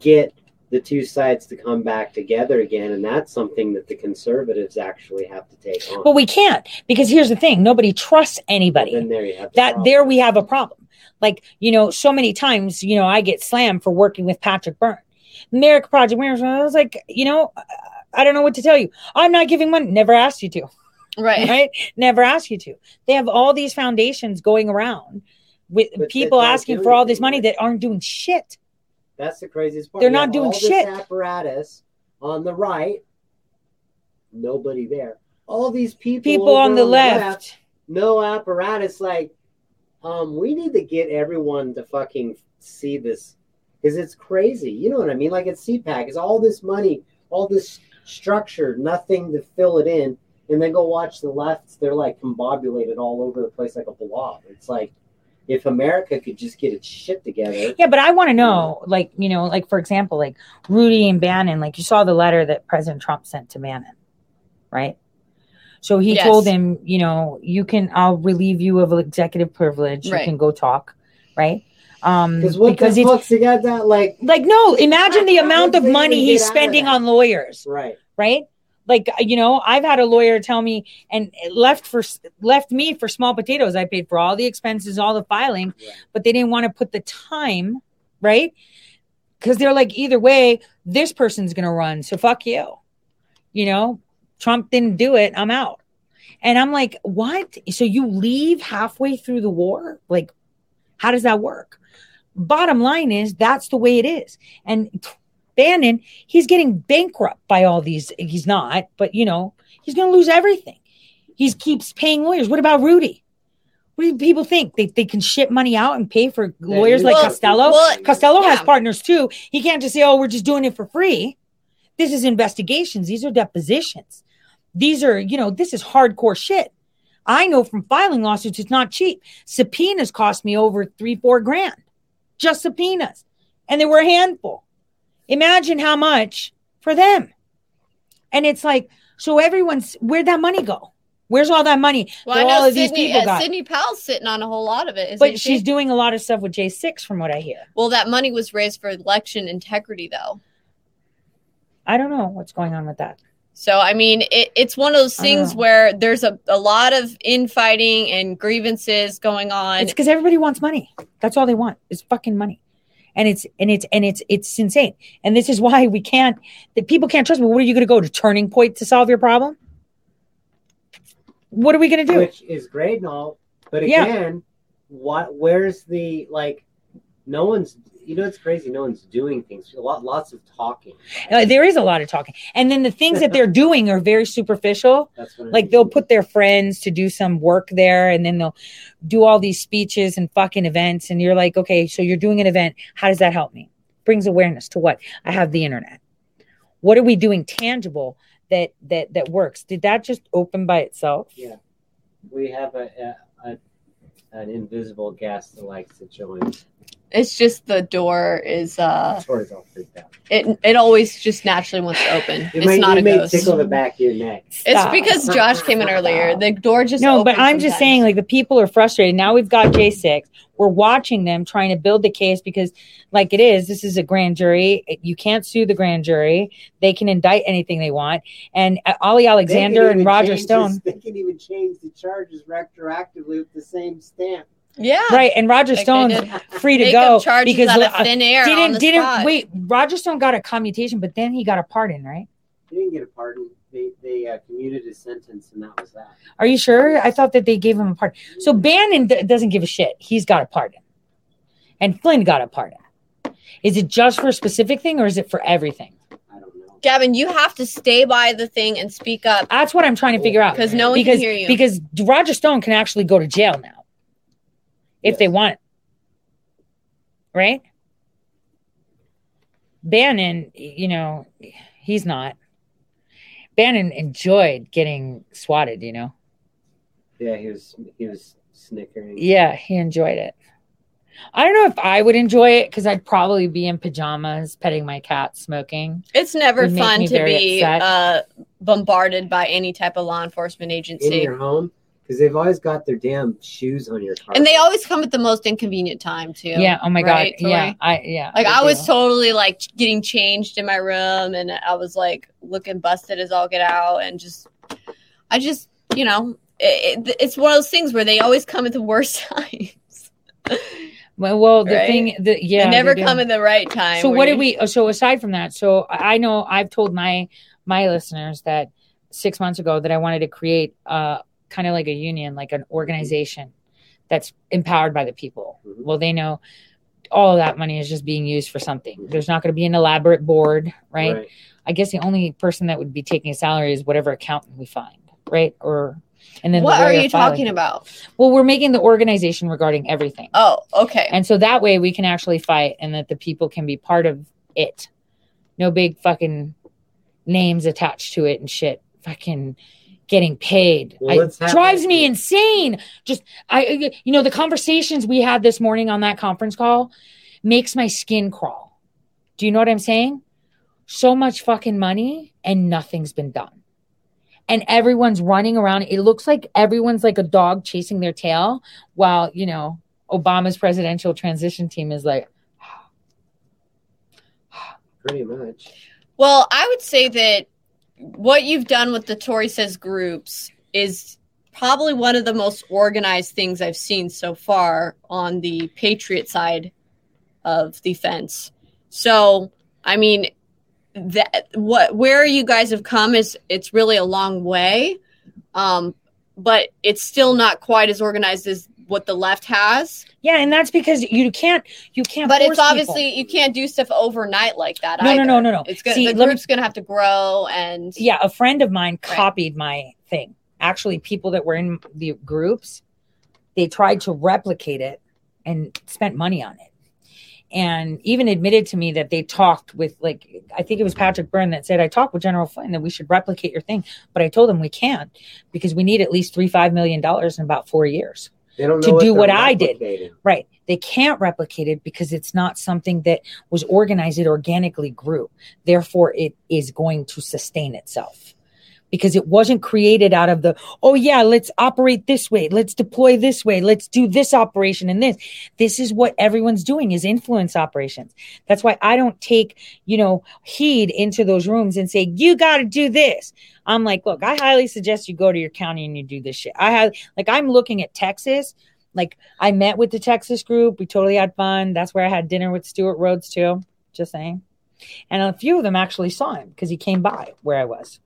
get the two sides to come back together again? And that's something that the conservatives actually have to take on. But we can't because here's the thing nobody trusts anybody. Then there you have the that problem. there we have a problem. Like, you know, so many times, you know, I get slammed for working with Patrick Byrne. America Project Winners. I was like, you know, I don't know what to tell you. I'm not giving money. Never asked you to. right Right? Never asked you to. They have all these foundations going around with But people asking for all this money right? that aren't doing shit. That's the craziest part. They're not doing shit. apparatus on the right, nobody there. All these people, People on the left. no apparatus. Like, um, we need to get everyone to fucking see this because it's crazy. You know what I mean? Like it's CPAC, it's all this money, all this structure, nothing to fill it in, and then go watch the lefts. They're like combobulated all over the place like a blob. It's like if America could just get its shit together. Yeah, but I want to know, like, you know, like for example, like Rudy and Bannon, like you saw the letter that President Trump sent to Bannon, right? So he Yes. told him, you know, you can, I'll relieve you of executive privilege. Right. You can go talk, right? Um, Because what because the fuck's he got that like like no, imagine the amount of money he's get out of spending on lawyers, right? right? Like uh, you know, I've had a lawyer tell me and left for left me for small potatoes. I paid for all the expenses, all the filing, Right. but they didn't want to put the time, right? Because they're like, either way, this person's gonna run, so fuck you. You know, Trump didn't do it. I'm out. And I'm like, what? So you leave halfway through the war? Like, how does that work? Bottom line is that's the way it is. And Bannon, he's getting bankrupt by all these. He's not, but you know, he's going to lose everything. He keeps paying lawyers. What about Rudy? What do people think? They, they can ship money out and pay for lawyers like Costello? well, Costello has partners too. He can't just say, oh, we're just doing it for free. This is investigations. These are depositions. These are, you know, this is hardcore shit. I know from filing lawsuits, it's not cheap. Subpoenas cost me over three, four grand, just subpoenas. And they were a handful. Imagine how much for them. And it's like, so everyone's, where'd that money go? Where's all that money Well, that I all know of these Sidney, people uh, got? Sidney Powell's sitting on a whole lot of it, but she? she's doing a lot of stuff with J6 from what I hear. well, that money was raised for election integrity, though. I don't know what's going on with that. So, I mean, it, it's one of those things where there's a, a lot of infighting and grievances going on. It's because everybody wants money. That's all they want is fucking money. And it's and it's and it's it's insane. And this is why we can't that people can't trust me. What are you gonna go to turning point to solve your problem? What are we gonna do? which is great and all, but Yeah. again, what? Where's the like? No one's. You know, it's crazy. No one's doing things. A lot, lots of talking. Uh, there is a lot of talking. And then the things that they're doing are very superficial. That's what. Like they'll put their friends to do some work there and then they'll do all these speeches and fucking events. And you're like, okay, so you're doing an event. How does that help me? Brings awareness to what? I have the internet. What are we doing tangible that that that works? Did that just open by itself? Yeah, we have a, a, a an invisible guest that likes to join. It's just the door is uh Tori's all freaked out. it it always just naturally wants to open. It it's may, not it a may ghost. tickle the back of your neck. It's because Josh came in earlier. The door just No, but I'm just saying, like the people are frustrated. Now we've got J6. We're watching them trying to build the case because, like it is, this is a grand jury. You can't sue the grand jury. They can indict anything they want. And uh, Ali Alexander and Roger Stone, this- they can even change the charges retroactively with the same stamp. Yeah, right? And Roger Like Stone's free to go up because out of thin air didn't the didn't spot. wait. Roger Stone got a commutation, but then he got a pardon, right? He didn't get a pardon. They they uh, commuted his sentence, and that was that. Are you sure? I thought that they gave him a pardon. So Bannon d- doesn't give a shit. He's got a pardon, and Flynn got a pardon. Is it just for a specific thing, or is it for everything? I don't know. Gavin, you have to stay by the thing and speak up That's what I'm trying to figure out. because no one because can hear you. because Roger Stone can actually go to jail now if Yes. they want, right? Bannon, you know, he's not. Bannon enjoyed getting swatted. You know, Yeah, he was he was snickering. yeah, he enjoyed it. I don't know if I would enjoy it because I'd probably be in pajamas, petting my cat, smoking. it's never would fun to be uh, bombarded by any type of law enforcement agency. in agency. your home because they've always got their damn shoes on your car. And they always come at the most inconvenient time too. Yeah. Oh my Right, god. Yeah. Tori? I yeah. Like I do. was totally like getting changed in my room and I was like looking busted as I all get out and just I just, you know, it, it, it's one of those things where they always come at the worst times. Well, well the Right? thing, the yeah, they never do. come at the right time. So what did we? oh, So aside from that, so I know I've told my my listeners that six months ago that I wanted to create uh kind of like a union, like an organization that's empowered by the people. Mhm. Well, they know all of that money is just being used for something. There's not going to be an elaborate board, right? I guess the only person that would be taking a salary is whatever accountant we find, right? Or And then the what are you talking about? Well, we're making the organization regarding everything. Oh, okay. And so that way we can actually fight and that the people can be part of it. No big fucking names attached to it and shit. Fucking getting paid. Well, I- drives me insane. Just I you know the conversations we had this morning on that conference call makes my skin crawl. Do you know what I'm saying? So much fucking money and nothing's been done. And everyone's running around. It looks like everyone's like a dog chasing their tail while, you know, Obama's presidential transition team is like, Pretty much. Well, I would say that what you've done with the Tori Says groups is probably one of the most organized things I've seen so far on the Patriot side of the fence. So, I mean, that what where you guys have come is it's really a long way, um, but it's still not quite as organized as what the left has. yeah, and that's because you can't, you can't. But it's obviously people. you can't do stuff overnight like that. No, no, either. no, no, no. It's gonna See, the let me- group's gonna have to grow and yeah, a friend of mine Right. copied my thing. Actually, people that were in the groups, they tried to replicate it and spent money on it. And even admitted to me that they talked with, like, I think it was Patrick Byrne that said, I talked with General Flynn that we should replicate your thing. But I told him we can't because we need at least three, $5 million in about four years. They don't To do what I did. Right. They can't replicate it because it's not something that was organized, it organically grew. Therefore, it is going to sustain itself because it wasn't created out of the, oh, yeah, let's operate this way, let's deploy this way, let's do this operation and this. This is what everyone's doing is influence operations. That's why I don't take, you know, heed into those rooms and say, you got to do this. I'm like, look, I highly suggest you go to your county and you do this shit. I have, like, I'm looking at Texas like I met with the Texas group. We totally had fun. That's where I had dinner with Stewart Rhodes too. Just saying. And a few of them actually saw him because he came by where I was.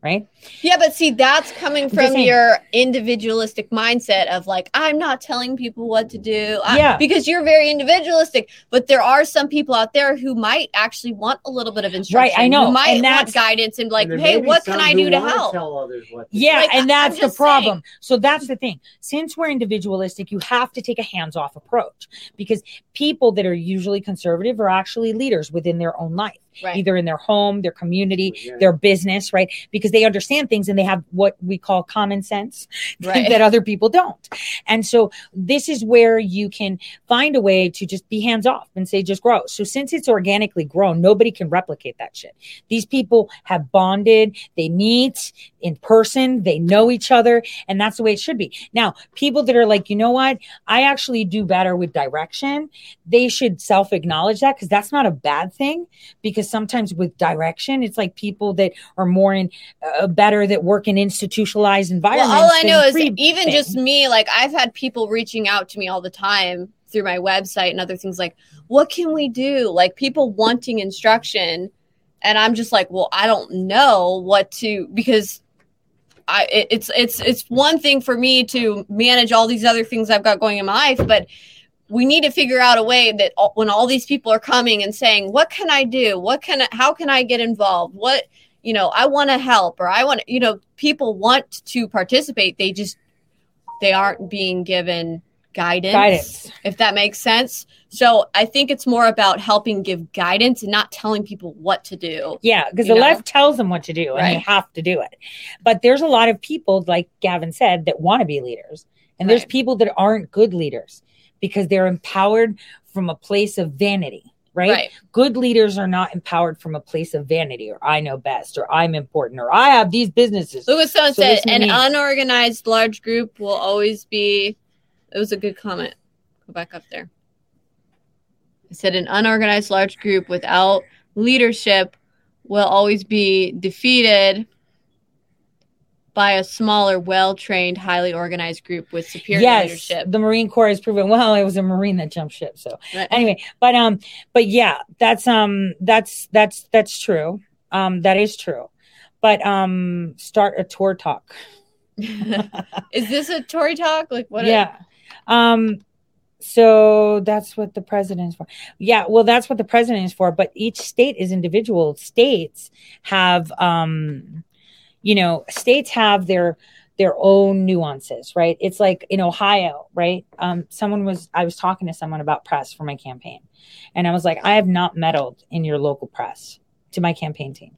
Right. Yeah, but see, that's coming from your individualistic mindset of like, I'm not telling people what to do. I- Yeah. because you're very individualistic. But there are some people out there who might actually want a little bit of instruction. Right. I know, Who might and want guidance and like, And hey, what can I do to help? Tell others what to do. Yeah. Like, and that's the just problem. So that's the thing. Since we're individualistic, you have to take a hands off approach because people that are usually conservative are actually leaders within their own life, Right. either in their home, their community, oh, Yeah. their business, right? Because they understand things and they have what we call common sense Right. that other people don't. And so this is where you can find a way to just be hands off and say just grow. So since it's organically grown, nobody can replicate that shit. These people have bonded, they meet in person, they know each other, and that's the way it should be. Now, people that are like, you know what, I actually do better with direction, they should self acknowledge that because that's not a bad thing. Because sometimes with direction, it's like people that are more in uh, better that work in institutionalized environments. Well, all I know is even thing. just me, like I've had people reaching out to me all the time through my website and other things like, what can we do? Like people wanting instruction. And I'm just like, well, I don't know what to because I it's it's it's one thing for me to manage all these other things I've got going in my life, but we need to figure out a way that all, when all these people are coming and saying, "What can I do? What can I, how can I get involved? What you know, I want to help or I want you know, people want to participate. They just they aren't being given guidance, Guidance. if that makes sense. So I think it's more about helping give guidance and not telling people what to do. Yeah, because the know? left tells them what to do and they have to do it. But there's a lot of people, like Gavin said, that want to be leaders. And there's people that aren't good leaders because they're empowered from a place of vanity, right? Right. Good leaders are not empowered from a place of vanity or I know best or I'm important or I have these businesses. What someone So said. An unorganized large group will always be. It was a good comment. Go back up there. I said an unorganized large group without leadership will always be defeated by a smaller, well-trained, highly organized group with superior yes, leadership. the Marine Corps has proven. Well, it was a Marine that jumped ship, so Right. anyway but um but yeah that's um that's that's that's true um that is true but um start a tour talk Is this a Tori talk? Like what? yeah um so that's what the president is for yeah well that's what the president is for but each state is individual states have um you know states have their their own nuances, right? It's like in Ohio, right? Um, someone was, I was talking to someone about press for my campaign, and I was like, I have not meddled in your local press to my campaign team.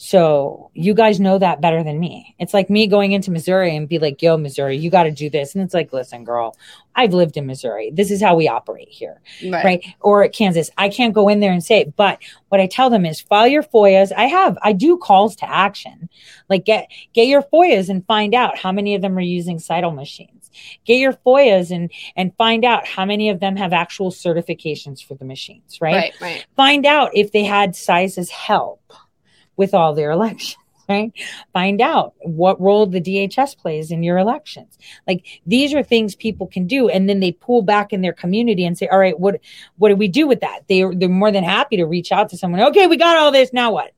So you guys know that better than me. It's like me going into Missouri and be like, yo, Missouri, you got to do this. And it's like, listen, girl, I've lived in Missouri. This is how we operate here. Right. Right. Or at Kansas. I can't go in there and say it. But what I tell them is file your FOIAs. I have, I do calls to action. Like get get your FOIAs and find out how many of them are using Seidel machines. Get your FOIAs and and find out how many of them have actual certifications for the machines, right? Right. Right. find out if they had CISA's help with all their elections right? Find out what role the dhs plays in your elections. Like these are things people can do and then they pull back in their community and say all right what what do we do with that? They, they're more than happy to reach out to someone okay we got all this now what?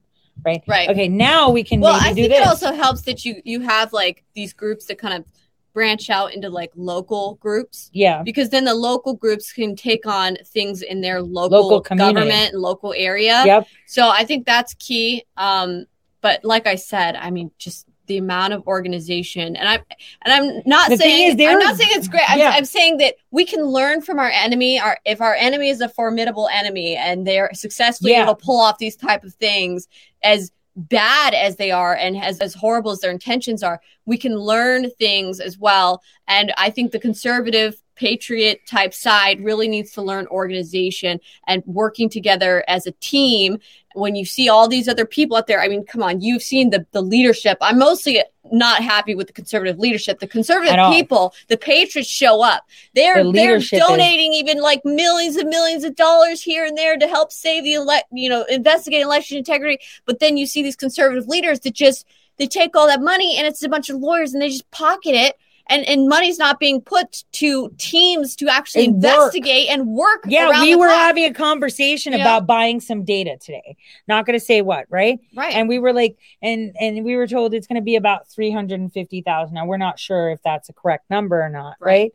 Right? Right. okay now we can Well, I do think this. it also helps that you you have like these groups that kind of branch out into like local groups yeah because then the local groups can take on things in their local, Local community. government and local area. yep So I think that's key. Um, but like I said, I mean, just the amount of organization, and I'm and I'm not The saying is, I'm not saying it's great. I'm, Yeah. I'm saying that we can learn from our enemy. Our if our enemy is a formidable enemy and they're successfully Yeah. able to pull off these type of things, as bad as they are and as as horrible as their intentions are, we can learn things as well. And I think the conservative patriot type side really needs to learn organization and working together as a team when you see all these other people out there i mean come on you've seen the the leadership i'm mostly not happy with the conservative leadership. The conservative people the patriots show up. They're The they're leadership is- donating even like millions and millions of dollars here and there to help save the elect you know investigate election integrity. But then you see these conservative leaders that just they take all that money and it's a bunch of lawyers and they just pocket it and and money's not being put to teams to actually And work. investigate and work yeah we were clock. having a conversation Yeah. about buying some data today not going to say what right right and we were like and and we were told it's going to be about 350,000 now we're not sure if that's a correct number or not Right. right,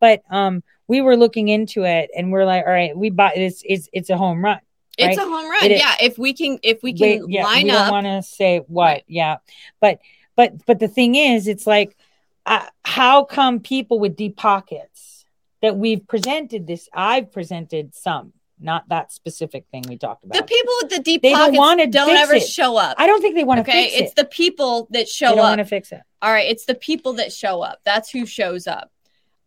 but um we were looking into it and we're like all right we buy this it's it's a home run It's a home run. It is. yeah, if we can if we can Wait, yeah, line we up don't want to say what Right. yeah but but but the thing is it's like uh, how come people with deep pockets that we've presented this i've presented some not that specific thing we talked about the people with the deep They don't wanna don't ever it. show up. i don't think they want to okay, it's it the people that show up. want to fix it All right, it's the people that show up. That's who shows up.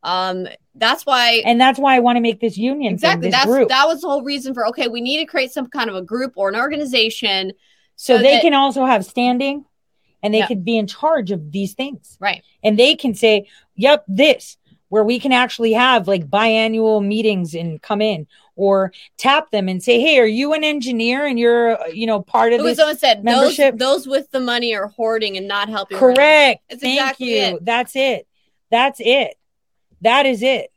Um, that's why and that's why I want to make this union exactly thing, this that's group, that was the whole reason for okay, we need to create some kind of a group or an organization so, they that- can also have standing, and they Yeah. could be in charge of these things, right. and they can say, "Yep, this," where we can actually have like biannual meetings and come in or tap them and say, "Hey, are you an engineer and you're you know part of It was this?" someone said those membership- those with the money are hoarding and not helping. Correct. That's Thank exactly you. it. That's it. That's it. That is it.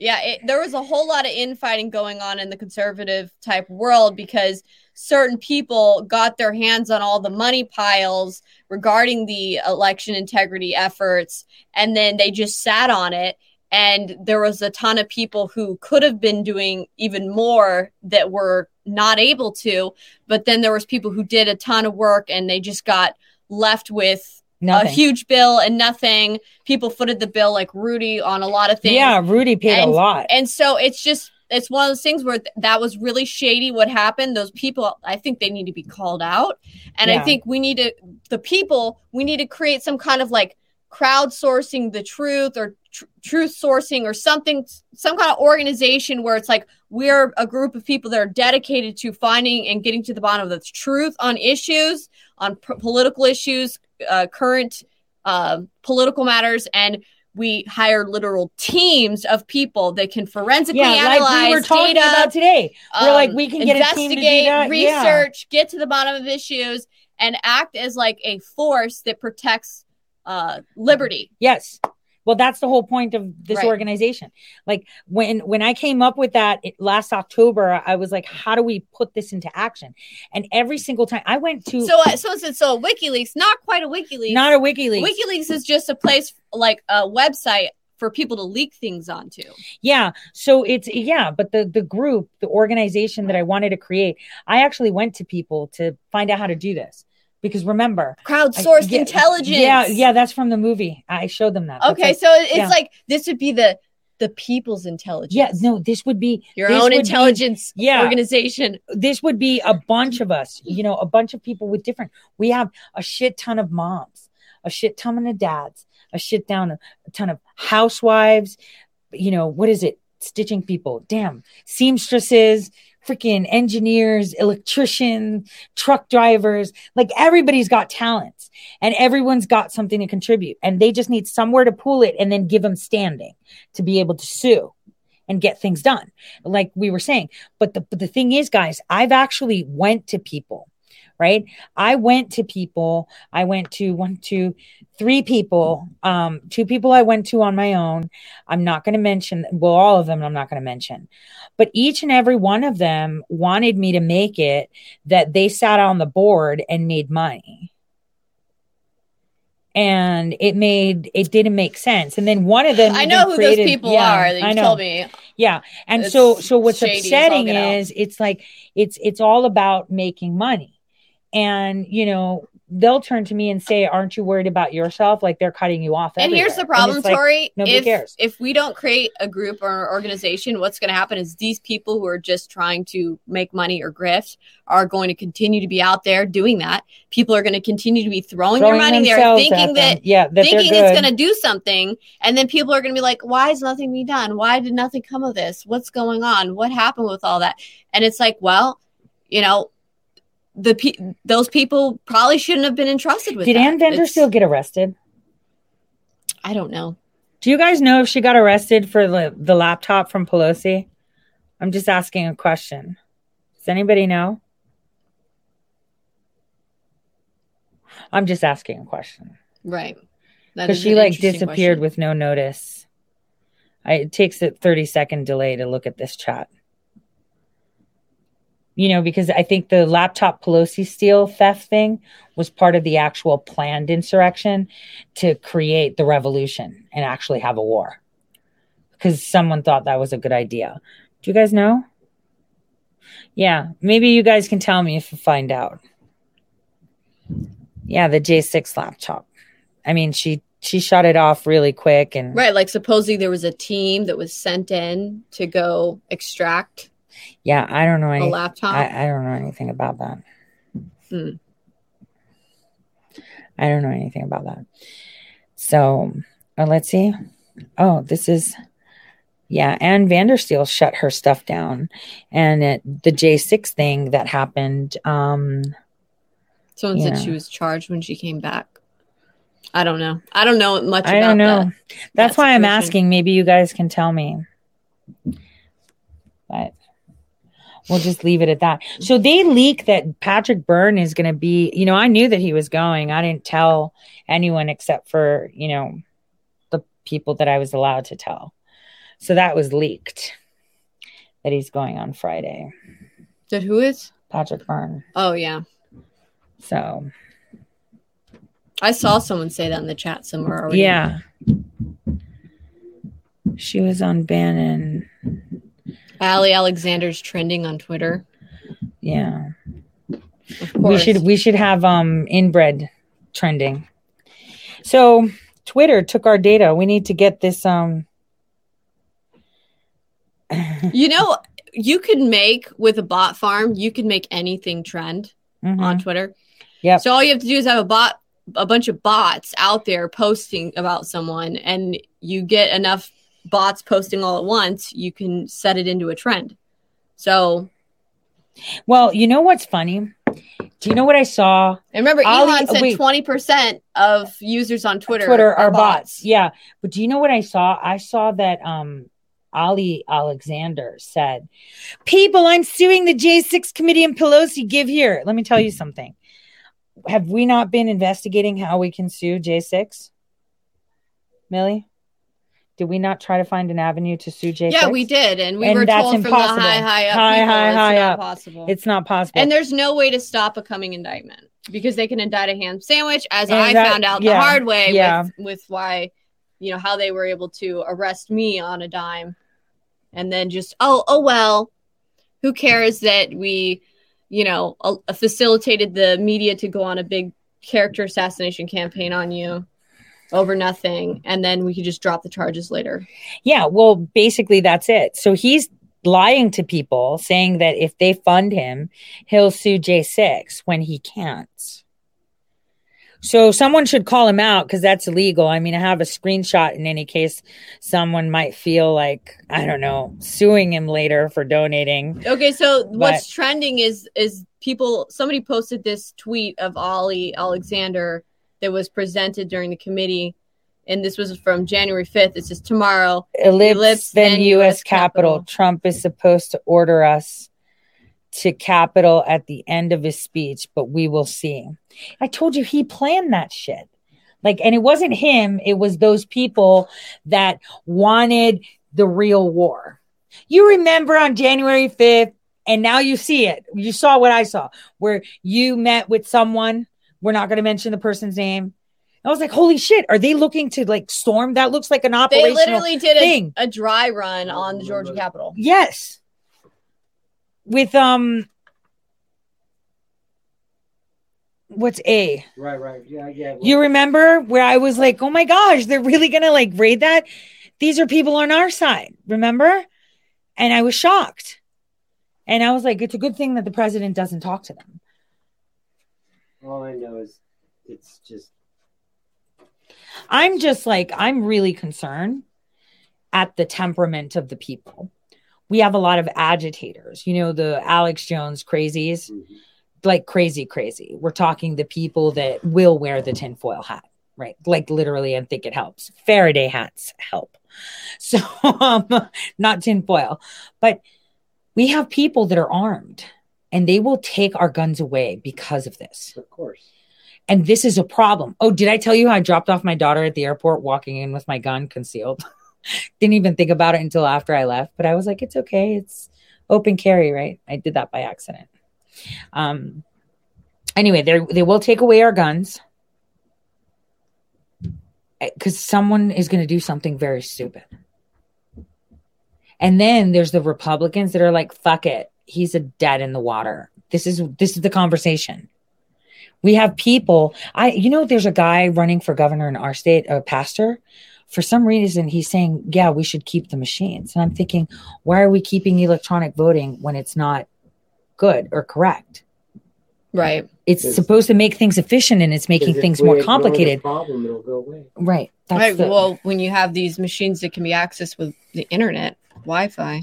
Yeah, it, there was a whole lot of infighting going on in the conservative type world because certain people got their hands on all the money piles regarding the election integrity efforts, and then they just sat on it. And there was a ton of people who could have been doing even more that were not able to. But then there was people who did a ton of work and they just got left with Nothing. a huge bill and nothing. People footed the bill like Rudy on a lot of things yeah, Rudy paid And- a lot. and so it's just it's one of those things where th- that was really shady what happened those people i think they need to be called out and i think we need to the people we need to create some kind of like crowdsourcing the truth or tr- truth sourcing or something some kind of organization where it's like we're a group of people that are dedicated to finding and getting to the bottom of the truth on issues on p- political issues uh, current uh, political matters and we hire literal teams of people that can forensically yeah, analyze like we were talking data, about today. We're um, like, we can get a team to do investigate, that. Yeah. research, get to the bottom of issues, and act as like a force that protects uh, liberty. Yes. Well, that's the whole point of this Right. organization. Like when when I came up with that it- last October, I was like, how do we put this into action? And every single time I went to So, uh, so so, so WikiLeaks, not quite a WikiLeaks. not a WikiLeaks. WikiLeaks is just a place like a website for people to leak things onto. Yeah. So it's yeah, but the the group, the organization that I wanted to create, I actually went to people to find out how to do this. Because remember, I- Crowdsourced yeah, intelligence. Yeah, yeah, that's from the movie. I showed them that. Okay, so it's yeah. like this would be the the people's intelligence. yeah, no, this would be your own would be- intelligence yeah. organization. this would be a bunch of us, you know, a bunch of people with different. We have a shit ton of moms, a shit ton of dads, a shit down a ton of housewives. You know, what is it? Stitching people, damn, seamstresses, freaking engineers, electricians, truck drivers. Like everybody's got talents, and everyone's got something to contribute, and they just need somewhere to pool it and then give them standing to be able to sue and get things done like we were saying but the but the thing is guys i've actually went to people right i went to people i went to one two three people um two people i went to on my own i'm not going to mention well all of them i'm not going to mention but each and every one of them wanted me to make it that they sat on the board and made money and it made it didn't make sense and then one of them I know who created- those people yeah, are that I you know. told me. yeah. And It's so so what's shady upsetting out. is it's like it's it's all about making money. And you know, they'll turn to me and say, Aren't you worried about yourself? Like they're cutting you off. And here's the problem, like, Tori. nobody if, cares. if we don't create a group or an organization, what's going to happen is these people who are just trying to make money or grift are going to continue to be out there doing that. People are going to continue to be throwing, throwing their money there, thinking that yeah, that thinking it's going to do something and then people are going to be like why is nothing being done why did nothing come of this what's going on what happened with all that and it's like well you know the pe- those people probably shouldn't have been entrusted with it. Did that. Ann It's- Vandersteel get arrested? i don't know Do you guys know if she got arrested for the, the laptop from Pelosi? I'm just asking a question. Does anybody know? I'm just asking a question. right because she like disappeared question. with no notice. I, it takes a 30 second delay to look at this chat. You know, because I think the laptop Pelosi steal theft thing was part of the actual planned insurrection to create the revolution and actually have a war. Because someone thought that was a good idea. Do you guys know? Yeah, maybe you guys can tell me if you find out. Yeah, the J6 laptop. I mean, she she shut it off really quick and right like supposedly there was a team that was sent in to go extract yeah, I don't know a any, laptop I, I don't know anything about that. Hmm. I don't know anything about that. So uh, let's see. Oh, this is yeah, Ann Vandersteel shut her stuff down, and it, the J six thing that happened. Um, someone said she was charged when she came back i don't know i don't know much I about don't know. that. That's that why I'm asking. Maybe you guys can tell me. But we'll just leave it at that. So they leak that Patrick Byrne is going to be, you know, I knew that he was going. I didn't tell anyone except for, you know, the people that I was allowed to tell. So that was leaked that he's going on Friday. That who is Patrick Byrne. oh yeah So, i saw someone say that in the chat somewhere already. yeah. She was on Bannon. Ali Alexander's trending on Twitter. Yeah. We should we should have um inbred trending so twitter took our data we need to get this um you know, you can make with a bot farm, you can make anything trend mhm. on Twitter. Yeah. So all you have to do is have a bot, a bunch of bots out there posting about someone, and you get enough bots posting all at once, you can set it into a trend. So well you know what's funny? Do you know what i saw? And remember, Ali- Elon said twenty percent of users on Twitter, twitter are bots. yeah. But do you know what i saw? I saw that um ali alexander said people i'm suing the j6 committee and pelosi give here. Let me tell you something. Have we not been investigating how we can sue j6 millie did we not try to find an avenue to sue j6 Yeah, we did, and we And were that's told from the impossible. high, high up, High, people, high, it's high not up. possible. it's not possible And there's no way to stop a coming indictment because they can indict a ham sandwich, as And I that- found out yeah, the hard way yeah. with, with why, you know, how they were able to arrest me on a dime and then just, oh, oh, well, who cares that we you know, a facilitated the media to go on a big character assassination campaign on you over nothing, and then we could just drop the charges later. Yeah, well, basically that's it. So he's lying to people saying that if they fund him, he'll sue J6 when he can't. So someone should call him out because that's illegal. I mean, I have a screenshot in any case someone might feel like, I don't know, suing him later for donating. Okay, so what's trending is is people somebody posted this tweet of Ali Alexander that was presented during the committee and this was from January 5th. It says tomorrow Ellipse, Ellipse, then then U.S. US Capitol. Capitol. Trump is supposed to order us to Capitol at the end of his speech, but we will see. I told you he planned that shit. Like, and it wasn't him, it was those people that wanted the real war. You remember on January 5th, and now you see it. You saw what I saw, where you met with someone. We're not going to mention the person's name. I was like, holy shit, are they looking to like storm? That looks like an they literally did thing. a, a dry run on the Georgia Capitol. Yes. With um what's A? Right, right. Yeah, yeah. You remember where I was like, "Oh my gosh, they're really going to like raid that?" These are people on our side, remember? And I was shocked. And I was like, "It's a good thing that the president doesn't talk to them." All I know is it's just I'm just like, I'm really concerned at the temperament of the people. We have a lot of agitators, you know, the Alex Jones crazies, mhm. like crazy, crazy. We're talking the people that will wear the tinfoil hat, right? Like literally, and think it helps. Faraday hats help. So, um, not tinfoil, but we have people that are armed and they will take our guns away because of this. of course. And this is a problem. Oh, did I tell you how I dropped off my daughter at the airport walking in with my gun concealed? Didn't even think about it until after I left, but I was like, it's okay. It's open carry, right? I did that by accident. Um anyway, they they will take away our guns because someone is going to do something very stupid. And then there's the Republicans that are like, fuck it. He's a dead in the water. This is this is the conversation. We have people. I you know there's a guy running for governor in our state, a pastor. For some reason, he's saying, "Yeah, we should keep the machines." And I'm thinking, why are we keeping electronic voting when it's not good or correct? Right. It's Yes. supposed to make things efficient, and it's making things more complicated. problem, it'll go away. Right. That's Right. the- Well, when you have these machines that can be accessed with the internet, Wi-Fi.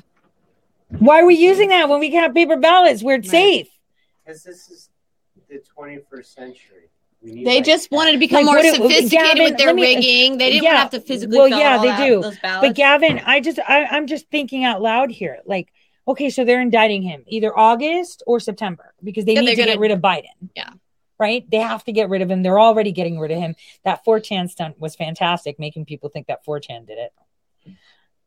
Why are we using that when we can have paper ballots We're Right. safe? Because this is the 21st century. They like just wanted to become Like, more sophisticated Gavin, with their me- rigging. They didn't yeah, to have to physically. well, yeah, all they that- do. But. Gavin, I just I, I'm just thinking out loud here. Like, okay, so they're indicting him either August or September because they Yeah, need they're to get rid of Biden. Yeah. Right? They have to get rid of him. They're already getting rid of him. That 4chan stunt was fantastic, making people think that 4chan did it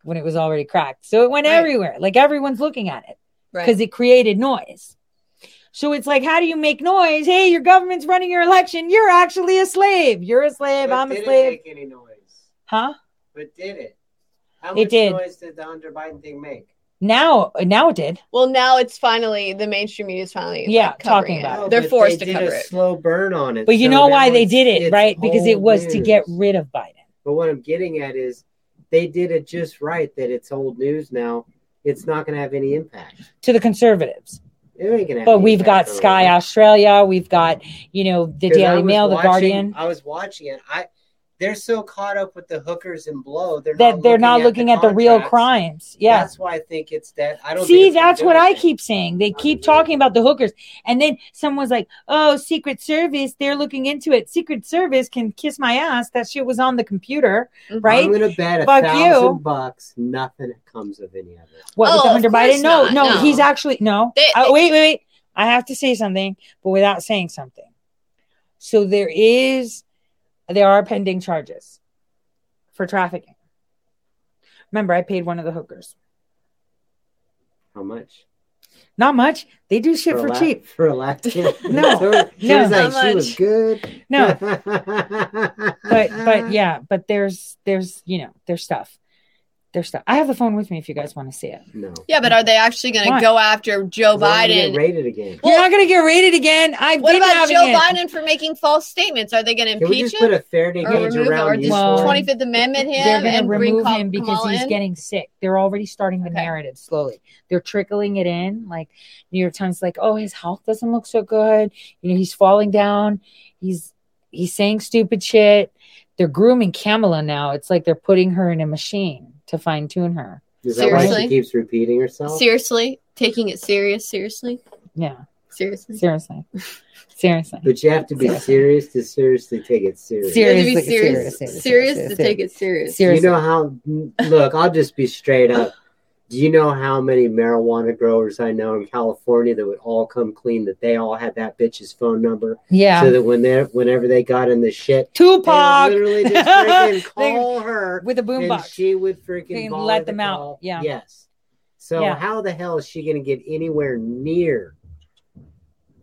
when it was already cracked. So it went Right. everywhere. Like everyone's looking at it right. because it created noise. So it's like, how do you make noise? Hey, your government's running your election. You're actually a slave. You're a slave. But I'm a did slave. It make any noise? Huh? But did it? How It much did. noise did the Hunter Biden thing make? Now, now it did. well, now it's finally the mainstream media is finally Yeah, like, covering talking about it. it. They're oh, but forced they to did cover a it. slow burn on it. But you so know why they did it, right? Because it old was to get rid of Biden. But what I'm getting at is they did it just right that it's old news now. It's not going to have any impact. to the conservatives. It ain't going to But we've got Sky. Australia, we've got, you know, the Daily Mail, the Guardian, I was watching it. I they're so caught up with the hookers and blow they're that they're not looking looking at the real crimes. Yeah. That's why I think it's that. I don't See, think it's gonna that's what I keep saying. They keep gonna talking about the hookers. And then someone's like, oh, Secret Service, they're looking into it. Secret Service can kiss my ass. That shit was on the computer, Mhm. right? I'm gonna bet a Fuck thousand you. bucks nothing comes of any of it. What with Oh, the of Hunter Biden? No, no, no. he's actually no. They- Uh, wait, wait, wait. I have to say something, but without saying something. So there is, there are pending charges for trafficking. Remember, I paid one of the hookers. How much? Not much. They do shit for, a lap- cheap. For a lap dance? No, So- she no. was like, she was good. No, but but but yeah, but there's there's you know there's stuff. Their stuff. I have the phone with me if you guys want to see it. No. Yeah, but are they actually going to go after Joe Biden? We're gonna get Biden? rated again. You're not going to get rated again. I've What about Joe it. Biden for making false statements? Are they going to Can we impeach just put him a fair to or gauge remove or around you? Well, for- Twenty Fifth Amendment him They're going to remove Kam- him because Kamala he's in? getting sick. They're already starting the Okay. narrative slowly. They're trickling it in. Like New York Times, like, oh, his health doesn't look so good. You know, he's falling down. He's he's saying stupid shit. They're grooming Kamala now. It's like they're putting her in a machine to fine tune her. Is that why she keeps repeating herself? seriously taking it serious. Seriously, Yeah, seriously. seriously, seriously. But you have to be serious to seriously take it serious. Ser- You have to be Seriously, serious, serious, serious, serious, to serious. take it serious. Do you know how? Look, I'll just be straight up. Do you know how many marijuana growers I know in California that would all come clean that they all had that bitch's phone number Yeah, so that when they whenever they got in the shit, Tupac literally just freaking They- call her with a and boombox. she would freaking let the them out. call. Yeah. Yes. So Yeah. how the hell is she going to get anywhere near?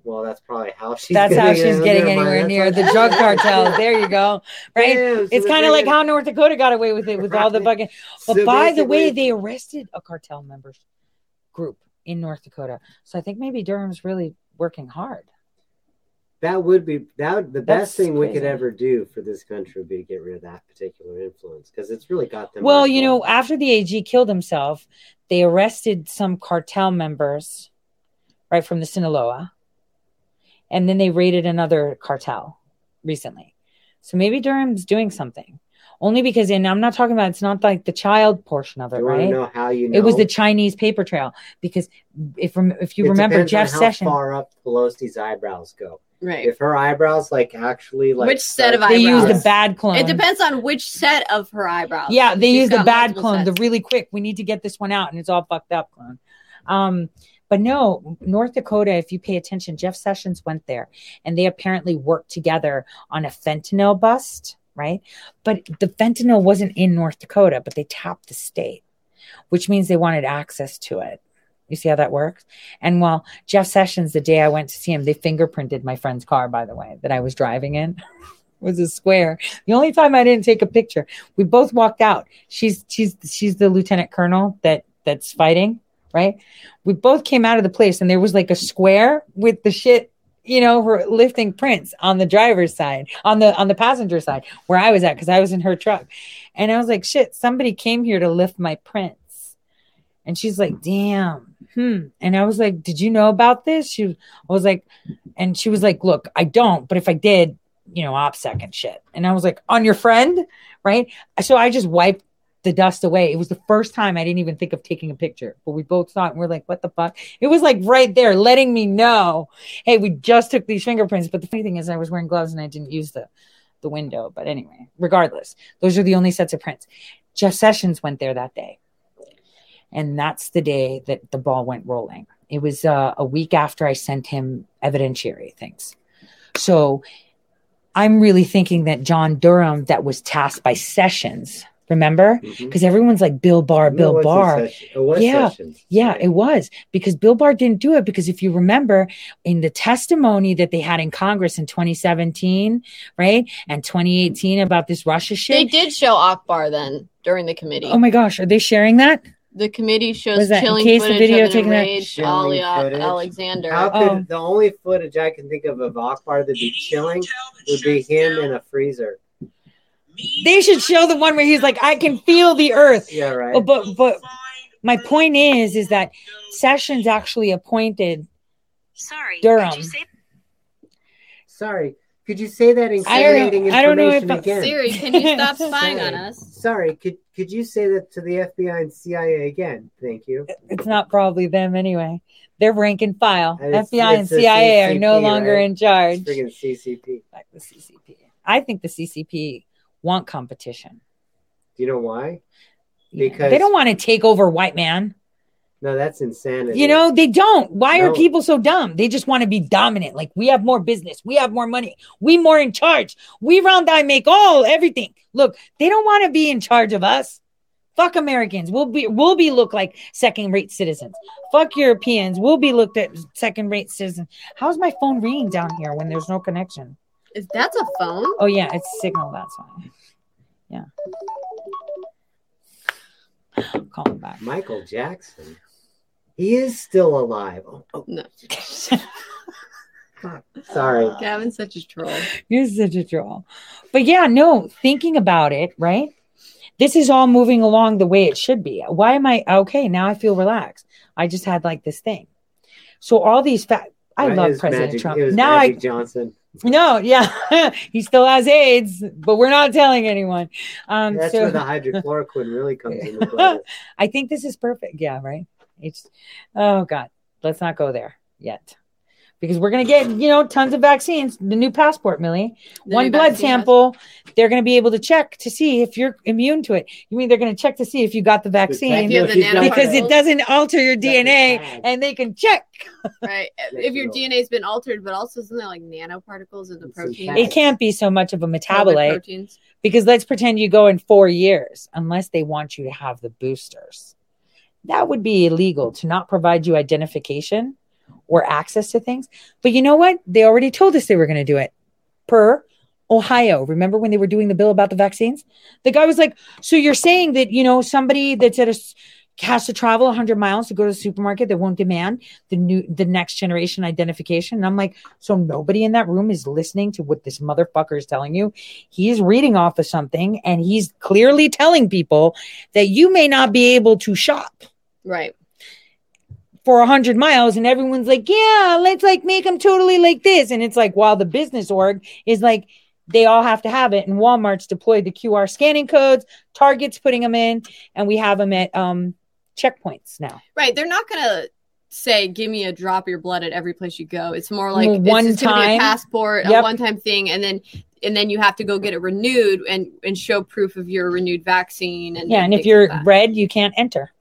Well, that's probably how she's. That's how she's getting mind, anywhere near the drug cartels. There you go. Right? So It's kind of like how North Dakota got away with it with all the Right. bugging. But so by the way, they arrested a cartel member group in North Dakota. So I think maybe Durham's really working hard. That would be that would, the That's best thing we could ever do for this country would be to get rid of that particular influence because it's really got them. Well, you know, after the AG killed himself, they arrested some cartel members right from the Sinaloa. And then they raided another cartel recently. So maybe Durham's doing something. Only because, and I'm not talking about, it's not like the child portion of it, you right? to know how you know It was the Chinese paper trail because if if you It remember depends on Jeff how Sessions, far up Pelosi's eyebrows go. Right. If her eyebrows like actually like Which set of start- they used the bad clone. It depends on which set of her eyebrows. Yeah, they She's use the bad multiple clone, the really quick. We need to get this one out, and it's all fucked up clone. Um, but no, North Dakota. If you pay attention, Jeff Sessions went there, and they apparently worked together on a fentanyl bust, right? But the fentanyl wasn't in North Dakota, but they tapped the state, which means they wanted access to it. You see how that works? And while Jeff Sessions, the day I went to see him, they fingerprinted my friend's car, by the way, that I was driving in. was a square. The only time I didn't take a picture, we both walked out. She's she's she's the lieutenant colonel that that's fighting, right? We both came out of the place and there was like a square with the shit, you know, her lifting prints on the driver's side, on the on the passenger side where I was at because I was in her truck. And I was like, shit, somebody came here to lift my prints. And she's like, damn. Hmm. And I was like, did you know about this? She I was like, and she was like, look, I don't, but if I did, you know, op second shit. And I was like, on your friend, right? So I just wiped the dust away. It was the first time I didn't even think of taking a picture, but we both saw it and we're like, what the fuck? It was like right there, letting me know, hey, we just took these fingerprints. But the funny thing is, I was wearing gloves and I didn't use the the window. But anyway, regardless, those are the only sets of prints. Jeff Sessions went there that day. And that's the day that the ball went rolling. It was uh, a week after I sent him evidentiary things. So I'm really thinking that John Durham, that was tasked by Sessions, remember? Mm-hmm. Because everyone's like Bill Barr, No, Bill it Barr. Sessions. It was Yeah. Sessions. Yeah, Right. it was because Bill Barr didn't do it. Because if you remember in the testimony that they had in Congress in 2017, right, and 2018 about this Russia shit, They did show Akbar then during the committee. Oh my gosh, are they sharing that? the committee shows Was that in chilling case the footage video of an taking that- enraged Ali? Alexander. How could Oh. the only footage I can think of of Akbar that'd be chilling would be him in a freezer. They should show the one where he's like, "I can feel the earth." Yeah, right. But but my point is, is that Sessions actually appointed. Sorry. Durham. Did say Sorry, could you say that I incriminating don't know- I don't know if again? Siri, can you stop spying on us? Sorry, could could you say that to the FBI and CIA again? Thank you. It's not probably them anyway. They're rank and file. And it's- FBI and it's the CIA are no longer right? in charge. It's friggin' CCP. Like the CCP. I think the CCP want competition. Do you know why? Yeah. Because- they don't want to take over white man. No, that's insanity. You know, they don't. Why are people so dumb? They just want to be dominant. Like we have more business, we have more money, we more in charge. We round I make all everything. Look, they don't want to be in charge of us. Fuck Americans. We'll be we'll be look like second rate citizens. Fuck Europeans. We'll be looked at second rate citizens. How's my phone ringing down here when there's no connection? Is that's a phone? Oh yeah, it's signal. That's why. Yeah. Call him back. Michael Jackson. He is still alive. Oh, oh, No. sorry. Gavin's such a troll. You're such a troll. But yeah, no, thinking about it, right? This is all moving along the way it should be. Why am I okay? Now I feel relaxed. I just had like this thing. So all these fact I Right, love President Magic- Trump. It was Now Magic I Johnson. No, yeah, he still has AIDS, but we're not telling anyone. Um, That's so where the hydrochloroquine really comes play. I think this is perfect. Yeah, right. It's oh god, let's not go there yet. Because we're gonna get, you know, tons of vaccines. The new passport, Millie. The One blood vaccine sample, they're gonna be able to check to see if you're immune to it. You mean they're gonna check to see if you got the vaccine If the If you've got because it doesn't alter your DNA and they can check. Right. If your. DNA's been altered, but also isn't there like nanoparticles in the It's protein? It can't be so much of a metabolite proteins. because let's pretend you go in four years unless they want you to have the boosters. That would be illegal to not provide you identification or access to things. But you know what? They already told us they were going to do it per Ohio. Remember when they were doing the bill about the vaccines? The guy was like, So you're saying that, you know, somebody that's at a has to travel 100 miles to go to the supermarket that won't demand the new the next generation identification and i'm like so nobody in that room is listening to what this motherfucker is telling you he's reading off of something and he's clearly telling people that you may not be able to shop Right. For 100 miles and everyone's like yeah let's like make them totally like this. And it's like while the business org is like they all have to have it. And walmart's deployed the qr scanning codes. Target's putting them in. And we have them at um checkpoints now. Right. They're not gonna say, "Give me a drop of your blood at every place you go." It's more like Well, it's one be time. a passport, a one-time thing, and then and then you have to go get it renewed and and show proof of your renewed vaccine. And yeah. and if you're like red you can't enter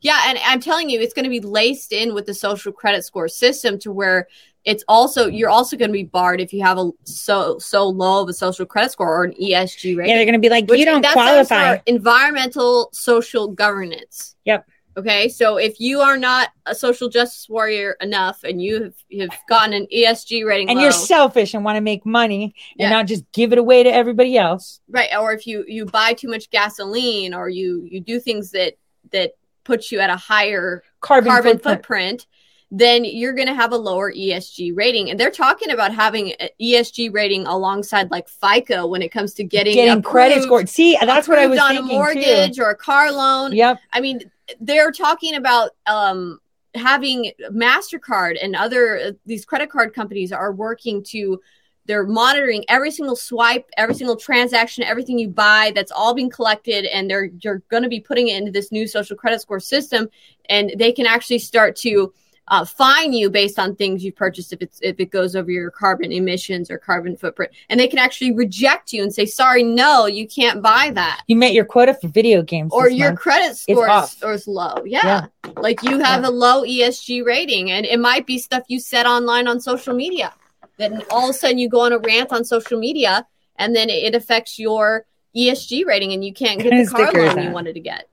Yeah, and I'm telling you, it's going to be laced in with the social credit score system to where it's also you're also going to be barred if you have a so so low of a social credit score or an ESG rating. yeah they're gonna be like you don't qualify environmental social governance. Yep. Okay, so if you are not a social justice warrior enough and you have, have gotten an ESG rating and low, you're selfish and want to make money Yeah. and not just give it away to everybody else right, or if you you buy too much gasoline or you you do things that that puts you at a higher carbon, carbon footprint. footprint, then you're going to have a lower ESG rating. And they're talking about having an ESG rating alongside like FICO when it comes to getting getting credit scored see that's what i was on a mortgage or a car loan. too yep I mean, they're talking about um, having Mastercard and other uh, these credit card companies are working to. They're monitoring every single swipe, every single transaction, everything you buy. That's all being collected, and they're you're going to be putting it into this new social credit score system, and they can actually start to uh, fine you based on things you purchased if it's if it goes over your carbon emissions or carbon footprint, and they can actually reject you and say, "Sorry, no, you can't buy that." you met your quota for video games or your month. credit score is, or is low. Yeah. Like you have a low ESG rating, and it might be stuff you said online on social media. Then all of a sudden you go on a rant on social media, and then it affects your ESG rating, and you can't get the car sticker is loan you wanted to get.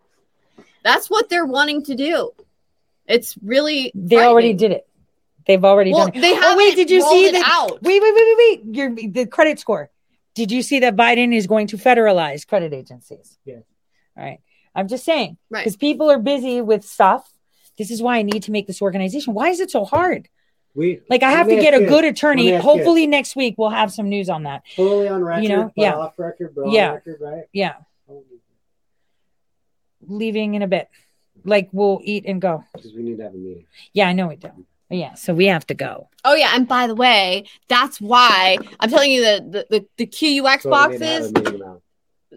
That's what they're wanting to do. It's really they already did it. They've already Well, done it. they Oh, haven't wait, did you see that- out. wait wait wait wait wait. Your the credit score. Did you see that biden is going to federalize credit agencies? Yes. all right. I'm just saying Right. because people are busy with stuff. This is why i need to make this organization. Why is it so hard We like i have to get a you good attorney Let me you hopefully next week we'll have some news on that Totally on record, you know, but yeah. off record, but Yeah. on record, right? yeah oh leaving in a bit like we'll eat and go Because we need to have a meeting. yeah i know we do yeah so we have to go Oh yeah, and by the way, that's why I'm telling you the the, the, the QUX So we need to have boxes, a meeting about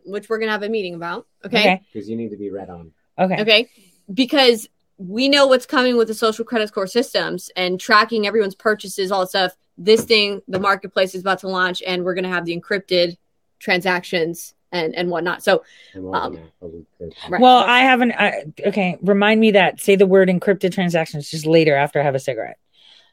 which we're gonna have a meeting about. Okay. okay because you need to be read on. okay, Okay. Because we know what's coming with the social credit score systems and tracking everyone's purchases, all that stuff. This thing, the marketplace is about to launch, and we're going to have the encrypted transactions and, and whatnot. So, Um, than that, but we could. Right. well i haven't I, okay remind me that say the word encrypted transactions just later after i have a cigarette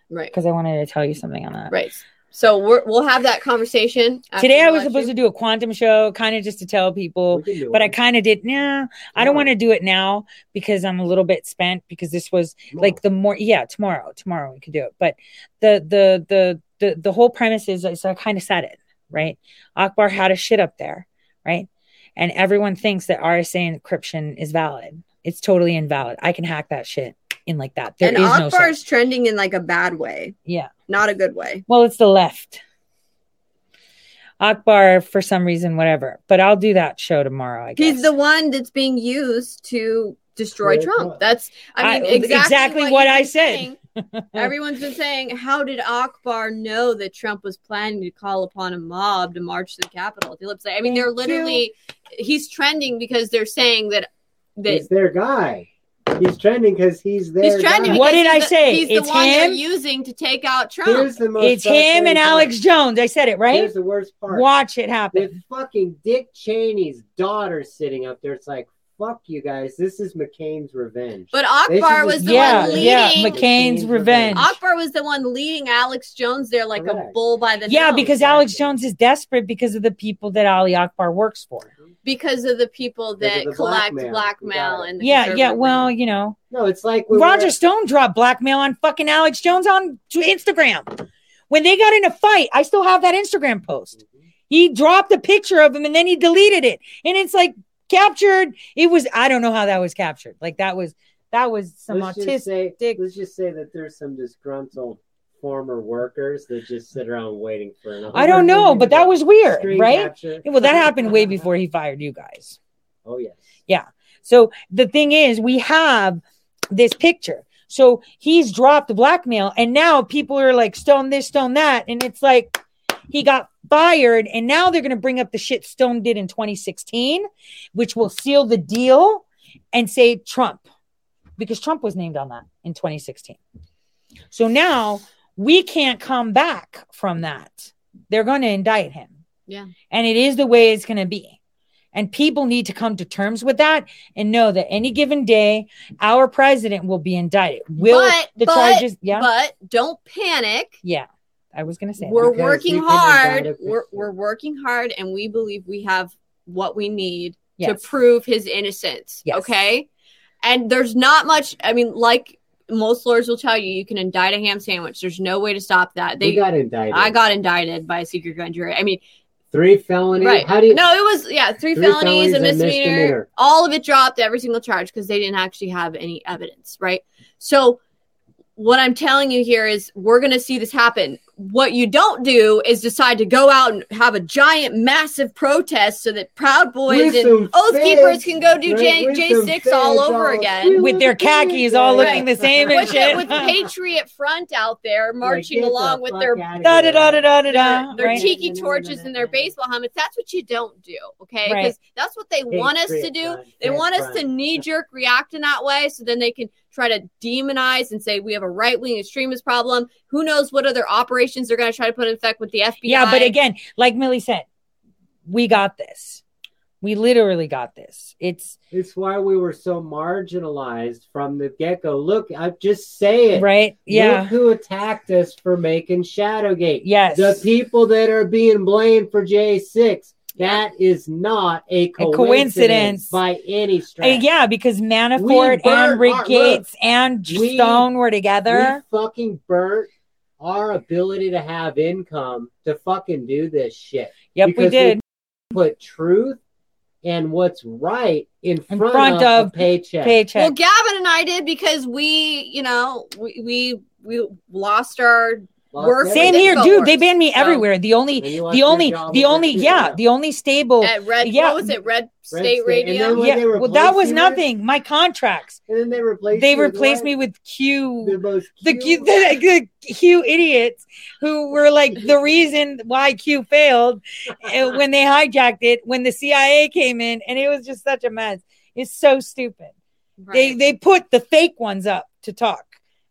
right. because i wanted to tell you something on that Right. So we're, we'll have that conversation. today i was supposed to do a quantum show kind of just to tell people We can but i kind of did nah i don't want to do it now because i'm a little bit spent because this was like the more yeah tomorrow tomorrow we could do it. But the the the the, the whole premise is, is i kind of said it right? Akbar had a shit up there right? And everyone thinks that RSA encryption is valid. It's totally invalid. I can hack that shit in like that. There and is Akbar such. is trending in like a bad way, Yeah. not a good way. Well, it's the left. Akbar for some reason, whatever. But I'll do that show tomorrow. I guess. He's the one that's being used to destroy Yeah, Trump. Trump. That's I mean I- exactly, exactly what, what I been said. saying. Everyone's been saying, how did Akbar know that Trump was planning to call upon a mob to march to the Capitol? at the Ellipse? I mean, they're Thank literally he's trending because they're saying that that He's their guy. He's trending because he's there. he's trending. What did he's I the- say? He's It's the one they're him? using to take out Trump. Here's the most it's him and frustrating Alex. Jones. I said it right. Here's the worst part. Watch it happen. With fucking Dick Cheney's daughter sitting up there, it's like, fuck you guys. This is McCain's revenge. but Akbar was the yeah, one leading. yeah. McCain's McCain's revenge. revenge. Akbar was the one leading Alex Jones there like a bull by the Yeah, nose. because Alex Jones is desperate because of the people that Ali Akbar works for. because of the people that the collect blackmail. blackmail, You got it. and the Yeah, yeah. Well, you know, no, it's like Roger we're- Stone dropped blackmail on fucking Alex Jones on to Instagram. When they got in a fight, I still have that Instagram post. Mm-hmm. He dropped a picture of him and then he deleted it. And it's like captured. It was I don't know how that was captured. Like that was that was some let's just autistic. say, let's just say that there's some disgruntled former workers that just sit around waiting for an. I don't know, but that was weird, right? Well, that happened way before he fired you guys. Oh yes. Yeah. So the thing is, we have this picture. So he's dropped the blackmail, and now people are like, stone this, stone that. And it's like he got fired, and now they're going to bring up the shit Stone did in 2016, which will seal the deal and say Trump, because Trump was named on that in 2016. So now we can't come back from that. They're going to indict him. Yeah. And it is the way it's going to be. And people need to come to terms with that and know that any given day, our president will be indicted. Will But- the but- charges? Yeah. But don't panic. yeah. I was going to say. We're Because working we can indict hard. We're, we're working hard, and we believe we have what we need Yes. to prove his innocence. Yes. Okay. And there's not much. I mean, like most lawyers will tell you, you can indict a ham sandwich. There's no way to stop that. They They, got indicted. I got indicted by a secret grand jury. I mean, three felonies. right? How do you? no, it was yeah, three, Three felonies, felonies a and misdemeanor, misdemeanor. all of it dropped, every single charge because they didn't actually have any evidence, right? So, what I'm telling you here is we're going to see this happen. What you don't do is decide to go out and have a giant, massive protest so that Proud Boys With and some Oath feds, Keepers can go do? J, J six all over all- again. With their khakis all looking the same and With, shit. with Patriot Front out there marching Like, get the along with fuck their Da da da da da da their, da. their Right. tiki torches and their baseball helmets. That's what you don't do, okay? Right. Because that's what they want us to do. front, They want us to knee jerk react in that way so then they can try to demonize and say we have a right wing extremist problem. Who knows what other operations they're going to try to put in effect with the FBI? Yeah, but again, like Millie said, we got this. We literally got this. It's It's why we were so marginalized from the get go. Look, I just say it. right. Look Yeah. who attacked us for making Shadowgate. Yes. The people that are being blamed for J6. That is not a coincidence, coincidence. by any Uh, stretch. yeah, because Manafort We and Rick our- look, Gates and we- Stone were together. We fucking burnt our ability to have income to fucking do this shit. Yep, we because did. Put truth and what's right in In front, front of, of a paycheck. Paycheck. well, Gavin and I did because we, you know, we we, we lost our Lost Work- Same here, Info dude. They banned me so- everywhere. The only, And you the only, the only, yeah, the only stable. at Red. yeah. What was it? Red Red State State, and Radio. then Yeah, well, that was you nothing. My contracts. And then they replaced They replaced me with Q. the most the Q, the, the Q idiots who were like the reason why Q failed uh, when they hijacked it when the CIA came in and it was just such a mess. It's so stupid. They they put the fake ones up to talk.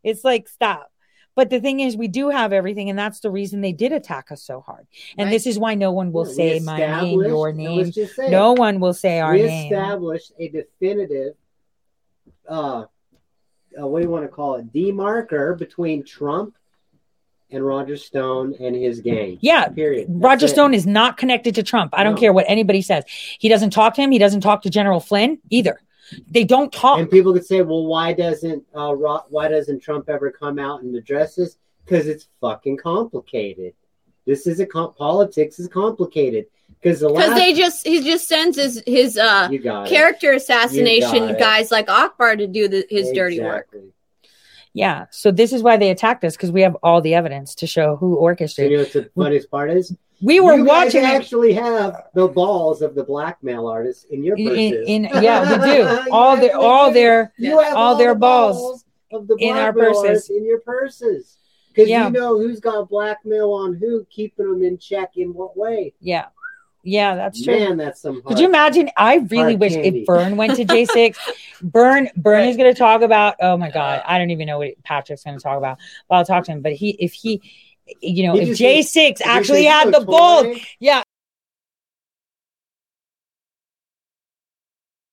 It's like stop. But the thing is, we do have everything, and that's the reason they did attack us so hard. And Right. this is why no one will we say my name, your name. No one will say our we name. established a definitive, uh, uh, what do you want to call it, demarker between Trump and Roger Stone and his gang. Yeah, Period. That's Roger it. Stone is not connected to Trump. I don't care what anybody says. He doesn't talk to him. He doesn't talk to General Flynn either. They don't talk. And people could say, well, why doesn't uh, why doesn't Trump ever come out and address this? Because it's fucking complicated. This is a com- politics is complicated. Because the Because last they just he just sends his his uh you it. character assassination got it. guys like Akbar to do the, his dirty work. Yeah. So this is why they attacked us because we have all the evidence to show who So you know what the funniest part is? We were you watching actually have the balls of the blackmail artists in your in, purses. in yeah, we do. All their all their have all their the balls of the in our purses. in your purses. Because Yeah. you know who's got blackmail on who, keeping them in check in what way. yeah. Yeah, that's true. Man, that's some. Could you imagine? I really wish candy. if Byrne went to J6, Burn Byrne is going to talk about. Oh my God, uh. I don't even know what Patrick's going to talk about. But I'll talk to him. But he, if he, you know, Did if J6 Did actually had the toy? yeah.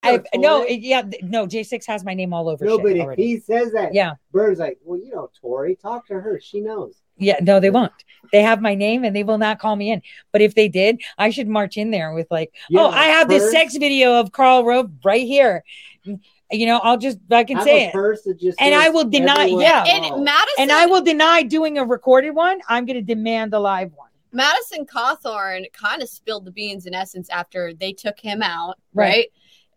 I, no, yeah, no. J6 has my name all over. No, shit but if he says that, Yeah. Byrne's like, well, you know, Tori, talk to her. She knows. Yeah, no, they won't. They have my name and they will not call me in. But if they did, I should march in there with like, oh, Yeah, oh, I have this sex video of Karl Rove right here. You know, I'll just I can Have say it. just And I will deny- yeah. And. Madison And I will deny doing a recorded one. I'm going to demand a live one. Madison Cawthorn kind of spilled the beans in essence after they took him out, Right.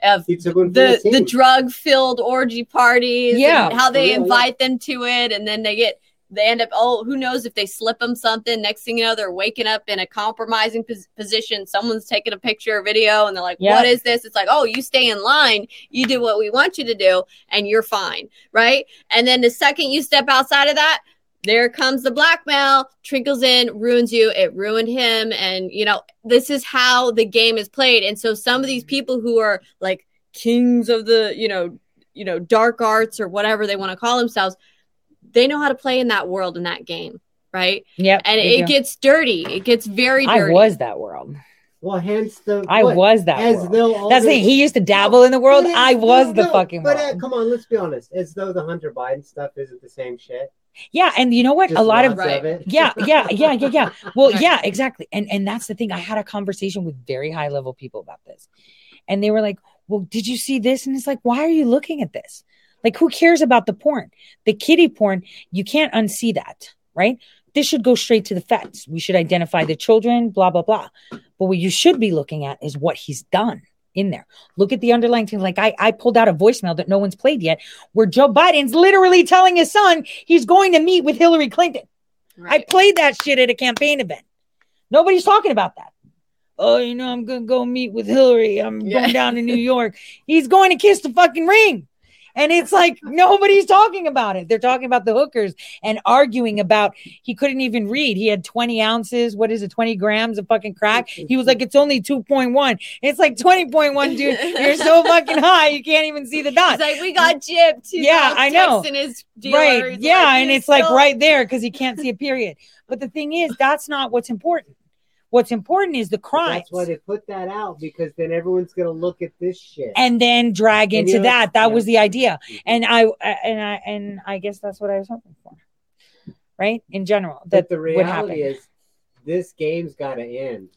right? Of He took one for the the, the drug filled orgy parties, Yeah. and how they Yeah, yeah. invite them to it, and then they get they end up oh who knows if they slip them something. Next thing you know, they're waking up in a compromising pos- position. Someone's taking a picture or video, and they're like, Yeah. "What is this?" It's like, "Oh, you stay in line, you do what we want you to do, and you're fine, right?" And then the second you step outside of that. There comes the blackmail, trickles in, ruins you. It ruined him. And, you know, this is how the game is played. And so some of these mm-hmm. people who are like kings of the, you know, you know, dark arts or whatever they want to call themselves, they know how to play in that world in that game, right? Yeah, And it do. gets dirty. It gets very I dirty. was that world. Well, hence the. I what? was that As world. though all That's the thing. He used to dabble in the world. But I was no, the no, fucking But world. uh, come on, let's be honest. As though the Hunter Biden stuff isn't the same shit. yeah, and you know what? Just a lot of lots Right. it. yeah, yeah, yeah, yeah, yeah. Well, Right. yeah, exactly. And and that's the thing. I had a conversation with very high level people about this, and they were like, "Well, did you see this?" And it's like, "Why are you looking at this? Like, who cares about the porn? The kitty porn. You can't unsee that, right? This should go straight to the feds. We should identify the children. Blah blah blah. But what you should be looking at is what he's done." In there, look at the underlying thing. Like I, I pulled out a voicemail that no one's played yet, where Joe Biden's literally telling his son he's going to meet with Hillary Clinton. I played that shit at a campaign event. Nobody's talking about that. Oh, you know, I'm gonna go meet with Hillary. I'm Yeah. going down to New York. He's going to kiss the fucking ring. And it's like nobody's talking about it. They're talking about the hookers and arguing about he couldn't even read. He had 20 ounces. What is it? 20 grams of fucking crack. He was like, it's only 2.1. It's like 20.1, dude. You're so fucking high. You can't even see the dots. It's like we got gypped. He's Yeah, I know. His. Right. He's Yeah. like, and "You it's like right there because he can't see a period. But the thing is, that's not what's important. What's important is the crimes. That's why they put that out because then everyone's gonna look at this shit. and then drag into you know, that. That yeah. was the idea. Mhm. And I and I and I guess that's what I was hoping for. Right? In general. but That the would happen. reality is, this game's got to end.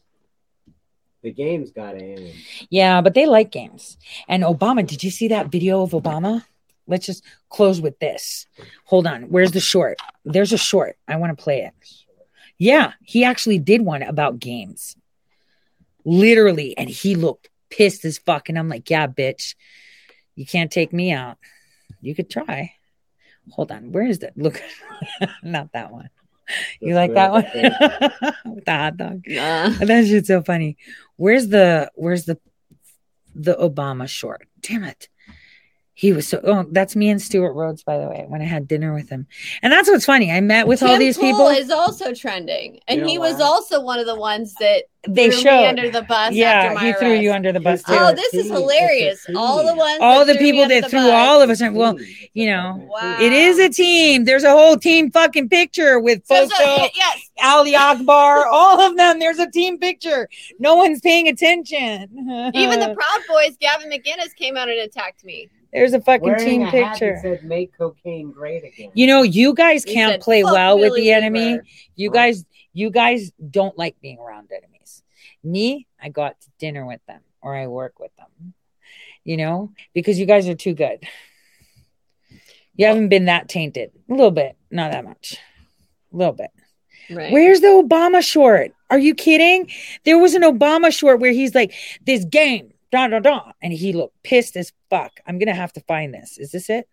The game's got to end. Yeah, but they like games. And Obama, did you see that video of Obama? Let's just close with this. Hold on. Where's the short? There's a short. I want to play it. Yeah, he actually did one about games. Literally. And he looked pissed as fuck. And I'm like, yeah, bitch, you can't take me out. You could try. Hold on. Where is that? Look, not that one. You like that one? With the hot dog. That shit's so funny. Where's the where's the the Obama short? Damn it. He was so oh, that's me and Stewart Rhodes, by the way, when I had dinner with him. And that's what's funny. I met with all these Pool people. is also trending, and You know he was why? also one of the ones that they threw me showed under the bus. Yeah, after my he threw you under the bus oh, too. Oh, this is hilarious! All the ones, all the threw people that the threw bus. all of us in. Well, you know, Wow. it is a team. There's a whole team fucking picture with So- so- yes, Ali Akbar, all of them. There's a team picture. No one's paying attention. even the Proud Boys, Gavin McInnes came out and attacked me. There's a fucking Wearing team a hat picture. that said "Make cocaine great again." You know, you guys He can't said, play "Fuck well with Willie the enemy. Weaver." You Right. guys, you guys don't like being around enemies. Me, I go out to dinner with them or I work with them. You know, because you guys are too good. You haven't been that tainted. A little bit, not that much. A little bit. Right. Where's the Obama short? Are you kidding? There was an Obama short where he's like, this game, da da da. And he looked pissed as fuck. I'm going to have to find this. Is this it?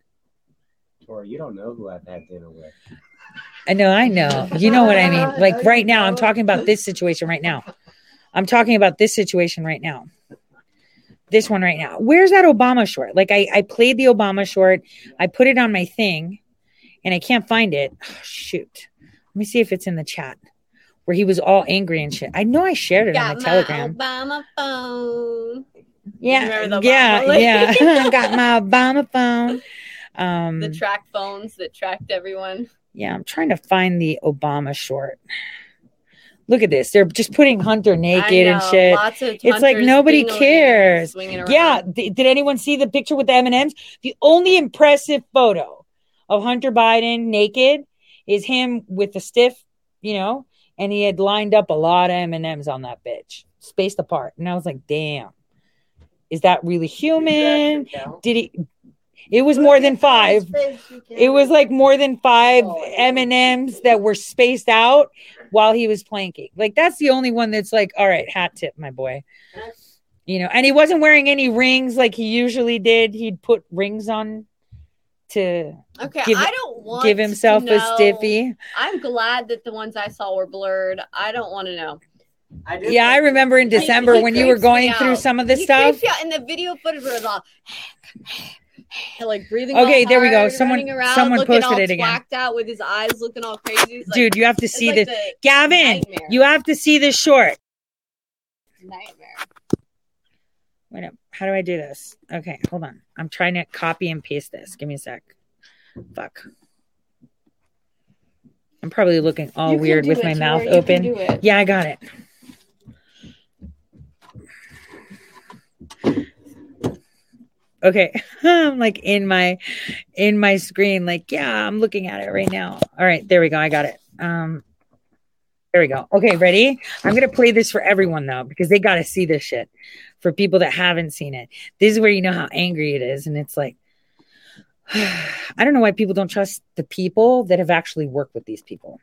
Or you don't know who I've had dinner with. I know, I know. You know what I mean? Like right now, I'm talking about this situation right now. I'm talking about this situation right now. This one right now. Where's that Obama short? Like I, I played the Obama short. I put it on my thing and I can't find it. Oh, shoot. Let me see if it's in the chat where he was all angry and shit. I know I shared it on Got the my telegram. Obama phone. Yeah. Yeah. Yeah. Got my Obama phone. Um, The track phones that tracked everyone. Yeah, I'm trying to find the Obama short. Look at this. They're just putting Hunter I naked and shit. It's like nobody cares. Yeah. Th- did anyone see the picture with the M&Ms? The only impressive photo of Hunter Biden naked is him with the stiff, you know, and he had lined up a lot of M&Ms on that bitch, spaced apart. And I was like, damn, is that really human? Did he? It was more than five. It was like more than five oh, M and M's that were spaced out while he was planking. Like that's the only one that's like, all right, hat tip, my boy. You know, and he wasn't wearing any rings like he usually did. He'd put rings on to Okay, give- I don't want give himself a stiffy. I'm glad that the ones I saw were blurred. I don't want to know. I do Yeah, I remember in December he when you were going through some of this He stuff. out, and the video footage was all like breathing. Okay, there we go. Someone- around, someone posted it again. out with his eyes looking all crazy. Like- Dude, you have to see this. the Gavin, nightmare. you have to see this short. nightmare. Wait up. How do I do this? Okay, hold on. I'm trying to copy and paste this. Give me a sec. Fuck. I'm probably looking all You weird with it, my mouth open. Yeah, I got it. Okay. I'm like in my in my screen like yeah, I'm looking at it right now. All right, there we go. I got it. Um there we go. Okay, ready? I'm to play this for everyone though because they got to see this shit. For people that haven't seen it. This is where you know how angry it is and it's like I don't know why people don't trust the people that have actually worked with these people.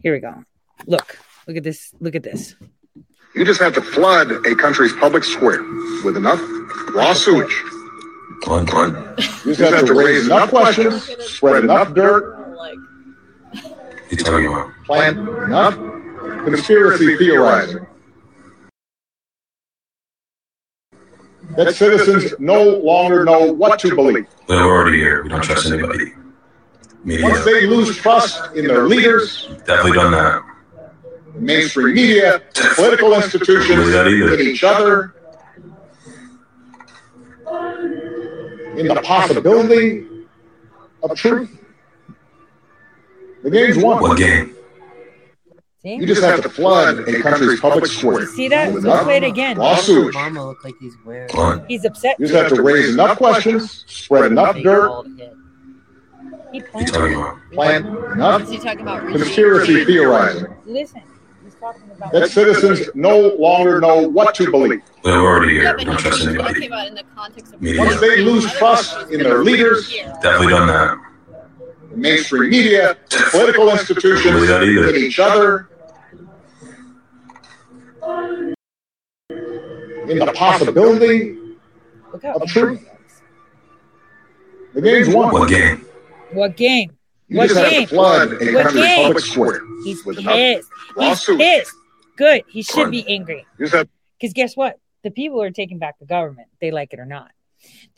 Here we go. Look. Look at this. Look at this. You just have to flood a country's public square with enough raw sewage. Come on, come on. You just have to raise enough questions, spread enough dirt, Like, You talking about? plant enough conspiracy theorizing. That citizens no longer know what to believe. Well, we're already here. We don't trust anybody. Media, Once they lose trust in their leaders, definitely done that. Mainstream media, political institutions, Believe that either. in each other, in the possibility of truth. The game's won. What game? See? You just have to flood a country's public square. You see that? with Let's play it again. raw sewage. Obama look like he's wearing. Come. He's upset. You just have to raise enough questions, spread enough dirt, bald head. He You planned talking it. about? plant enough he talking about conspiracy theorizing. Listen. He's talking about That citizens no longer know what to believe. Well, we're already here. but We don't trust anybody. about in the context of Media. Once they lose trust in their leaders, Definitely done that. mainstream media, political institutions, Believe that each other, in the possibility of truth. The game's won. What game? What game? You What just have game? to flood a What country's game? public square. He's with pissed. He's pissed. Good. He should be angry. You just have Because guess what? The people are taking back the government. They like it or not.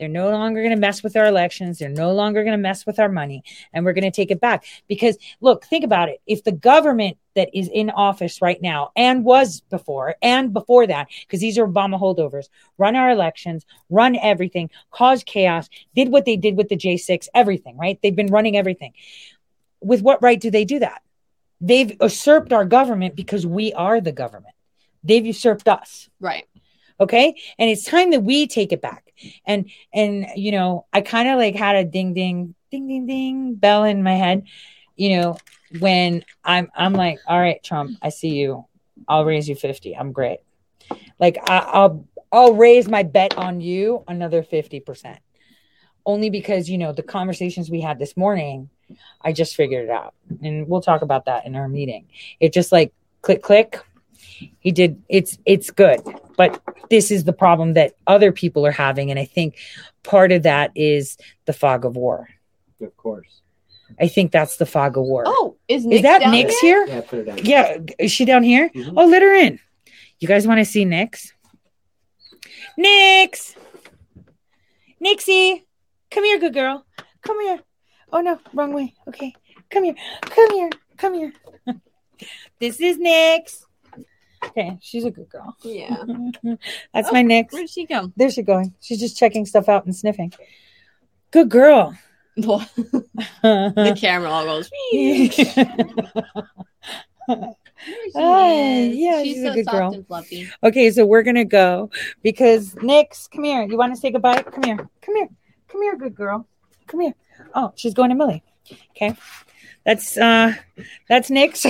They're no longer going to mess with our elections. They're no longer going to mess with our money. And we're going to take it back. Because look, think about it. If the government that is in office right now and was before and before that, because these are Obama holdovers, run our elections, run everything, caused chaos, did what they did with the J6, everything, right? They've been running everything. With what right do they do that? They've usurped our government because we are the government. They've usurped us right. okay and it's time that we take it back and and you know i kind of like had a ding ding ding ding ding bell in my head you know when i'm i'm like all right trump i see you i'll raise you 50 i'm great like I, i'll i'll raise my bet on you another 50% only because you know the conversations we had this morning I just figured it out. And we'll talk about that in our meeting. It just like click click. He did it's it's good. But this is the problem that other people are having and I think part of that is the fog of war. Of course. I think that's the fog of war. Oh, is is that down Nix there? here? Yeah, put it down. Yeah, is she down here? Mhm. Oh, let her in. You guys want to see Nix? Nix, Nixie, come here, good girl. Come here. Oh no, wrong way. Okay, come here. Come here. Come here. this is Nix. Okay, she's a good girl. Yeah. That's Oh, my Nix. Where'd she go? There she going. She's just checking stuff out and sniffing. Good girl. the camera all goes. She Ah, is. yeah, she's, she's a good soft girl. and fluffy. Okay, so we're gonna go because Nix, come here. You want to say goodbye? Come here. Come here. Come here, good girl. Come here. Oh, she's going to Millie. Okay. That's uh that's Nix.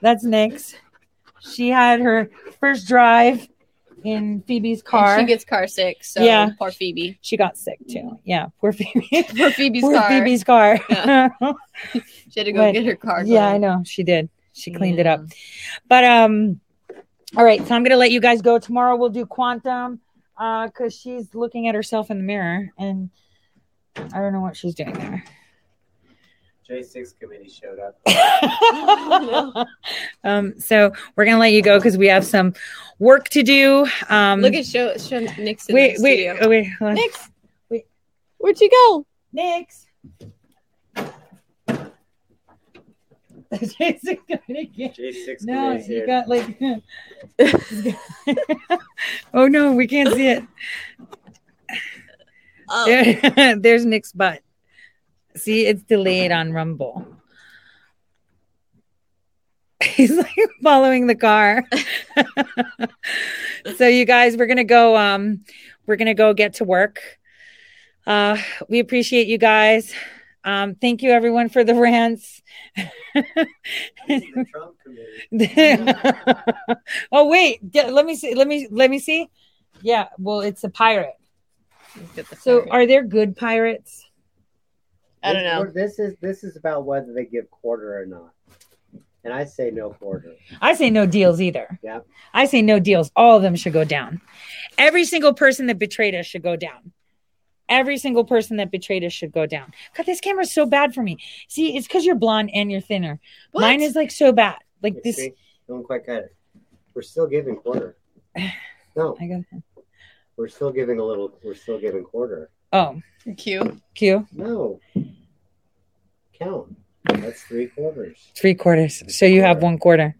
That's Nix. She had her first drive in Phoebe's car. And she gets car sick. So Yeah. poor Phoebe. She got sick too. Yeah, poor Phoebe. Poor Phoebe's poor car. Phoebe's car. Yeah. She had to go But- get her car. Yeah, I know. She did. She cleaned it up. But um all right, so I'm gonna let you guys go. Tomorrow we'll do quantum uh because she's looking at herself in the mirror and I don't know what she's doing there. J6 committee showed up. um so we're gonna let you go because we have some work to do. Um Look at show, show Nix in wait, the wait, studio. oh, wait, hold on. Nix. Wait. Where'd she go? Nix. Jason's gonna get J6 No, committee's you here. got like. oh no, we can't see it. Oh, There, there's Nick's butt. See, it's delayed on Rumble. He's like following the car. so you guys, we're gonna go. Um, we're gonna go get to work. Uh, we appreciate you guys. Um, thank you everyone for the rants. The Trump committee. oh wait, let me see. Let me let me see. Yeah, well, it's a pirate. let's get the So, pirate. are there good pirates? I don't know. This is this is about whether they give quarter or not. And I say no quarter. I say no deals either. Yeah. I say no deals. All of them should go down. Every single person that betrayed us should go down. Every single person that betrayed us should go down. God, this camera's so bad for me. See, it's because you're blonde and you're thinner. What? Mine is like so bad. Like You this. see? Don't quite cut it. We're still giving quarter. No, I got. it. we're still giving a little. We're still giving quarter. Oh, Cute. Q. No. Count. That's three quarters. Three quarters. So you have one quarter.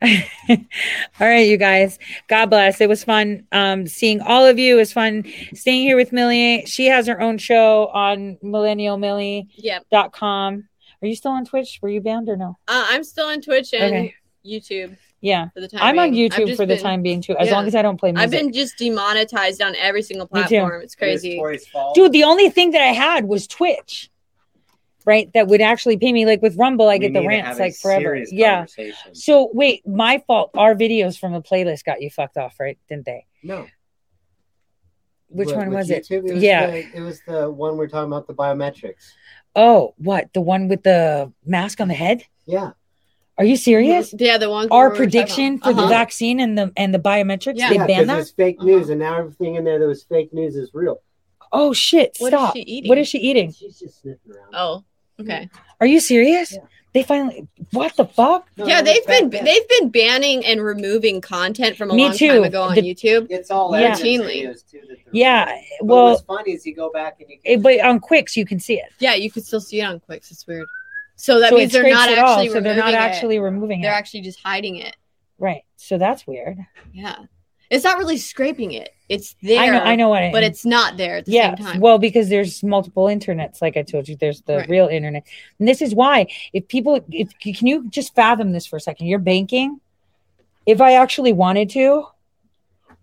all right, you guys. God bless. It was fun um, seeing all of you. It was fun staying here with Millie. She has her own show on millennialmillie.com. Yep. Are you still on Twitch? Were you banned or no? Uh, I'm still on Twitch and Okay. YouTube Yeah. for the time. I'm on being. I've YouTube for the been- time being too, as yeah. long as I don't play music. I've been just demonetized on every single platform. It's crazy. was Dude, the only thing that I had was Twitch. Right? That would actually pay me. Like with Rumble, I We get the need rants like forever. Yeah. So wait, my fault. Our videos from the playlist got you fucked off, right? Didn't they? No. Which What, one with was it? YouTube? was Yeah. the- it was the one we're talking about the biometrics. Oh, what? The one with the mask on the head? Yeah. Are you serious? Yeah, the one Our prediction for the Uh-huh. vaccine and the and the biometrics, Yeah. they yeah, banned that? it's fake Uh-huh. news, and now everything in there that was fake news is real. Oh shit! What is Stop! she eating? What is she eating? She's just sniffing around. Oh, okay. Are you serious? Yeah. They finally. What the fuck? No, yeah, they've been then. they've been banning and removing content from a Me long too. time ago on The- YouTube. It's all Yeah. Routinely. videos, too, that they're Yeah. real. Well, what's funny is you go back and you eh, but on Quicks you can see it. Yeah, you can still see it on Quicks. It's weird. So that so means they're not actually so they're not removing it. removing They're it. actually just hiding it. right. So that's weird. Yeah, it's not really scraping it. It's there. I know. I know what. I but it's not there at the yeah. same time. Well, because there's multiple internets, like I told you, there's the Right. real internet, and this is why if people, if can you just fathom this for a second? You're banking. If I actually wanted to,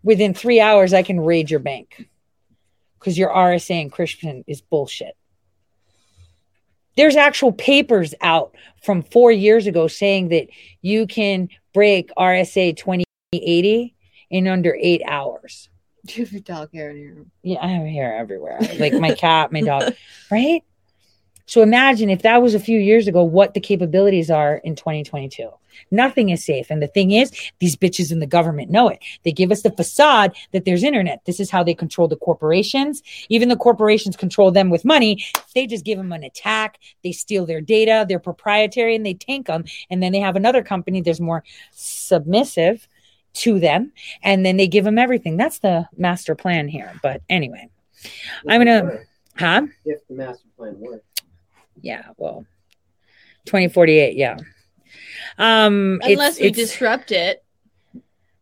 within three hours, I can raid your bank because your RSA encryption is bullshit. There's actual papers out from four years ago saying that you can break RSA 2080 in under eight hours. Do you have your dog hair in your room. Yeah, I have hair everywhere. Like my cat, my dog, right? So imagine if that was a few years ago, what the capabilities are in 2022. Nothing is safe. And the thing is, these bitches in the government know it. They give us the facade that there's internet. This is how they control the corporations. Even the corporations control them with money. They just give them an attack. They steal their data. They're proprietary and they tank them. And then they have another company that's more submissive to them. And then they give them everything. That's the master plan here. But anyway, I'm going to, huh? If the master plan works. Yeah. Well, 2048. Yeah. Um, it's- Unless we it's- disrupt it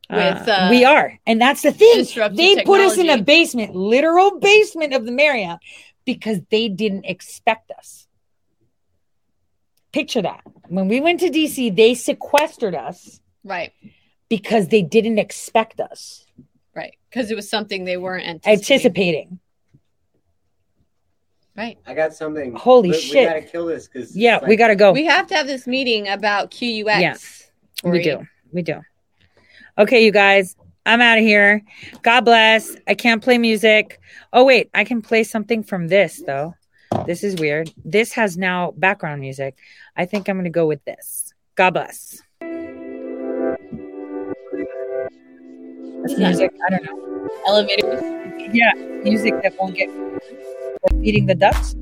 Uh, with uh, we are, and that's the thing. They put us in a basement, literal basement of the Marriott, because they didn't expect us. Picture that. When we went to DC, they sequestered us right, because they didn't expect us, right, because it was something they weren't anticipating. anticipating. Right. I got something. Holy we, shit. We gotta kill this because Yeah, we gotta go. We have to have this meeting about QUX. Yeah, we Ori. do. We do. Okay, you guys, I'm out of here. God bless. I can't play music. Oh, wait, I can play something from this, though. This is weird. This has now background music. I think I'm going to go with this. God bless. This music, I don't know. Elevator. Yeah, music that won't get feeding the ducks.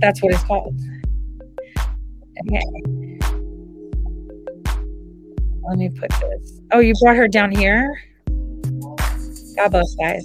That's what it's called. Okay. Let me put this. Oh, you brought her down here? God bless, guys.